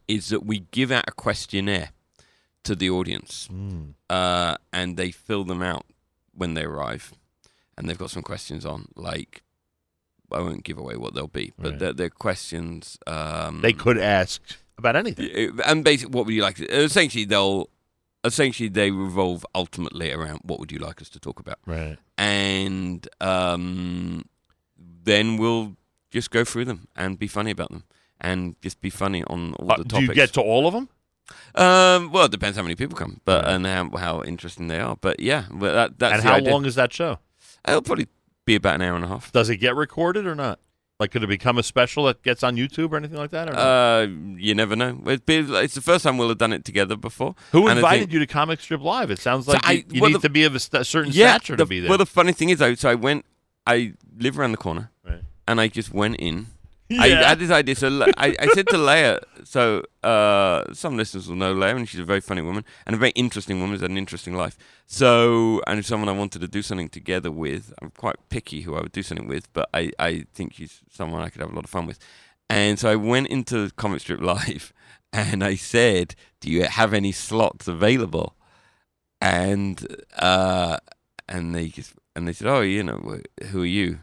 is that we give out a questionnaire to the audience, uh, and they fill them out when they arrive, and they've got some questions on like. I won't give away what they'll be, but Right. they're, they're questions. Um, They could ask about anything. and basically, what would you like? To, essentially, they'll essentially they revolve ultimately around what would you like us to talk about, Right. And um, then we'll just go through them and be funny about them, and just be funny on all Uh, the do topics. you get to all of them? Um, well, it depends how many people come, but and how how interesting they are. But yeah, but that that's and how idea. long is that show? It'll probably be about an hour and a half. Does it get recorded or not? Like, could it become a special that gets on YouTube or anything like that? Or not? Uh, you never know. It'd be, it's the first time we'll have done it together before. Who And invited think- you to Comic Strip Live? It sounds So like you, I- you well, need the- to be of a st- certain yeah, stature the, to be there. Well, the funny thing is, I, so I went, I live around the corner, Right. and I just went in. I, had this idea. So Le- I, I said to Leah, so uh, some listeners will know Leah, and she's a very funny woman and a very interesting woman. Has had an interesting life. So, and someone I wanted to do something together with. I'm quite picky who I would do something with, but I, I think she's someone I could have a lot of fun with. And so I went into Comic Strip Live, and I said, "Do you have any slots available?" and uh, and they just and they said, "Oh, you know, who are you?"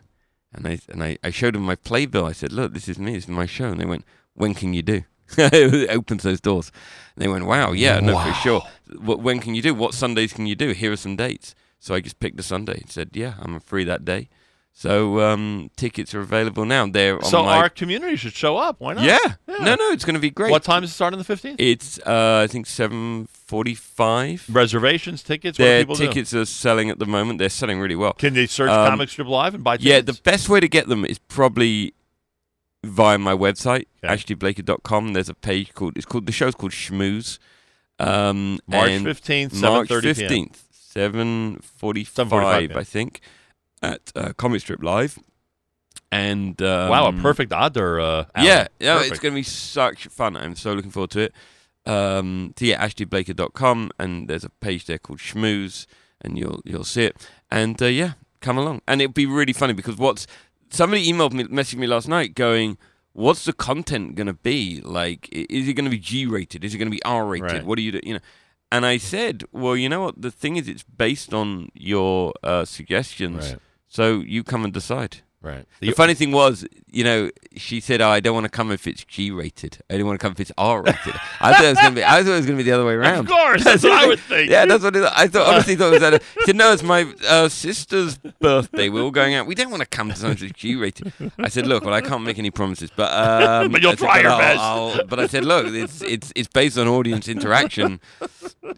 And I and I, I showed them my playbill. I said, "Look, this is me. This is my show." And they went, "When can you do?" it opens those doors. And they went, "Wow, yeah, no, for sure. What, when can you do? What Sundays can you do? Here are some dates." So I just picked a Sunday and said, "Yeah, I'm free that day." So um, tickets are available now. They're on so my our community should show up. Why not? yeah. No, no, it's going to be great. What time does it start on the 15th? It's uh, I think seven forty-five. Reservations, tickets. Their people do? tickets are selling at the moment. They're selling really well. Can they search Um, Comic Strip Live and buy tickets? Yeah, the best way to get them is probably via my website, ashleyblaker.com. There's a page called it's called the show's called Schmooze. Um, March 15th, March 7:30 p.m. fifteenth, 7:45 I think, at uh, Comic Strip Live. And um, wow, a perfect Adar. Uh, yeah, hour. yeah, it's Perfect. going to be such fun. I'm so looking forward to it. Um, so yeah, ashleyblaker.com, and there's a page there called Schmooze, and you'll you'll see it. And uh, yeah, come along, and it'll be really funny because what's somebody emailed me, messaged me last night, going, "What's the content going to be? Like, i- is it going to be G-rated? Is it going to be R-rated? Right. What do you do? You know?" And I said, "Well, you know what? The thing is, it's based on your uh, suggestions, Right. So you come and decide." Right. The funny thing was, you know, she said, "Oh, I don't want to come if it's G-rated. I don't want to come if it's R-rated." I thought it was going to be. I thought it was going to be the other way around. Of course, that's what I would think. Yeah, that's what it, I thought. Honestly, thought it was. That, she said, "No, it's my uh, sister's birthday. We're all going out. We don't want to come to something that's G-rated." I said, "Look, well, I can't make any promises, but um, But you'll I said, try your I'll- best." I'll- but I said, look, it's it's it's based on audience interaction.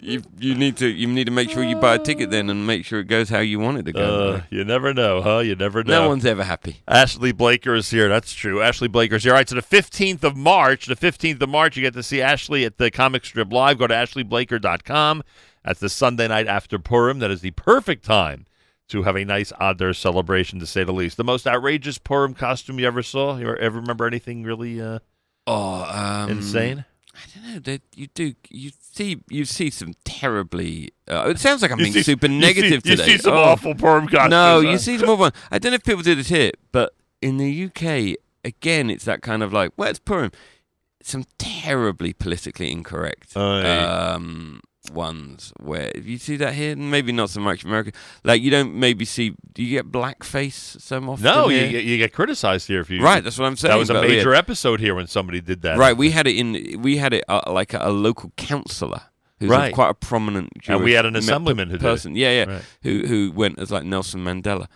You you need to you need to make sure you buy a ticket then and make sure it goes how you want it to go. Uh, you never know, huh? You never know. no one's ever happy. Ashley Blaker is here. That's true. Ashley Blaker is here. All right, so the 15th of March, the 15th of March, you get to see Ashley at the Comic Strip Live. Go to ashleyblaker.com. That's the Sunday night after Purim. That is the perfect time to have a nice Adar celebration, to say the least. The most outrageous Purim costume you ever saw? You ever remember anything really uh, Oh, um, insane? I don't know. That you do. You see. You see some terribly. Uh, it sounds like I'm You being see- super you negative see- you today. see some Oh. awful Purim costumes, No, you see some awful. one. I don't know if people do this here, but in the UK, again, it's that kind of like, well, it's Purim. Some terribly politically incorrect Aye. um, ones where if you see that here, maybe not so much America. Like you don't maybe see. Do you get blackface so often? No, you, get- you get criticized here if you. Right, that's what I'm saying, That was a yeah. major episode here when somebody did that. Right, we had it in. We had it uh, like a, a local councillor who's Right. quite a prominent. And we had an assemblyman who did person. Yeah, yeah, Right. who who went as like Nelson Mandela,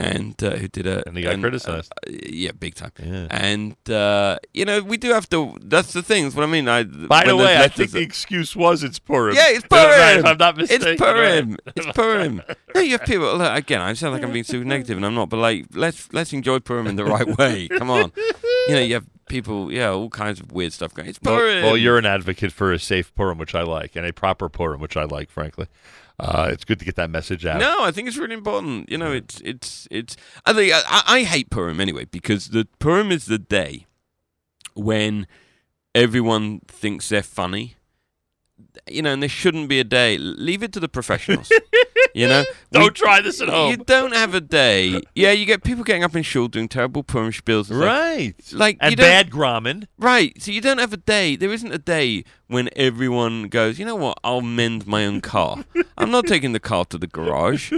and uh, who did a And he got an- criticized. uh, yeah, big time. Yeah. And uh, you know, we do have to. That's the thing. Is what I mean. I. By the way, I think the excuse was it's Purim. yeah, it's If I'm not- Purim. If I'm not mistaken. It's Purim. right? It's Purim. no, you have people. Look, again, I sound like I'm being super negative, and I'm not. But like, let's let's enjoy Purim in the right way. Come on. You know, you have people. Yeah, all kinds of weird stuff going. It's Well, Purim. well, you're an advocate for a safe Purim, which I like, and a proper Purim, which I like, frankly. Uh, it's good to get that message out. No, I think it's really important. You know, it's it's it's. I think I, I hate Purim anyway because the Purim is the day when everyone thinks they're funny. You know, and there shouldn't be a day. Leave it to the professionals. You know, Don't try this at home. You don't have a day. Yeah, you get people getting up in shul doing terrible Purim spiels, and stuff. Right. Like And you don't, bad grammen. Right. So you don't have a day. There isn't a day when everyone goes. You know what? I'll mend my own car. I'm not taking the car to the garage.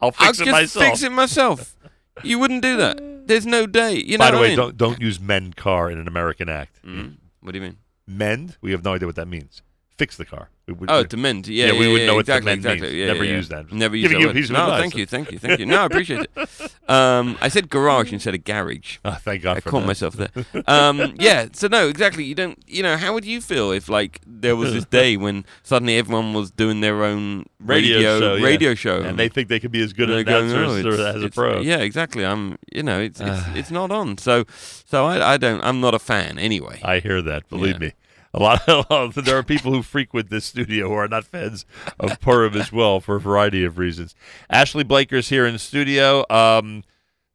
I'll fix it just myself. fix it myself. You wouldn't do that. There's no day. You know By the what way, I mean? don't don't use mend car in an American act. Mm. What do you mean? Mend? We have no idea what that means. Fix the car. We would- Oh, we- to mend. Yeah, we yeah, would know what exactly, the mend exactly. means. Yeah, Never yeah. use that. Never use that you a piece of no, advice. thank you, thank you, thank you. No, I appreciate it. Um, I said garage instead of garage. Oh, thank God I caught that. myself there. Um, yeah, so no, exactly. You don't. You know, how would you feel if like there was this day when suddenly everyone was doing their own radio, radio show, yeah. radio show, and they think they could be as good an going, "Oh, as, as a pro. Yeah, exactly. I'm. You know, it's it's, it's not on. So so I, I don't. I'm not a fan anyway. I hear that. Believe Yeah. me. A lot of there are people who frequent this studio who are not fans of Purim as well for a variety of reasons. Ashley Blaker's here in the studio. Um,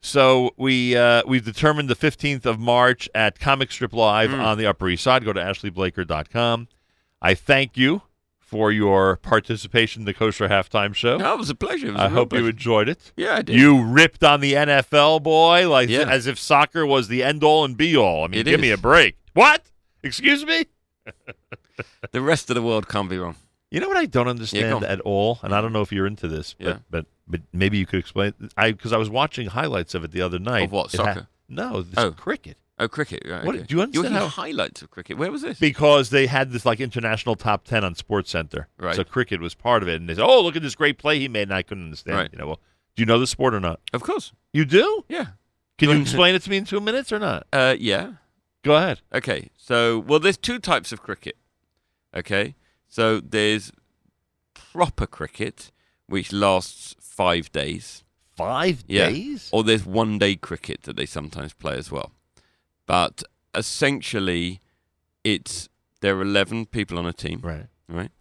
so we uh, we've determined the 15th of March at Comic Strip Live Mm. on the Upper East Side. Go to ashleyblaker.com. I thank you for your participation in the Kosher Halftime Show. No, it was a pleasure. Was a I real hope pleasure. you enjoyed it. Yeah, I did. You ripped on the NFL boy like Yeah. as if soccer was the end all and be all. I mean, It give me a break. What? Excuse me? The rest of the world can't be wrong. You know what I don't understand on. at all, and I don't know if you're into this, but Yeah. but but maybe you could explain. I because I was watching highlights of it the other night. Of what, It ha- soccer? no, this Oh. cricket. Oh, cricket. Right, What- okay. do you understand You're how- highlights of cricket? Where was this? Because they had this like international top ten on SportsCenter, Right. So cricket was part of it, and they said, "Oh, look at this great play he made," and I couldn't understand. Right. You know, well, do you know the sport or not? Of course. You do? Yeah. Can you explain it to me in two minutes or not? Uh, yeah. Go ahead. Okay. So, well, there's two types of cricket. Okay. So there's proper cricket, which lasts five days. Five Yeah. days? Or there's one day cricket that they sometimes play as well. But essentially, it's there are 11 people on a team. Right. Right.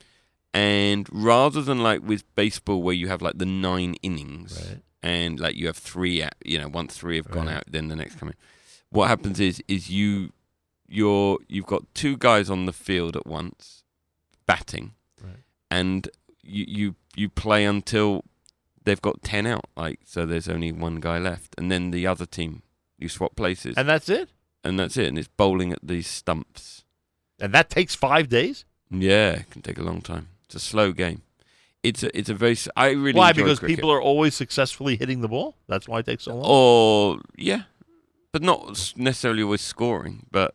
And rather than like with baseball, where you have like the nine innings, Right. and like you have three, out, you know, once three have gone Right. out, then the next come in. What happens is, is you, you're, you've got two guys on the field at once, batting, Right. and you, you, you play until they've got ten out. Like so, there's only one guy left, and then the other team, you swap places, And that's it. and that's it. And it's bowling at these stumps. And that takes five days. Yeah, it can take a long time. It's a slow game. It's a it's a very. I really Why? Because cricket. people are always successfully hitting the ball. That's why it takes so long. or yeah, but not necessarily always scoring. But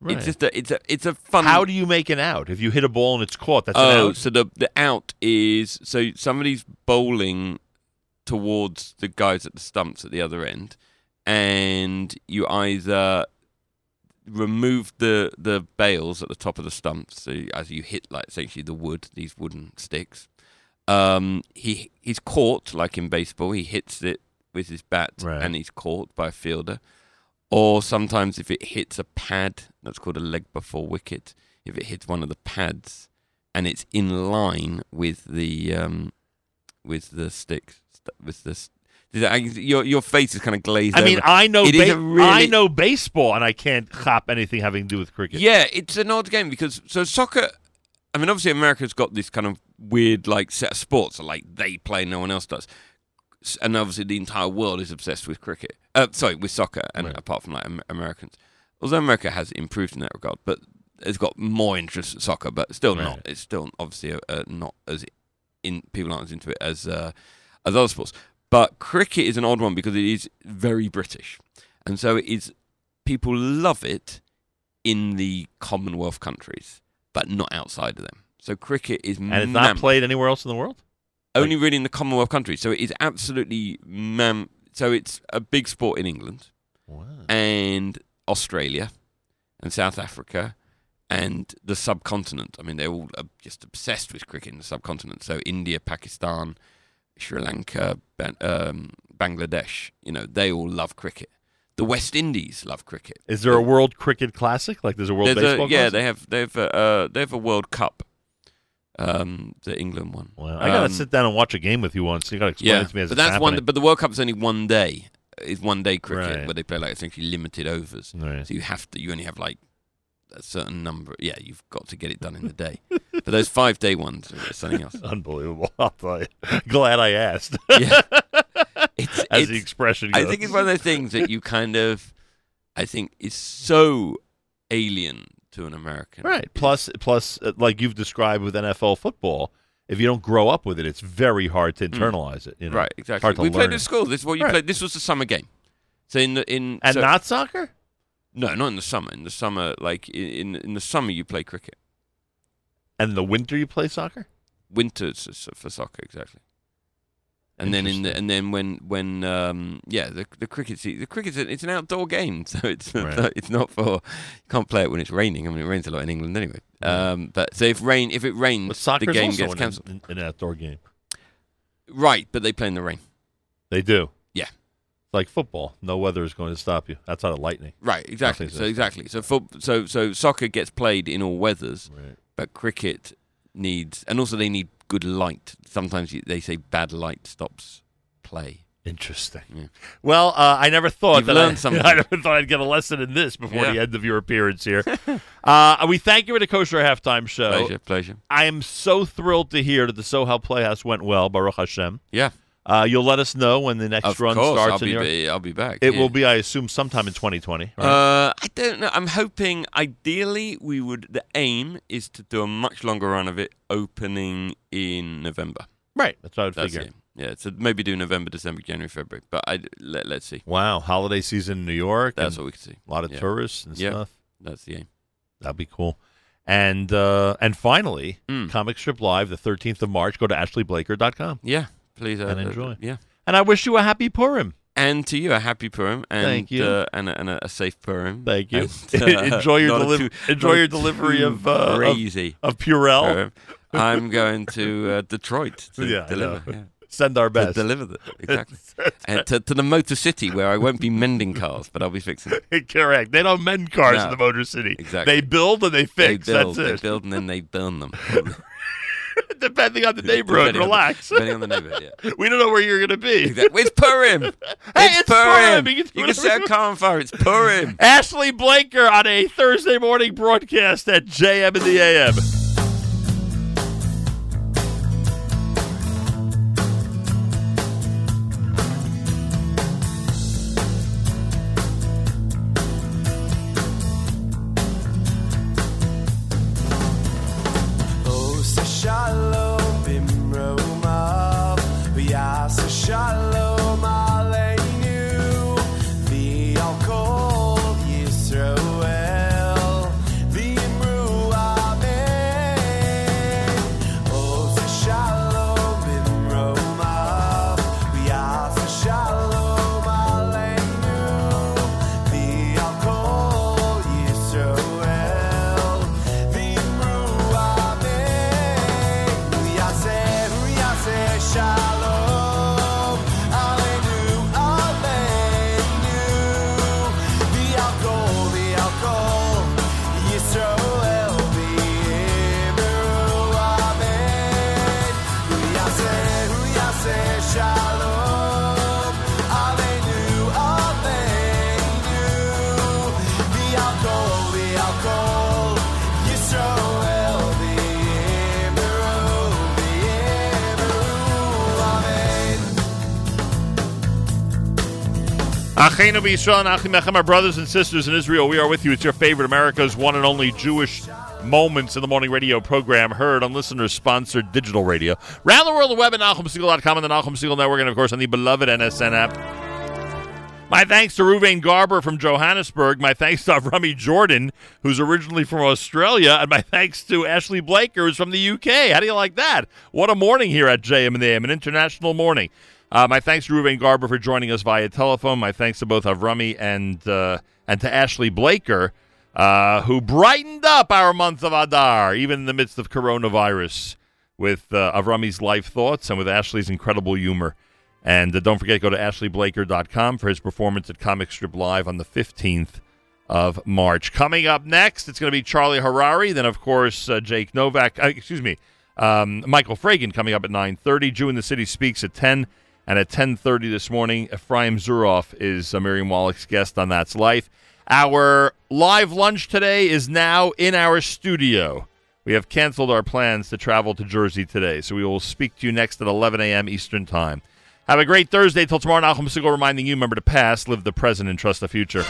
Right. it's just a it's a it's a fun. How do you make an out if you hit a ball and it's caught? That's an oh, out. so the the out is so somebody's bowling towards the guys at the stumps at the other end, and you either remove the the bails at the top of the stumps, so as you hit like essentially the wood, these wooden sticks. Um, he he's caught like in baseball. He hits it with his bat, Right. and he's caught by a fielder. Or sometimes if it hits a pad, that's called a leg before wicket. If it hits one of the pads, and it's in line with the um, with the sticks, with the. s- I- Your your face is kind of glazed. I mean, over. I know ba- really, I know baseball, and I can't cop anything having to do with cricket. yeah, it's an odd game because so soccer. I mean, obviously America's got this kind of weird like set of sports, like they play, no one else does, and obviously the entire world is obsessed with cricket. Uh, sorry, with soccer, and apart from like Americans, although America has improved in that regard, but it's got more interest in soccer, but still not. It's still obviously uh, uh, not as in people aren't as into it as uh, as other sports. But cricket is an odd one because it is very British, and so it is. People love it in the Commonwealth countries, but not outside of them. So cricket is and it's not played anywhere else in the world. Only really in the Commonwealth countries. So it is absolutely mam. So it's a big sport in England and Australia and South Africa and the subcontinent. I mean, they're all uh, just obsessed with cricket in the subcontinent. So India, Pakistan, Sri Lanka, Ban- um, Bangladesh. You know, they all love cricket. The West Indies love cricket. Is there a World Cricket Classic? Like there's a World There's a- Baseball yeah, Classic? they have they have a, uh, they have a World Cup. Um, the England one. Wow. I gotta Um, sit down and watch a game with you once. You gotta explain yeah, it to me as but it's that's one. But the World Cup's only one day. Is one day cricket Right. where they play like essentially limited overs. Right. So you have to. You only have like a certain number. Yeah, you've got to get it done in the day. but those five day ones are something else. Unbelievable. I'll tell you. Glad I asked. Yeah. As the expression goes. I think it's one of those things that you kind of, I think, is so alien to an American. Right. Plus, plus, uh, like you've described with NFL football, if you don't grow up with it, it's very hard to internalize it. You know? Mm. Right, exactly. We played learn. at school. This is what you Right. played. This was the summer game. So in the in And so- not soccer? No, not in the summer. In the summer, like in in the summer, you play cricket. And the winter, you play soccer. Winters for soccer, exactly. And then in the and then when when um, yeah the the cricket the cricket's a, it's an outdoor game so it's Right. it's not for you can't play it when it's raining I mean it rains a lot in England anyway um, but so if rain if it rains the game gets cancelled an, an outdoor game. right but they play in the rain They do. Yeah. It's like football, no weather is going to stop you. That's out of lightning. Right, exactly. So exactly. So for, so so soccer gets played in all weathers, Right. but cricket needs, and also they need good light. Sometimes they say bad light stops play. Interesting. Yeah. Well, uh, I never thought You've that learned I, something. I never thought I'd get a lesson in this before Yeah. the end of your appearance here. uh, we thank you for the kosher halftime show. Pleasure, pleasure. I am so thrilled to hear that the Soho Playhouse went well, Baruch Hashem. Yeah. Uh, you'll let us know when the next Of run course, starts. I'll be your- I'll be back, It yeah. will be, I assume, sometime in 2020. Right? Uh, I don't know. I'm hoping. Ideally, we would. The aim is to do a much longer run of it, opening in November. right. That's what I would That's figure. it. Yeah, so maybe do November, December, January, February. But I let let's see. Wow, holiday season in New York. That's what we can see. A lot of Yeah. tourists and Yeah, stuff. That's the aim. That'd be cool. And uh, and finally, Hmm. Comic Strip Live, the 13th of March. Go to ashleyblaker.com. Yeah, please uh, And uh, enjoy. yeah. And I wish you a happy Purim. And to you, a happy Purim, and Thank you. uh, and, a, and a, a safe Purim. Thank you. And, uh, enjoy your not a deliv- too- enjoy your delivery of, uh, of- crazy of Purell. Purim. I'm going to uh, Detroit to Yeah, deliver. yeah. Send our To best. deliver the, exactly, and to, to the Motor City where I won't be mending cars, but I'll be fixing. it. Correct. They don't mend cars No. in the Motor City. Exactly. They build and they fix. They build, That's they it. build, and then they burn them. Depending on the neighborhood. Depending on the- Relax. depending on the neighborhood, yeah. we don't know where you're going to be. Exactly. It's Purim. Hey, it's, it's Purim. Purim. You can You can set a car on fire. It's Purim. Ashley Blaker on a Thursday morning broadcast at JM in the AM. Achenu B'Yisrael and Achim Echem, our brothers and sisters in Israel, we are with you. It's your favorite America's one and only Jewish Moments in the Morning radio program, heard on listener-sponsored digital radio. Round the world, the web at NachumSegal.com and the Nachum Segal Network, and of course on the beloved NSN app. My thanks to Ruvain Garber from Johannesburg. My thanks to Avrami Jordan, who's originally from Australia. And my thanks to Ashley Blaker, who's from the UK. How do you like that? What a morning here at JM and the AM, an international morning. Uh, my thanks to Ruvain Garber for joining us via telephone. My thanks to both Avrami and uh, and to Ashley Blaker, uh, who brightened up our month of Adar, even in the midst of coronavirus, with uh, Avrami's life thoughts and with Ashley's incredible humor. And uh, don't forget, go to ashleyblaker.com for his performance at Comic Strip Live on the 15th of March. Coming up next, it's going to be Charlie Harary. Then, of course, uh, Jake Novak. Uh, excuse me, um, Michael Fragin coming up at 9.30. Jew in the City speaks at 10. And at 10.30 this morning, Ephraim Zuroff is uh, Miriam Wallach's guest on That's Life. Our live lunch today is now in our studio. we have canceled our plans to travel to Jersey today. So we will speak to you next at 11 a.m. Eastern Time. Have a great Thursday. Till tomorrow, Nachum Segal reminding you remember the past, live the present, and trust the future.